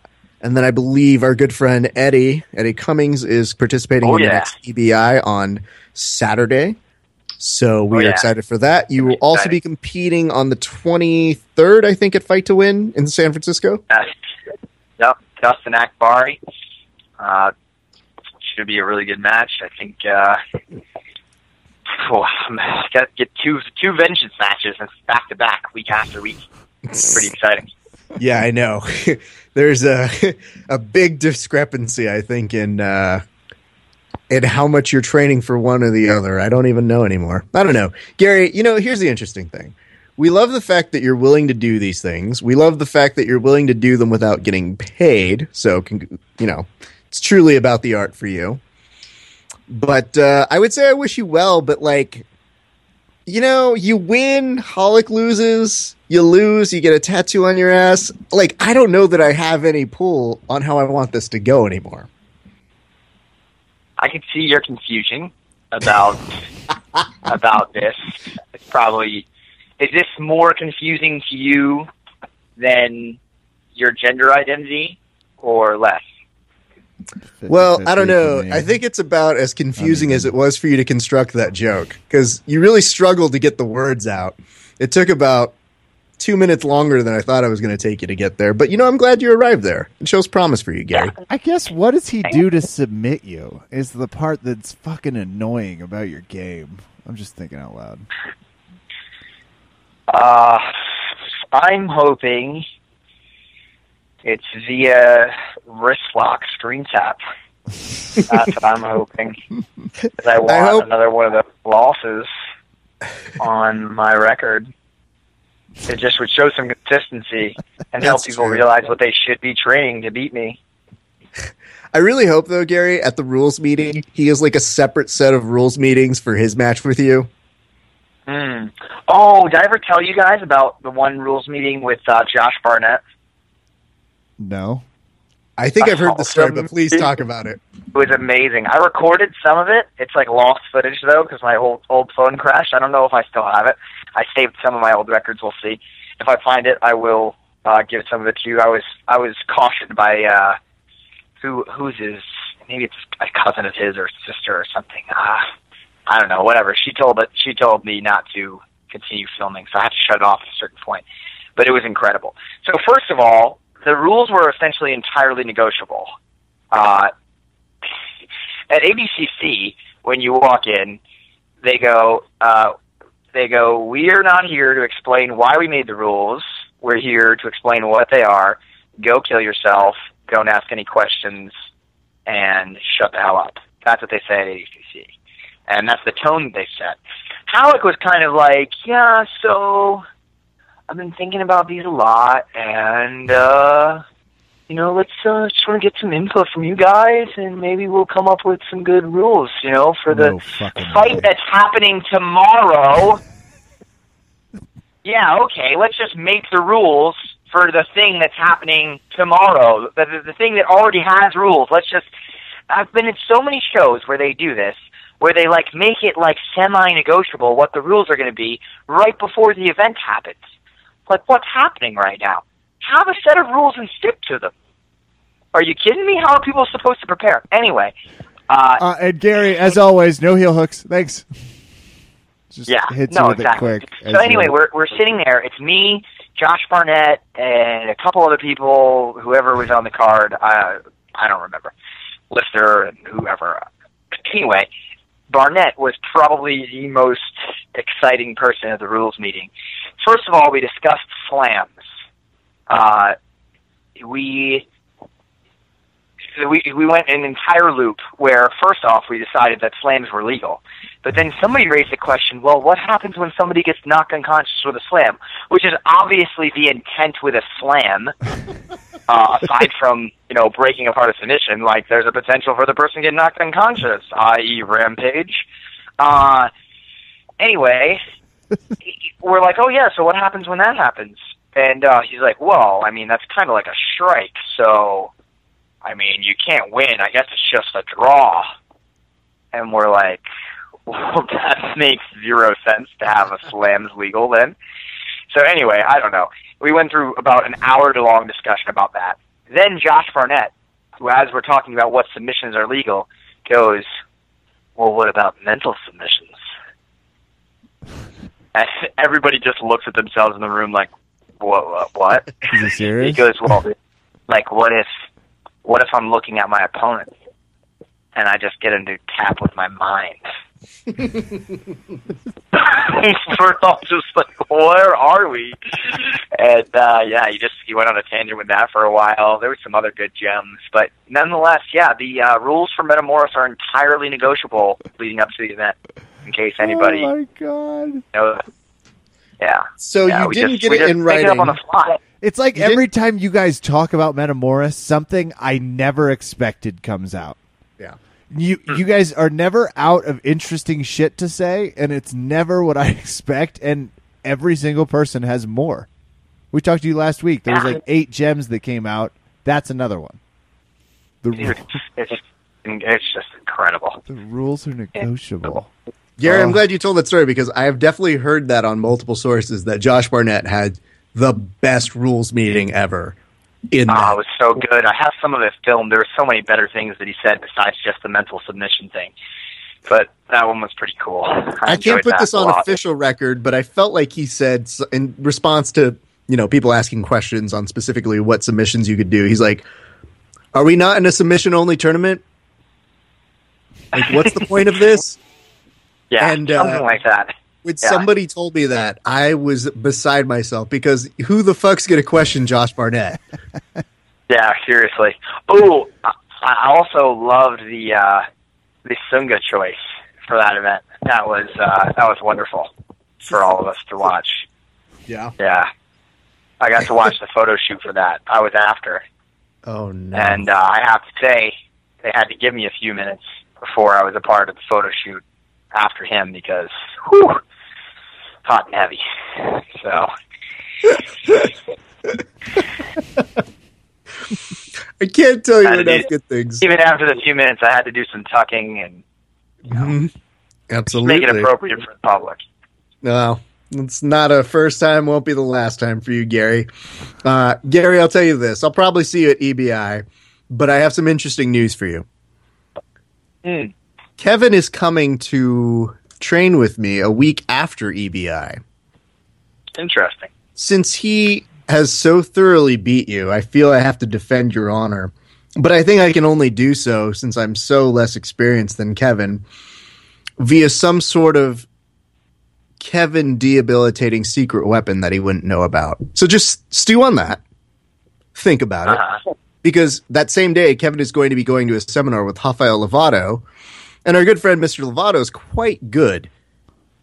and then I believe our good friend Eddie, Eddie Cummings, is participating Oh, in the next EBI on Saturday. So we Oh, are excited for that. You will also be competing on the 23rd, I think, at Fight to Win in San Francisco. Yes. Yep. Dustin Akbari. Uh, should be a really good match. I think. Uh, oh, to get two two vengeance matches and back to back, week after week. It's Pretty exciting. Yeah, I know. [laughs] There's a [laughs] a big discrepancy, I think, in uh, in how much you're training for one or the other. I don't even know anymore. I don't know, Gary. You know, here's the interesting thing. We love the fact that you're willing to do these things. We love the fact that you're willing to do them without getting paid. So, con- you know, it's truly about the art for you. But uh, I would say I wish you well. But like, you know, you win, Ralek loses, you lose, you get a tattoo on your ass. Like, I don't know that I have any pull on how I want this to go anymore. I can see your confusion about [laughs] about this. It's probably is this more confusing to you than your gender identity or less? Well, I don't know. I think it's about as confusing Uneven. as it was for you to construct that joke because you really struggled to get the words out. It took about two minutes longer than I thought I was going to take you to get there. But you know, I'm glad you arrived there. It shows promise for you, Gary. I guess what does he do to submit you is the part that's fucking annoying about your game. I'm just thinking out loud. Uh, I'm hoping it's via wrist lock screen tap. That's what I'm hoping. [laughs] I want hope- another one of the losses on my record. It just would show some consistency and help people true. realize what they should be training to beat me. I really hope, though, Gary, at the rules meeting, he has like a separate set of rules meetings for his match with you. Hmm. Oh, did I ever tell you guys about the one rules meeting with uh, Josh Barnett? No. I think I've heard the story, but please talk about it. It was amazing. I recorded some of it. It's like lost footage though, because my old old phone crashed. I don't know if I still have it. I saved some of my old records. We'll see. If I find it, I will uh, give some of it to you. I was I was cautioned by uh, who who's his maybe it's a cousin of his or sister or something. Uh, I don't know. Whatever. She told it. She told me not to continue filming, so I had to shut it off at a certain point. But it was incredible. So first of all, the rules were essentially entirely negotiable. Uh, at ADCC, when you walk in, they go, uh, they go, we are not here to explain why we made the rules. We're here to explain what they are. Go kill yourself. Don't ask any questions, and shut the hell up. That's what they say at ADCC, and that's the tone they set. Ralek was kind of like, yeah, so I've been thinking about these a lot, and uh, you know, let's uh, just want to get some input from you guys, and maybe we'll come up with some good rules, you know, for the No fight way. that's happening tomorrow. yeah, okay, let's just make the rules for the thing that's happening tomorrow. The, the, the thing that already has rules. Let's just. I've been in so many shows where they do this, where they like make it like semi-negotiable what the rules are going to be right before the event happens. Like, what's happening right now? Have a set of rules and stick to them. Are you kidding me? How are people supposed to prepare? Anyway, uh, Uh, and Gary, as always, no heel hooks. Thanks. Just yeah, no, exactly. So anyway, we're we're sitting there. It's me, Josh Barnett, and a couple other people. Whoever was on the card, I I don't remember. Lister and whoever. Anyway, Barnett was probably the most exciting person at the rules meeting. First of all, we discussed slams. Uh, we we we went an entire loop where first off we decided that slams were legal, but then somebody raised the question, well, what happens when somebody gets knocked unconscious with a slam? Which is obviously the intent with a slam. [laughs] Uh, aside from you know breaking apart a submission, like there's a potential for the person to get knocked unconscious, i.e., rampage. Uh, anyway, [laughs] we're like, oh yeah, so what happens when that happens? And uh, he's like, well, I mean, that's kind of like a strike, so I mean, you can't win. I guess it's just a draw. And we're like, [laughs] well, that [laughs] makes zero sense to have a slams legal then. So anyway, I don't know. We went through about an hour long discussion about that. Then Josh Barnett, who as we're talking about what submissions are legal, goes, well, what about mental submissions? [laughs] And everybody just looks at themselves in the room like, what? What? what? Is he serious? [laughs] He goes, well, like, what if, what if I'm looking at my opponent and I just get him to tap with my mind? [laughs] We're all just like, where are we? And uh, yeah, you just you went on a tangent with that for a while. There were some other good gems, but nonetheless, yeah, the uh, rules for Metamoris are entirely negotiable leading up to the event. In case anybody Oh my god! knows. Yeah. So yeah, you didn't just, get it in make writing. It up on the fly. It's like You did- every time you guys talk about Metamoris, something I never expected comes out. Yeah. You Hmm. you guys are never out of interesting shit to say, and it's never what I [laughs] expect. And every single person has more. We talked to you last week. There was like eight gems that came out. That's another one. The Dude, it's it's just incredible. the rules are negotiable. Gary, I'm Oh. glad you told that story because I have definitely heard that on multiple sources that Josh Barnett had the best rules meeting ever. In Oh, that. it was so good. I have some of it filmed. There were so many better things that he said besides just the mental submission thing. But that one was pretty cool. I, I can't put this on lot. official record, but I felt like he said in response to you know people asking questions on specifically what submissions you could do. He's like, "Are we not in a submission only tournament? Like, what's the point of this?" [laughs] Yeah, and, uh, something like that. When Yeah. somebody told me that, I was beside myself because who the fuck's going to question Josh Barnett? [laughs] Yeah, seriously. Oh, I I also loved the uh, the Sunga choice for that event. That was uh, that was wonderful for all of us to watch. Yeah. Yeah, I got to watch the photo shoot for that. I was after, Oh no. and uh, I have to say they had to give me a few minutes before I was a part of the photo shoot after him because whew, hot and heavy. So [laughs] I can't tell you enough do- good things. even after the few minutes, I had to do some tucking and Mhm. make it appropriate for the public. No, it's not a first time, won't be the last time for you, Gary. Uh, Gary, I'll tell you this. I'll probably see you at EBI, but I have some interesting news for you. Hmm. Kevin is coming to train with me a week after EBI. Interesting. Since he has so thoroughly beat you, I feel I have to defend your honor. But I think I can only do so since I'm so less experienced than Kevin via some sort of Kevin debilitating secret weapon that he wouldn't know about. So just stew on that. Think about it. Uh-huh. Because that same day, Kevin is going to be going to a seminar with Rafael Lovato, and our good friend Mr. Lovato is quite good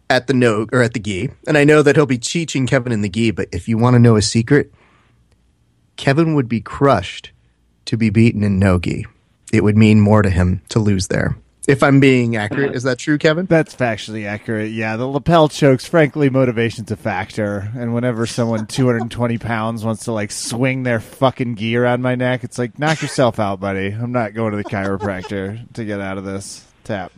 at the no or at the gi, and I know that he'll be teaching Kevin in the gi. But if you want to know a secret, Kevin would be crushed to be beaten in no gi. It would mean more to him to lose there. If I'm being accurate, is that true, Kevin? That's factually accurate. Yeah, the lapel chokes. Frankly, motivation's a factor. And whenever someone 220 pounds wants to like swing their fucking gi around my neck, it's like knock yourself out, buddy. I'm not going to the chiropractor to get out of this tap.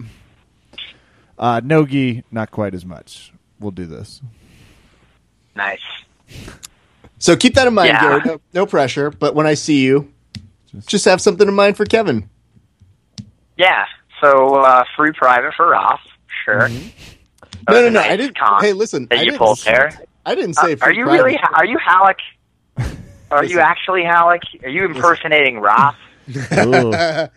Uh, no gi, not quite as much. We'll do this. Nice. So keep that in mind, Yeah. Gary. No, no pressure, but when I see you, just have something in mind for Kevin. Yeah. So uh, free private for Ross. Sure. That No, no, no. nice I didn't. con Hey, listen. I you didn't, pulled. I didn't say. Uh, say. are you private. really? Are you Ralek? [laughs] Are you actually Ralek? Are you impersonating Ross? [laughs]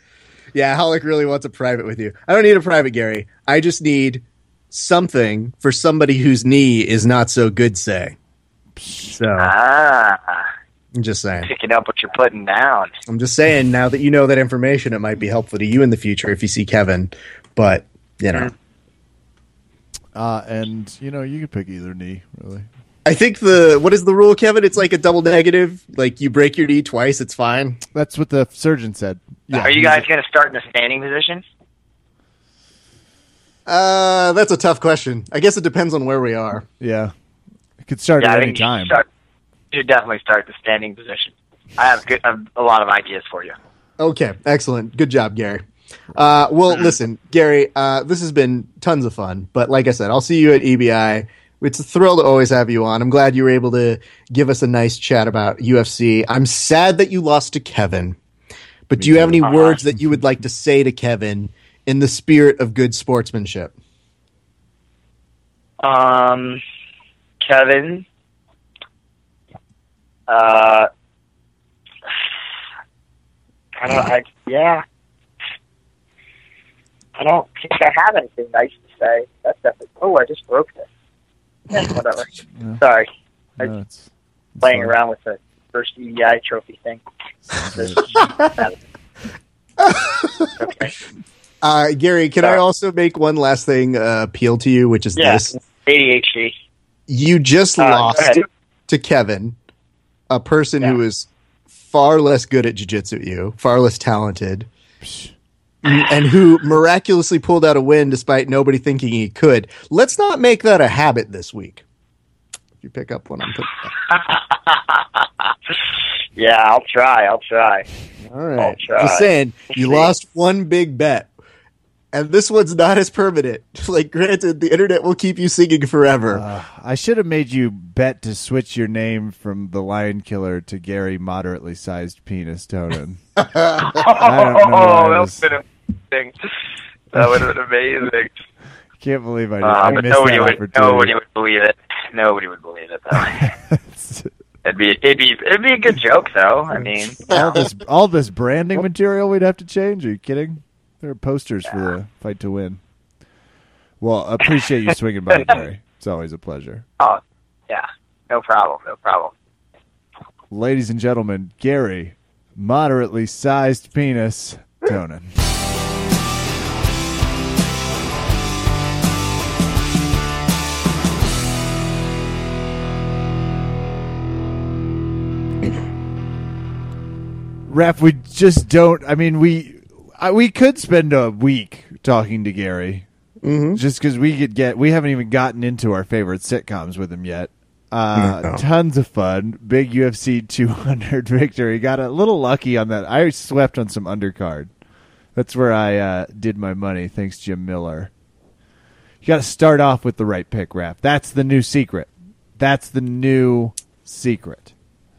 Ooh. Yeah, Ralek really wants a private with you. I don't need a private, Gary. I just need something for somebody whose knee is not so good. Say. So Ah, I'm just saying. picking up what you're putting down. I'm just saying. Now that you know that information, it might be helpful to you in the future if you see Kevin. But you know, Uh, and you know, you could pick either knee, really. I think the what is the rule, Kevin? It's like a double negative. Like you break your knee twice, it's fine. That's what the surgeon said. Yeah, Are you guys going to start in a standing position? Uh, that's a tough question. I guess it depends on where we are. Yeah, it could start yeah, at I any think you should, time. start, you should definitely start the standing position. I have good, I have a lot of ideas for you. Okay, excellent. Good job, Gary. Uh, well, [clears throat] listen, Gary, uh, this has been tons of fun. But like I said, I'll see you at EBI. It's a thrill to always have you on. I'm glad you were able to give us a nice chat about UFC. I'm sad that you lost to Kevin. But do you have any Uh-huh. words that you would like to say to Kevin in the spirit of good sportsmanship? Um, Kevin. Uh, I don't. I yeah. I don't think I have anything nice to say. That's definitely. Oh, I just broke this. Yeah, whatever. Yeah. Sorry, No, it's- it's playing fine. around with the first EBI trophy thing. Okay. [laughs] Uh, Gary, can I also make one last thing uh, appeal to you, which is Yeah. this? ADHD. You just Uh, lost to Kevin, a person Yeah. who is far less good at jiu-jitsu at you, far less talented, and who miraculously pulled out a win despite nobody thinking he could. Let's not make that a habit this week. If you pick up what I'm putting. [laughs] yeah, I'll try. I'll try. All right. try. Just saying, you lost one big bet. And this one's not as permanent. [laughs] Like, granted, the internet will keep you singing forever. Uh, I should have made you bet to switch your name from the Lion Killer to Gary Moderately Sized Penis Tonon. [laughs] I don't know that would have been amazing. That would have been amazing. [laughs] Can't believe I, did. Uh, I missed nobody that would, opportunity. nobody would believe it. Nobody would believe it though. [laughs] it'd be, it'd be, it'd be a good joke though. I mean, [laughs] all this, all this branding material we'd have to change. Are you kidding? There are posters for the fight to win. Well, appreciate you swinging by, Gary. It's always a pleasure. oh, yeah, no problem, no problem. Ladies and gentlemen, Gary, moderately sized penis, Tonon. Raf, we just don't. I mean, we I, we could spend a week talking to Gary, Mm-hmm. just because we could get. We haven't even gotten into our favorite sitcoms with him yet. Uh, No. Tons of fun. Big UFC 200 [laughs] victory. Got a little lucky on that. I swept on some undercard. That's where I uh, did my money. Thanks, Jim Miller. You got to start off with the right pick, Raf. That's the new secret. That's the new secret.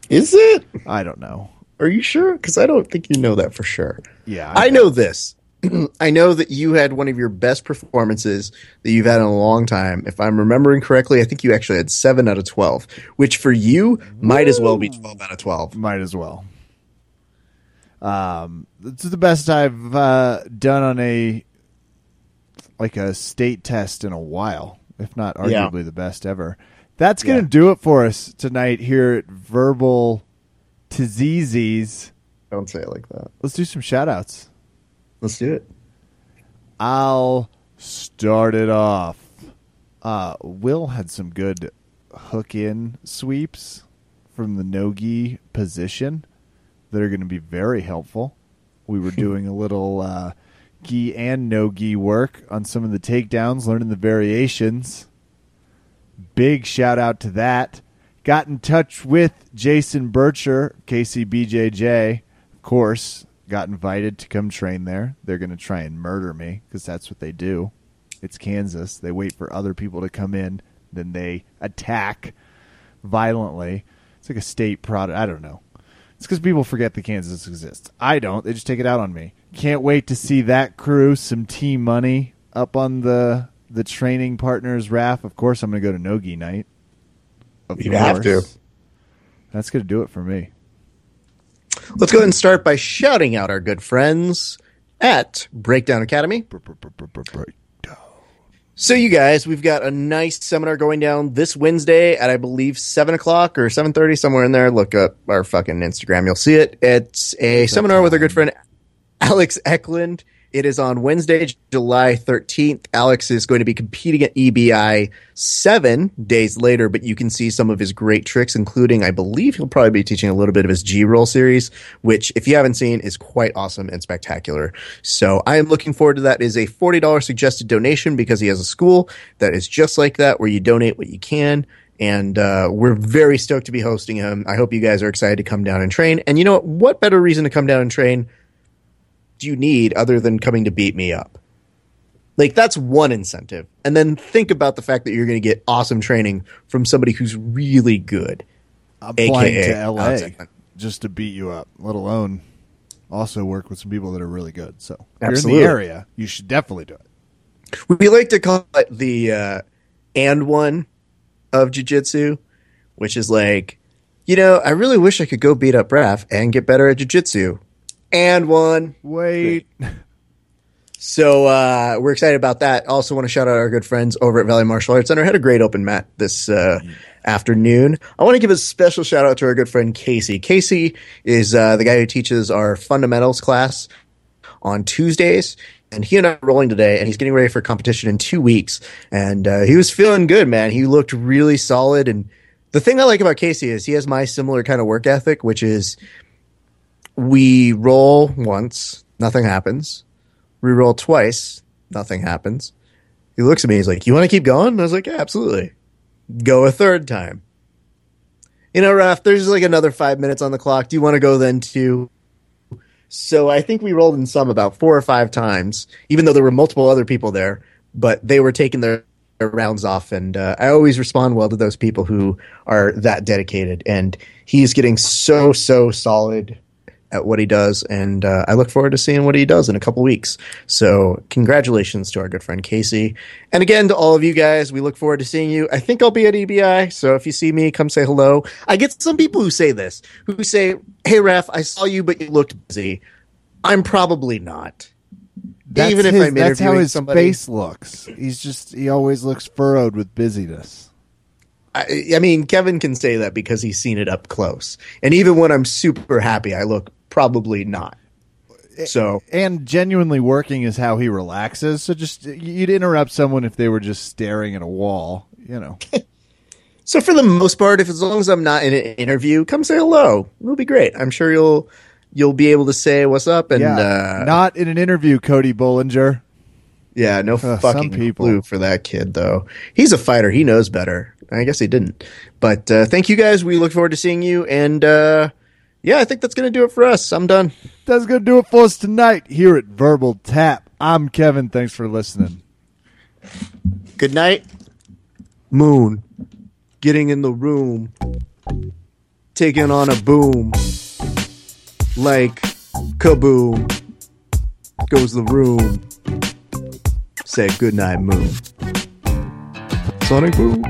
Is it? I don't know. Are you sure? Because I don't think you know that for sure. Yeah, I know this. [clears throat] I know that you had one of your best performances that you've had in a long time. If I'm remembering correctly, I think you actually had seven out of 12, which for you might as well be 12 out of 12. Might as well. Um, it's the best I've uh, done on a like a state test in a while, if not Yeah. arguably the best ever. That's gonna Yeah. do it for us tonight here at Verbal Tzizzi's. Don't say it like that. Let's do some shout outs. Let's do it. I'll start it off. Uh, Will had some good hook in sweeps from the nogi position that are going to be very helpful. We were [laughs] doing a little uh, gi and no gi work on some of the takedowns, learning the variations. Big shout out to that. Got in touch with Jason Bircher, KCBJJ. Of course, got invited to come train there. They're going to try and murder me because that's what they do. It's Kansas. They wait for other people to come in, then they attack violently. It's like a state product. I don't know. It's because people forget that Kansas exists. I don't. They just take it out on me. Can't wait to see that crew, some team money up on the the training partners RAF. Of course, I'm going to go to Nogi night. Of You have to. That's going to do it for me. Let's go ahead and start by shouting out our good friends at Breakdown Academy. So, you guys, we've got a nice seminar going down this Wednesday at I believe seven o'clock or seven thirty, somewhere in there. Look up our fucking Instagram; you'll see it. It's a seminar with our good friend Alex Eklund. It is on Wednesday, July 13th. Alex is going to be competing at EBI seven days later, but you can see some of his great tricks, including, I believe he'll probably be teaching a little bit of his G roll series, which, if you haven't seen, is quite awesome and spectacular. So I am looking forward to that. It is a $40 suggested donation because he has a school that is just like that, where you donate what you can and uh, we're very stoked to be hosting him. I hope you guys are excited to come down and train. And you know what? What better reason to come down and train do you need other than coming to beat me up? Like that's one incentive. And then think about the fact that you're going to get awesome training from somebody who's really good. I'm AKA flying to LA just to beat you up, let alone also work with some people that are really good. So if Absolutely. you're in the area, you should definitely do it. We like to call it the uh, and one of jujitsu, which is like, you know, I really wish I could go beat up Raf and get better at jujitsu. And one. Wait. So uh, we're excited about that. Also, want to shout out our good friends over at Valley Martial Arts Center. Had a great open mat this uh, afternoon. I want to give a special shout out to our good friend Casey. Casey is uh, the guy who teaches our fundamentals class on Tuesdays. And he and I are rolling today, and he's getting ready for competition in two weeks. And uh, he was feeling good, man. He looked really solid. And the thing I like about Casey is he has my similar kind of work ethic, which is we roll once, nothing happens. We roll twice, nothing happens. He looks at me, he's like, You want to keep going? I was like, yeah, absolutely. Go a third time. You know, Raf, there's like another five minutes on the clock. Do you want to go then too? So I think we rolled in some about four or five times, even though there were multiple other people there, but they were taking their, their rounds off. And uh, I always respond well to those people who are that dedicated. And he's getting so, so solid at what he does, and uh, I look forward to seeing what he does in a couple weeks. So, congratulations to our good friend Casey, and again to all of you guys. We look forward to seeing you. I think I'll be at EBI, so if you see me, come say hello. I get some people who say this, who say, "Hey, Raf, I saw you, but you looked busy." I'm probably not. That's Even if his- I'm that's how his somebody- face looks. He's just he always looks furrowed with busyness. I, I mean, Kevin can say that because he's seen it up close, and even when I'm super happy, I look probably not. So And genuinely working is how he relaxes. So just you'd interrupt someone if they were just staring at a wall. You know, [laughs] So for the most part, if as long as I'm not in an interview, come say hello. It'll be great. I'm sure you'll you'll be able to say what's up and yeah. uh, Not in an interview, Cody Bollinger. yeah, no some fucking people. clue for that kid though. He's a fighter. He knows better. I guess he didn't. But uh, thank you guys. We look forward to seeing you. And uh, yeah, I think that's gonna do it for us. I'm done. That's gonna do it for us tonight here at Verbal Tap. I'm Kevin. Thanks for listening. Good night. Moon. Getting in the room. Taking on a boom. Like kaboom. goes the room. Say goodnight, moon. Sonic boom.